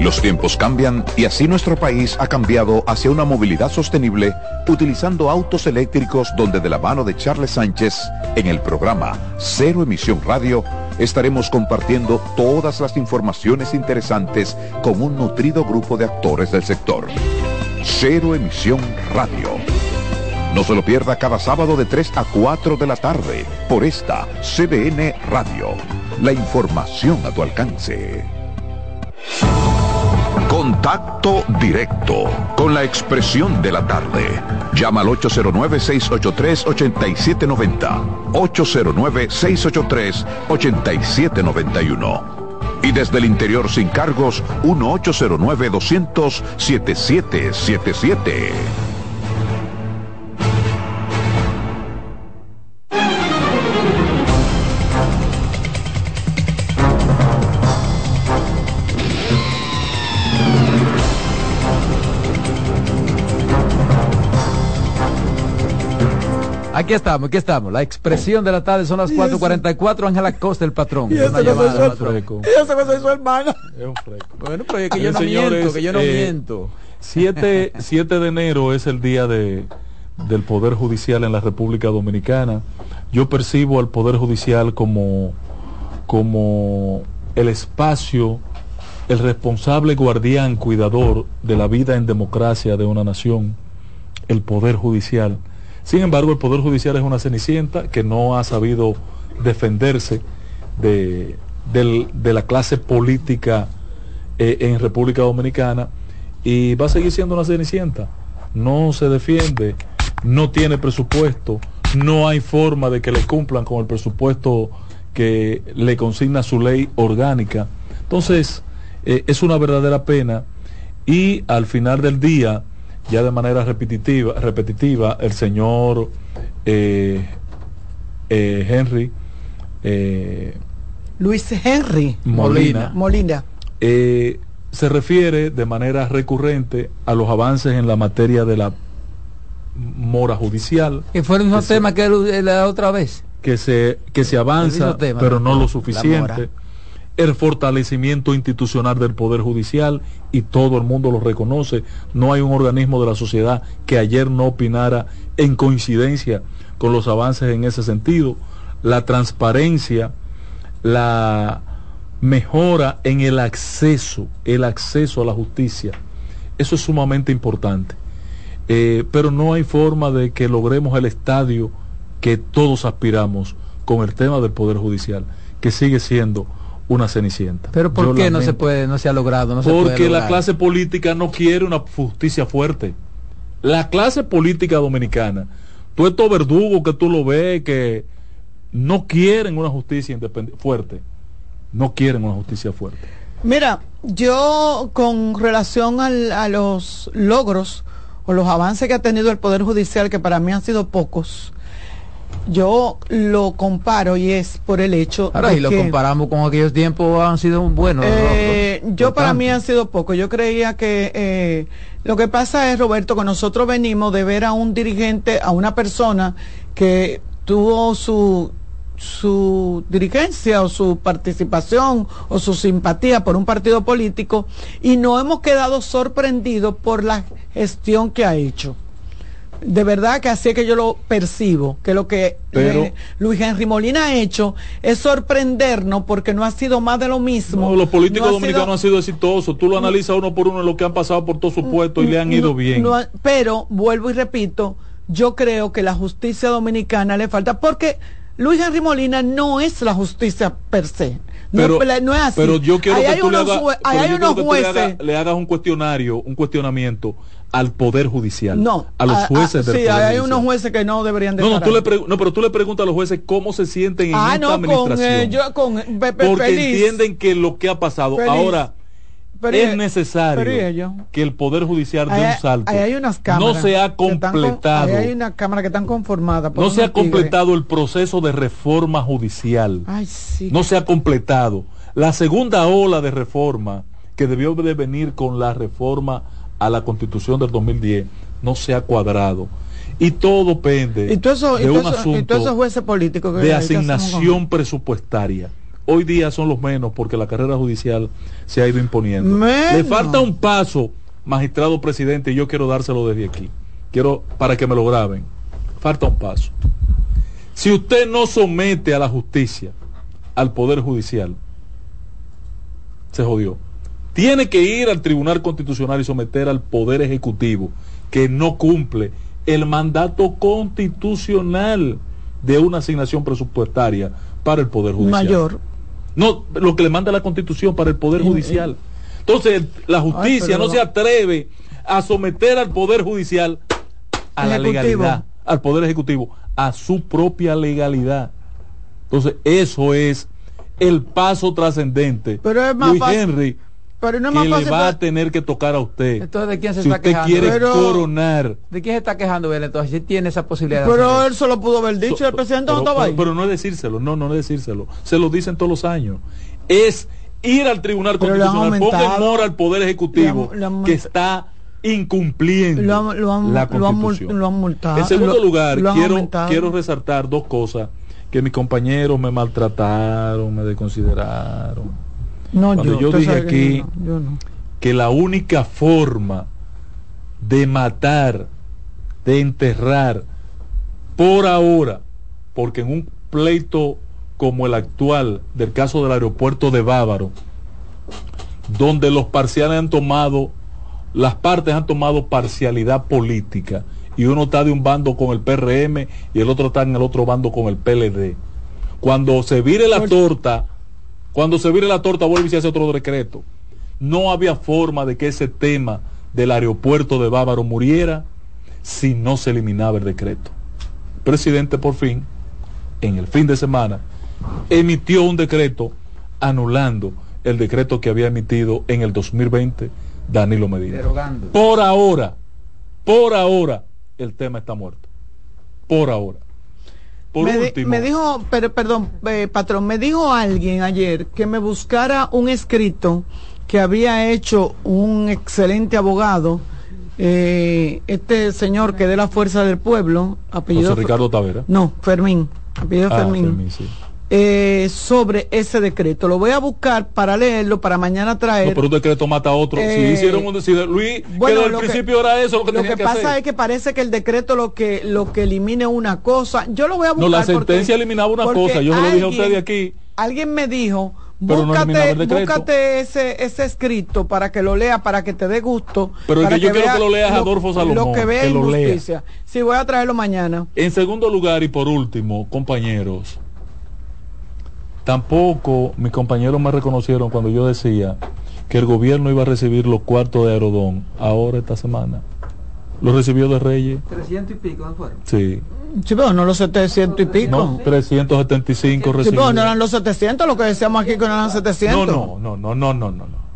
Los tiempos cambian y así nuestro país ha cambiado hacia una movilidad sostenible utilizando autos eléctricos donde de la mano de Charles Sánchez en el programa Cero Emisión Radio estaremos compartiendo todas las informaciones interesantes con un nutrido grupo de actores del sector. Cero Emisión Radio No se lo pierda cada sábado de 3 a 4 de la tarde por esta CDN Radio. La información a tu alcance. Contacto directo con la expresión de la tarde. Llama al 809-683-8790. 809-683-8791. Y desde el interior sin cargos, 1809-200-7777. Aquí estamos, aquí estamos. La expresión de la tarde son las 4.44. Ángela Costa, el patrón. Y eso que soy su soy hermano. Es un freco. Bueno, pero es que yo no miento, que yo no eh, miento. 7, 7 *laughs* de enero es el día de, del Poder Judicial en la República Dominicana. Yo percibo al Poder Judicial como, como el espacio, el responsable guardián, cuidador de la vida en democracia de una nación, el Poder Judicial. Sin embargo, el Poder Judicial es una cenicienta que no ha sabido defenderse de, la clase política eh, en República Dominicana y va a seguir siendo una cenicienta. No se defiende, no tiene presupuesto, no hay forma de que le cumplan con el presupuesto que le consigna su ley orgánica. Entonces, eh, es una verdadera pena y al final del día, ya de manera repetitiva, repetitiva el señor eh, eh, Henry eh, Luis Henry Molina, Molina. eh, se refiere de manera recurrente a los avances en la materia de la mora judicial Que fue el mismo tema que la otra vez. que se que se avanza pero no lo la suficiente mora. El fortalecimiento institucional del poder judicial y todo el mundo lo reconoce. No hay un organismo de la sociedad que ayer no opinara en coincidencia con los avances en ese sentido. La transparencia la mejora en el acceso el acceso a la justicia eso es sumamente importante. Eh, pero no hay forma de que logremos el estadio que todos aspiramos con el tema del Poder Judicial, que sigue siendo una cenicienta. Pero ¿por Yo qué no se puede, no se ha logrado? No se puede Porque la clase política no quiere una justicia fuerte. La clase política dominicana, tú estos verdugos que tú lo ves, que no quieren una justicia fuerte, no quieren una justicia fuerte. Mira, yo con relación al- a los logros o los avances que ha tenido el Poder Judicial, que para mí han sido pocos, yo lo comparo y es por el hecho Ahora, de si lo que, comparamos con aquellos tiempos, han sido buenos. eh, yo Por para tanto. mí han sido pocos. Yo creía que eh, lo que pasa es, Roberto, que nosotros venimos de ver a un dirigente, a una persona que tuvo su su dirigencia o su participación o su simpatía por un partido político y no hemos quedado sorprendidos por la gestión que ha hecho. De verdad que así es que yo lo percibo, que lo que Pero- eh, Luis Henry Molina ha hecho es sorprendernos porque no ha sido más de lo mismo. No, los políticos No dominicanos sido- han sido exitosos. Tú lo analizas uno por uno lo que han pasado por todos sus puestos y le han ido bien. no pero vuelvo y repito, yo creo que la justicia dominicana le falta porque Luis Henry Molina no es la justicia per se. No, pero, es- no es así. pero yo quiero Ahí que hay tú hagas, hay unos hagas- le hagas un cuestionario, un cuestionamiento al poder judicial, No, a los a- a- jueces del sí, poder hay judicial. unos jueces que no deberían de no, no, tú le no, pero tú le preguntas a los jueces cómo se sienten en Ah, esta no, con, administración. eh, yo, con pe- porque feliz. entienden que lo que ha pasado Feliz. ahora Pero es necesario que el poder judicial dé un salto. ahí hay unas cámaras no se ha con- completado. ahí hay una cámara que están conformadas. por No se ha completado el proceso de reforma judicial. Ay, sí. No se ha completado. La segunda ola de reforma que debió de venir con la reforma a la constitución del 2010 no se ha cuadrado. Y todo pende Y todo eso, y de todo un eso- y asunto todos esos jueces políticos que de asignación presupuestaria. Hoy día son los menos porque la carrera judicial se ha ido imponiendo. Menos. Le falta un paso, magistrado presidente, y yo quiero dárselo desde aquí. Quiero para que me lo graben. Falta un paso. Si usted no somete a la justicia, al poder judicial, se jodió. Tiene que ir al Tribunal Constitucional y someter al Poder Ejecutivo, que no cumple el mandato constitucional de una asignación presupuestaria para el Poder Judicial. Mayor. No, lo que le manda la Constitución para el Poder Judicial. Entonces, la justicia no se atreve a someter al Poder Judicial a la legalidad, al Poder Ejecutivo, a su propia legalidad. Entonces, eso es el paso trascendente. Pero es más Luis fácil- Henry, Pero no es que más le va a tener que tocar a usted. Entonces, ¿de quién se si está usted quejando? quiere Pero- coronar. ¿De quién se está quejando él entonces? Si tiene esa posibilidad. Pero él se lo pudo haber dicho, el presidente no pero, estaba ahí. pero- pero no es decírselo, no, no es decírselo. Se lo dicen todos los años. Es ir al Tribunal Pero le han Constitucional, ponga en mora al Poder Ejecutivo Le han- le han que está incumpliendo Lo han, lo han- la lo han mul- Constitución. lo han multado. En segundo Lo- lugar, quiero, aumentado. quiero resaltar dos cosas que mis compañeros me maltrataron, me desconsideraron. No, Cuando yo, dije que aquí no, yo no. que la única forma de matar, de enterrar, por ahora, porque en un pleito como el actual del caso del aeropuerto de Bávaro, donde los parciales han tomado, las partes han tomado parcialidad política, y uno está de un bando con el PRM y el otro está en el otro bando con el PLD. Cuando se vire la torta, cuando se vire la torta vuelve y se hace otro decreto. No había forma de que ese tema del aeropuerto de Bávaro muriera si no se eliminaba el decreto. El presidente por fin, en el fin de semana, emitió un decreto anulando el decreto que había emitido en el 2020 Danilo Medina. Derogando. Por ahora, por ahora, el tema está muerto. Por ahora. Por me, di- último, me dijo, pero, perdón, eh, patrón, me dijo alguien ayer que me buscara un escrito que había hecho un excelente abogado, eh, este señor que de la Fuerza del Pueblo, apellido José Ricardo Tavera. No, Fermín, apellido Ah, Fermín. Fermín, sí. Eh, sobre ese decreto. Lo voy a buscar para leerlo, para mañana traer. No, pero un decreto mata a otro. si Eh, hicieron un decreto, Luis, Bueno, que desde el lo que- principio era eso lo que Lo que que pasa hacer. es que parece que el decreto lo que lo que elimine una cosa. Yo lo voy a No, buscar. la porque- sentencia eliminaba una cosa. Yo se lo dije a ustedes aquí. Alguien me dijo, Pero no búscate, búscate ese, ese escrito para que lo lea, para que te dé gusto. Pero para que yo quiero que lo leas Adolfo Salomón, Lo que vea que lo lea. injusticia. Sí, voy a traerlo mañana. En segundo lugar y por último, compañeros, tampoco mis compañeros me reconocieron cuando yo decía que el gobierno iba a recibir los cuartos de Aerodón ahora esta semana. ¿Lo recibió de Reyes? 300 y pico, ¿no fueron? Sí. Sí, pero no los 700 y pico. No, 375 Sí, recibió. pero no eran los 700, lo que decíamos aquí que no eran 700. No, no, no, no, no, no, no, no.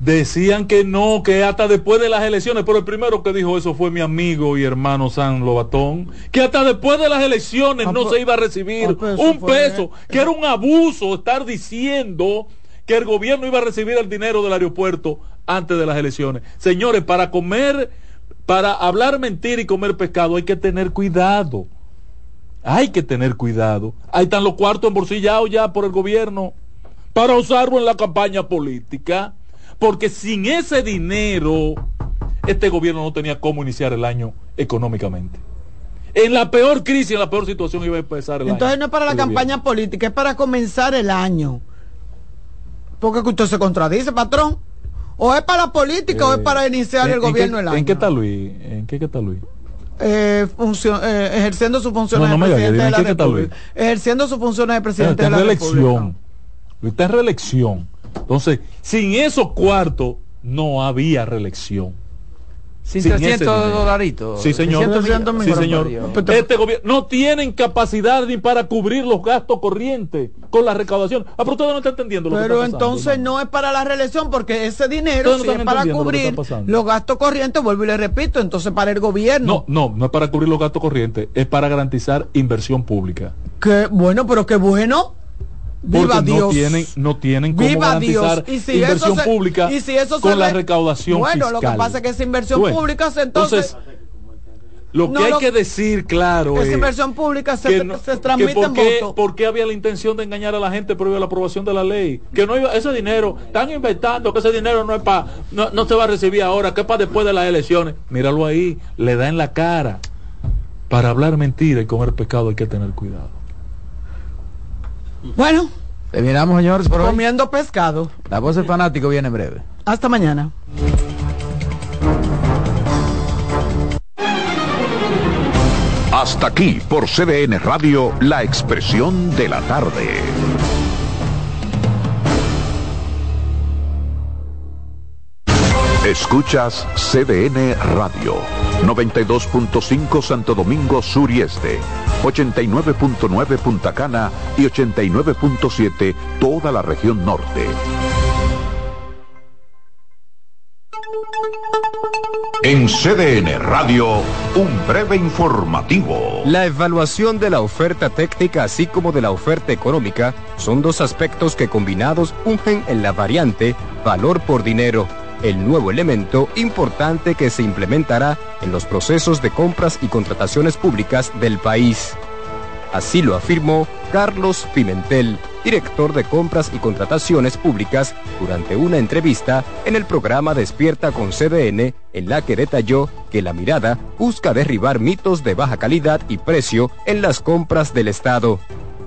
Decían que no, que hasta después de las elecciones, pero el primero que dijo eso fue mi amigo y hermano San Lobatón, que hasta después de las elecciones Ah, no pues- se iba a recibir ah, pues un fue- peso, que era un abuso estar diciendo que el gobierno iba a recibir el dinero del aeropuerto antes de las elecciones. Señores, para comer, para hablar mentira y comer pescado hay que tener cuidado. Hay que tener cuidado. Ahí están los cuartos embolsillados ya por el gobierno para usarlo en la campaña política. Porque sin ese dinero, este gobierno no tenía cómo iniciar el año económicamente. En la peor crisis, en la peor situación iba a empezar el Entonces año. no es para la campaña política, es para comenzar el año. Porque que usted se contradice, patrón. O es para la política o es Eh, para iniciar ¿en- el en qué- gobierno el año. ¿En qué está Luis? ¿En qué, qué está Luis? Eh, eh, ejerciendo sus funciones No, no de presidente de la en está República. Ejerciendo sus funciones de presidente está de en la reelección. República. Luis está en reelección. Entonces, sin esos cuartos, no había reelección. Sin Sin 300 ese dinero. dolaritos. Sí, señor. 300 Sí, millones. señor. Este gobierno no tienen capacidad ni para cubrir los gastos corrientes con la recaudación. Ah, pero ustedes no están entendiendo lo que Pero está pasando, entonces no es para la reelección porque ese dinero no si es para lo que cubrir está los gastos corrientes, vuelvo y le repito, entonces para el gobierno. No, no, no es para cubrir los gastos corrientes, es para garantizar inversión pública. Qué bueno, pero qué bueno. Porque Viva no Dios. tienen, no tienen cómo Viva Dios. garantizar Y si inversión se- pública y si eso se con la recaudación Bueno, lo que pasa es que esa inversión Tú pública se- entonces- lo que No, hay lo- que decir claro es inversión pública se, que no- se que transmite por en qué, voto. por qué había la intención de engañar a la gente previo a la aprobación de la ley que no iba ese dinero están inventando que ese dinero no es para no, no se va a recibir ahora que es para después de las elecciones míralo ahí le da en la cara para hablar mentira y comer pescado hay que tener cuidado Bueno, Terminamos, señores, por hoy. comiendo pescado. La voz del fanático viene en breve. Hasta mañana. Hasta aquí por CDN Radio, la expresión de la tarde. Escuchas CDN Radio, 92.5 Santo Domingo Sur y Este, 89.9 Punta Cana y 89.7 toda la región norte. En CDN Radio, un breve informativo. La evaluación de la oferta técnica así como de la oferta económica son dos aspectos que combinados ungen en la variante valor por dinero, el nuevo elemento importante que se implementará en los procesos de compras y contrataciones públicas del país. Así lo afirmó Carlos Pimentel, director de compras y contrataciones públicas, durante una entrevista en el programa Despierta con CDN, en la que detalló que la mirada busca derribar mitos de baja calidad y precio en las compras del Estado.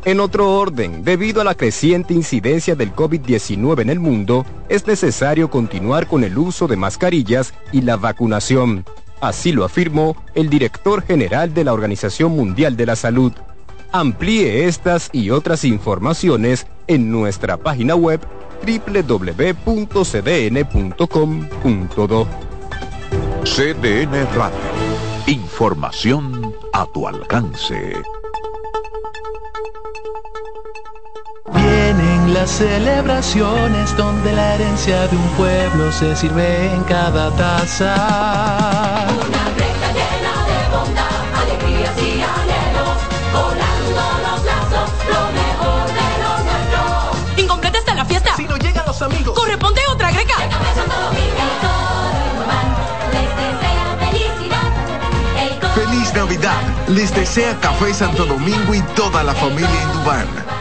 En otro orden, debido a la creciente incidencia del COVID-19 en el mundo, es necesario continuar con el uso de mascarillas y la vacunación. Así lo afirmó el director general de la Organización Mundial de la Salud, Amplíe estas y otras informaciones en nuestra página web www.cdn.com.do. CDN Radio. Información a tu alcance. Las celebraciones donde la herencia de un pueblo se sirve en cada taza. Una recta llena de bondad, alegrías y anhelos, volando los lazos, lo mejor de lo nuestro. Incompleta está la fiesta. Si no llegan los amigos, Corresponde otra greca. Feliz Navidad. Les desea Café Santo Domingo y toda la familia Indubán.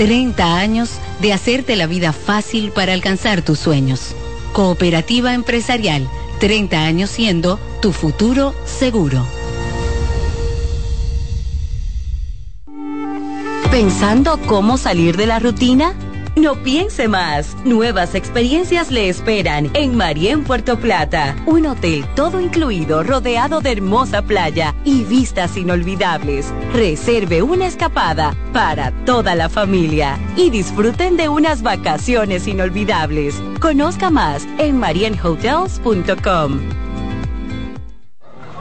30 años de hacerte la vida fácil para alcanzar tus sueños. Cooperativa Empresarial, 30 años siendo tu futuro seguro. ¿Pensando cómo salir de la rutina? No piense más. Nuevas experiencias le esperan en Marien Puerto Plata. Un hotel todo incluido, rodeado de hermosa playa y vistas inolvidables. Reserve una escapada para toda la familia y disfruten de unas vacaciones inolvidables. Conozca más en marienhotels.com.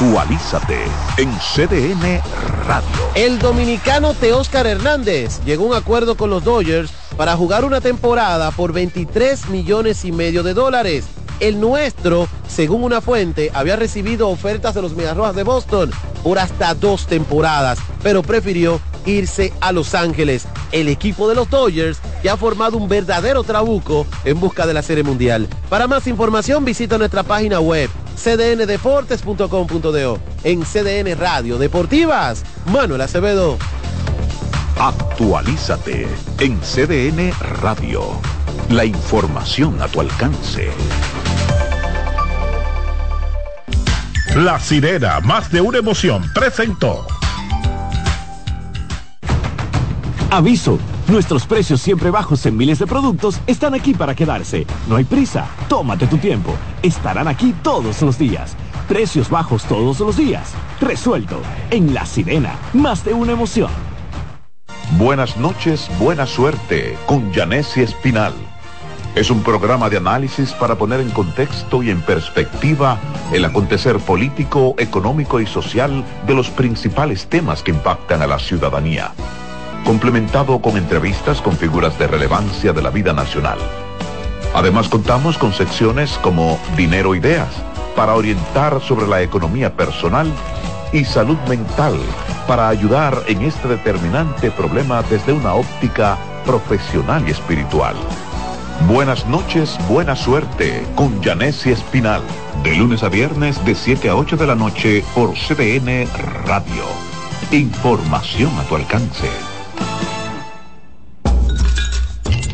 Actualízate en CDN Radio. El dominicano Teóscar Hernández llegó a un acuerdo con los Dodgers para jugar una temporada por 23 millones y medio de dólares. El nuestro, según una fuente, había recibido ofertas de los Mediarrojas de Boston por hasta dos temporadas, pero prefirió irse a Los Ángeles. El equipo de los Dodgers que ha formado un verdadero trabuco en busca de la Serie Mundial. Para más información visita nuestra página web cdndeportes.com.do. En CDN Radio Deportivas, Manuel Acevedo. Actualízate en CDN Radio. La información a tu alcance. La sirena, más de una emoción, presentó. Aviso, nuestros precios siempre bajos en miles de productos están aquí para quedarse. No hay prisa, tómate tu tiempo. Estarán aquí todos los días. Precios bajos todos los días. Resuelto. En La Sirena, más de una emoción. Buenas noches, buena suerte con Janessi Espinal. Es un programa de análisis para poner en contexto y en perspectiva el acontecer político, económico y social de los principales temas que impactan a la ciudadanía. Complementado con entrevistas con figuras de relevancia de la vida nacional. Además contamos con secciones como Dinero Ideas, para orientar sobre la economía personal y salud mental, para ayudar en este determinante problema desde una óptica profesional y espiritual. Buenas noches, buena suerte con Janessi Espinal. De lunes a viernes de 7 a 8 de la noche por CDN Radio. Información a tu alcance.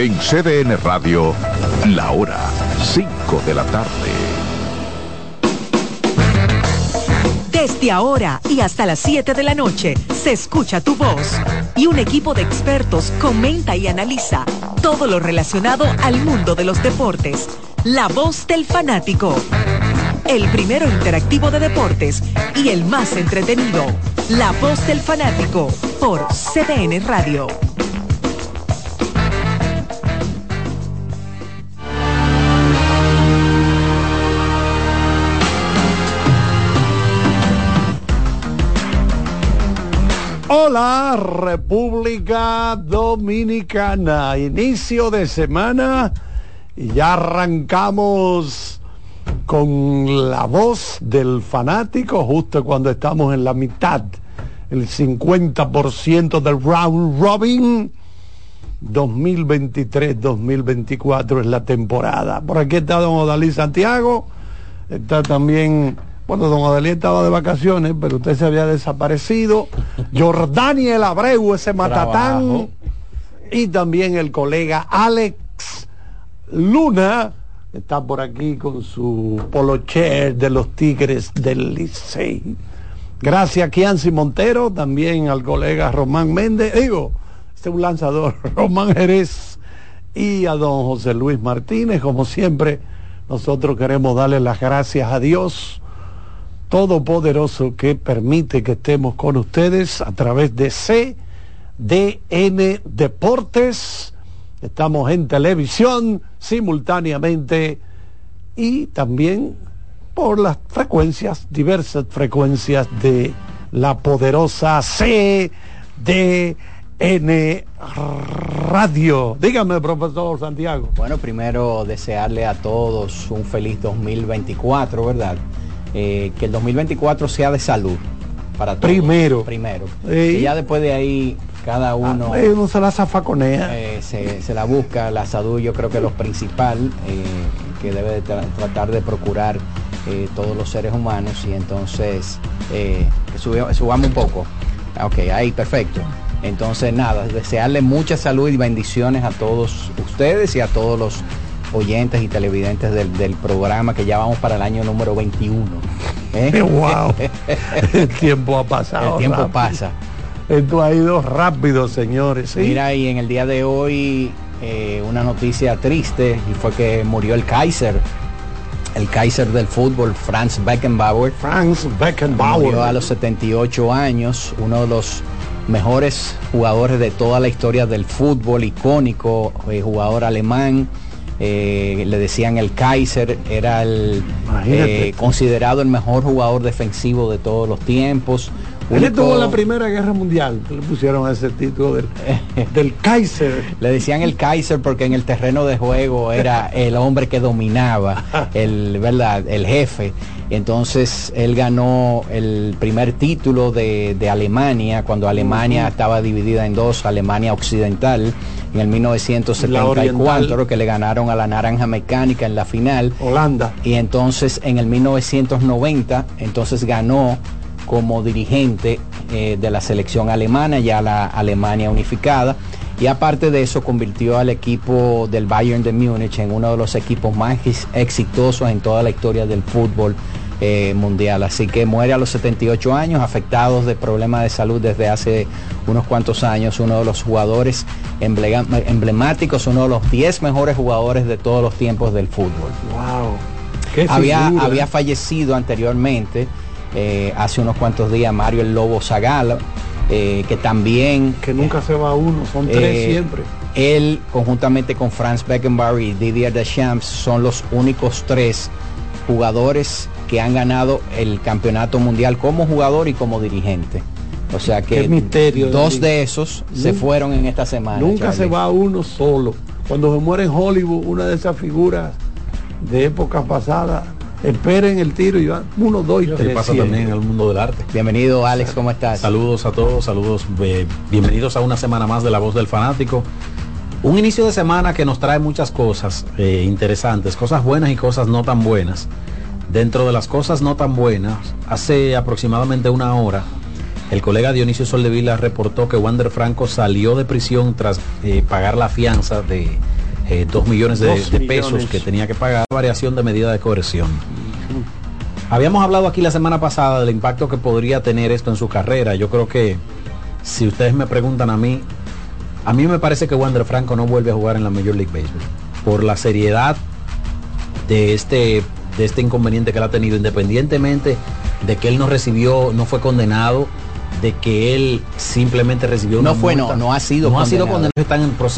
En CDN Radio, la hora 5 de la tarde. Desde ahora y hasta las 7 de la noche se escucha tu voz y un equipo de expertos comenta y analiza todo lo relacionado al mundo de los deportes. La voz del fanático. El primero interactivo de deportes y el más entretenido. La voz del fanático por CDN Radio. Hola República Dominicana, inicio de semana y ya arrancamos con la voz del fanático justo cuando estamos en la mitad, el 50% del round robin. 2023-2024 es la temporada. Por aquí está don Odalí Santiago, está también bueno, don Adelín estaba de vacaciones, pero usted se había desaparecido. Jordaniel Abreu, ese matatán. Trabajo. Y también el colega Alex Luna, está por aquí con su polo chair de los Tigres del Licey. Gracias a Kianci Montero, también al colega Román Méndez, digo, este es un lanzador, *laughs* Román Jerez, y a don José Luis Martínez, como siempre, nosotros queremos darle las gracias a Dios Todopoderoso que permite que estemos con ustedes a través de CDN Deportes. Estamos en televisión simultáneamente y también por las frecuencias, diversas frecuencias de la poderosa CDN Radio. Dígame, profesor Santiago. Bueno, primero desearle a todos un feliz 2024, ¿verdad? Eh, que el 2024 sea de salud para todos. Primero. Primero. Y ya después de ahí cada uno Eh, uno se la zafaconea. eh, se, se la busca, la salud yo creo que es lo principal eh, que debe de tra- tratar de procurar eh, todos los seres humanos y entonces que sube- subamos un poco. Ah, Ok, ahí perfecto. Entonces nada, desearle mucha salud y bendiciones a todos ustedes y a todos los oyentes y televidentes del, del programa que ya vamos para el año número 21. ¿eh? *laughs* Wow. El *laughs* tiempo ha pasado. El tiempo rápido. pasa. Esto ha ido rápido, señores. ¿sí? Mira, y en el día de hoy eh, una noticia triste y fue que murió el Kaiser, el Kaiser del fútbol, Franz Beckenbauer. Franz Beckenbauer. Murió a los 78 años, uno de los mejores jugadores de toda la historia del fútbol, icónico, eh, jugador alemán. Eh, le decían el Kaiser, era el eh, considerado el mejor jugador defensivo de todos los tiempos. Él estuvo en la Primera Guerra Mundial. Le pusieron ese título del, *laughs* del Kaiser. Le decían el Kaiser porque en el terreno de juego era el hombre que dominaba, *laughs* el, ¿verdad? el jefe. Entonces él ganó el primer título de, de Alemania cuando Alemania estaba dividida en dos, Alemania Occidental en el 1974 oriental. que le ganaron a la Naranja Mecánica en la final. Holanda. Y entonces en el 1990 entonces ganó como dirigente eh, de la selección alemana, ya la Alemania unificada. Y aparte de eso, convirtió al equipo del Bayern de Múnich en uno de los equipos más ex- exitosos en toda la historia del fútbol eh, mundial. Así que muere a los 78 años, afectados de problemas de salud desde hace unos cuantos años, uno de los jugadores emblemáticos, uno de los 10 mejores jugadores de todos los tiempos del fútbol. Wow. Había, había fallecido anteriormente, eh, hace unos cuantos días, Mario el Lobo Zagala, eh, que también... Que nunca se va uno, son tres Eh, siempre. Él, conjuntamente con Franz Beckenbauer y Didier Deschamps, son los únicos tres jugadores que han ganado el campeonato mundial como jugador y como dirigente. O sea que Qué misterio, dos David. de esos se fueron en esta semana. Nunca se va uno solo. Cuando se muere en Hollywood, una de esas figuras de época pasada, esperen el tiro y van uno, dos y ¿Qué tres. pasa también en el mundo del arte? Bienvenido Alex, ¿cómo estás? Saludos a todos, saludos, eh, bienvenidos a una semana más de La Voz del Fanático. Un inicio de semana que nos trae muchas cosas eh, interesantes, cosas buenas y cosas no tan buenas. Dentro de las cosas no tan buenas, hace aproximadamente una hora, el colega Dionisio Soldevila reportó que Wander Franco salió de prisión tras eh, pagar la fianza de eh, dos millones de, Dos de pesos millones. que tenía que pagar, variación de medida de coerción. Habíamos hablado aquí la semana pasada del impacto que podría tener esto en su carrera. Yo creo que si ustedes me preguntan a mí, a mí me parece que Wander Franco no vuelve a jugar en la Major League Baseball por la seriedad de este de este inconveniente que él ha tenido, independientemente de que él no recibió, no fue condenado, de que él simplemente recibió No una fue, multa. no, no ha sido no ha sido condenado, están en proceso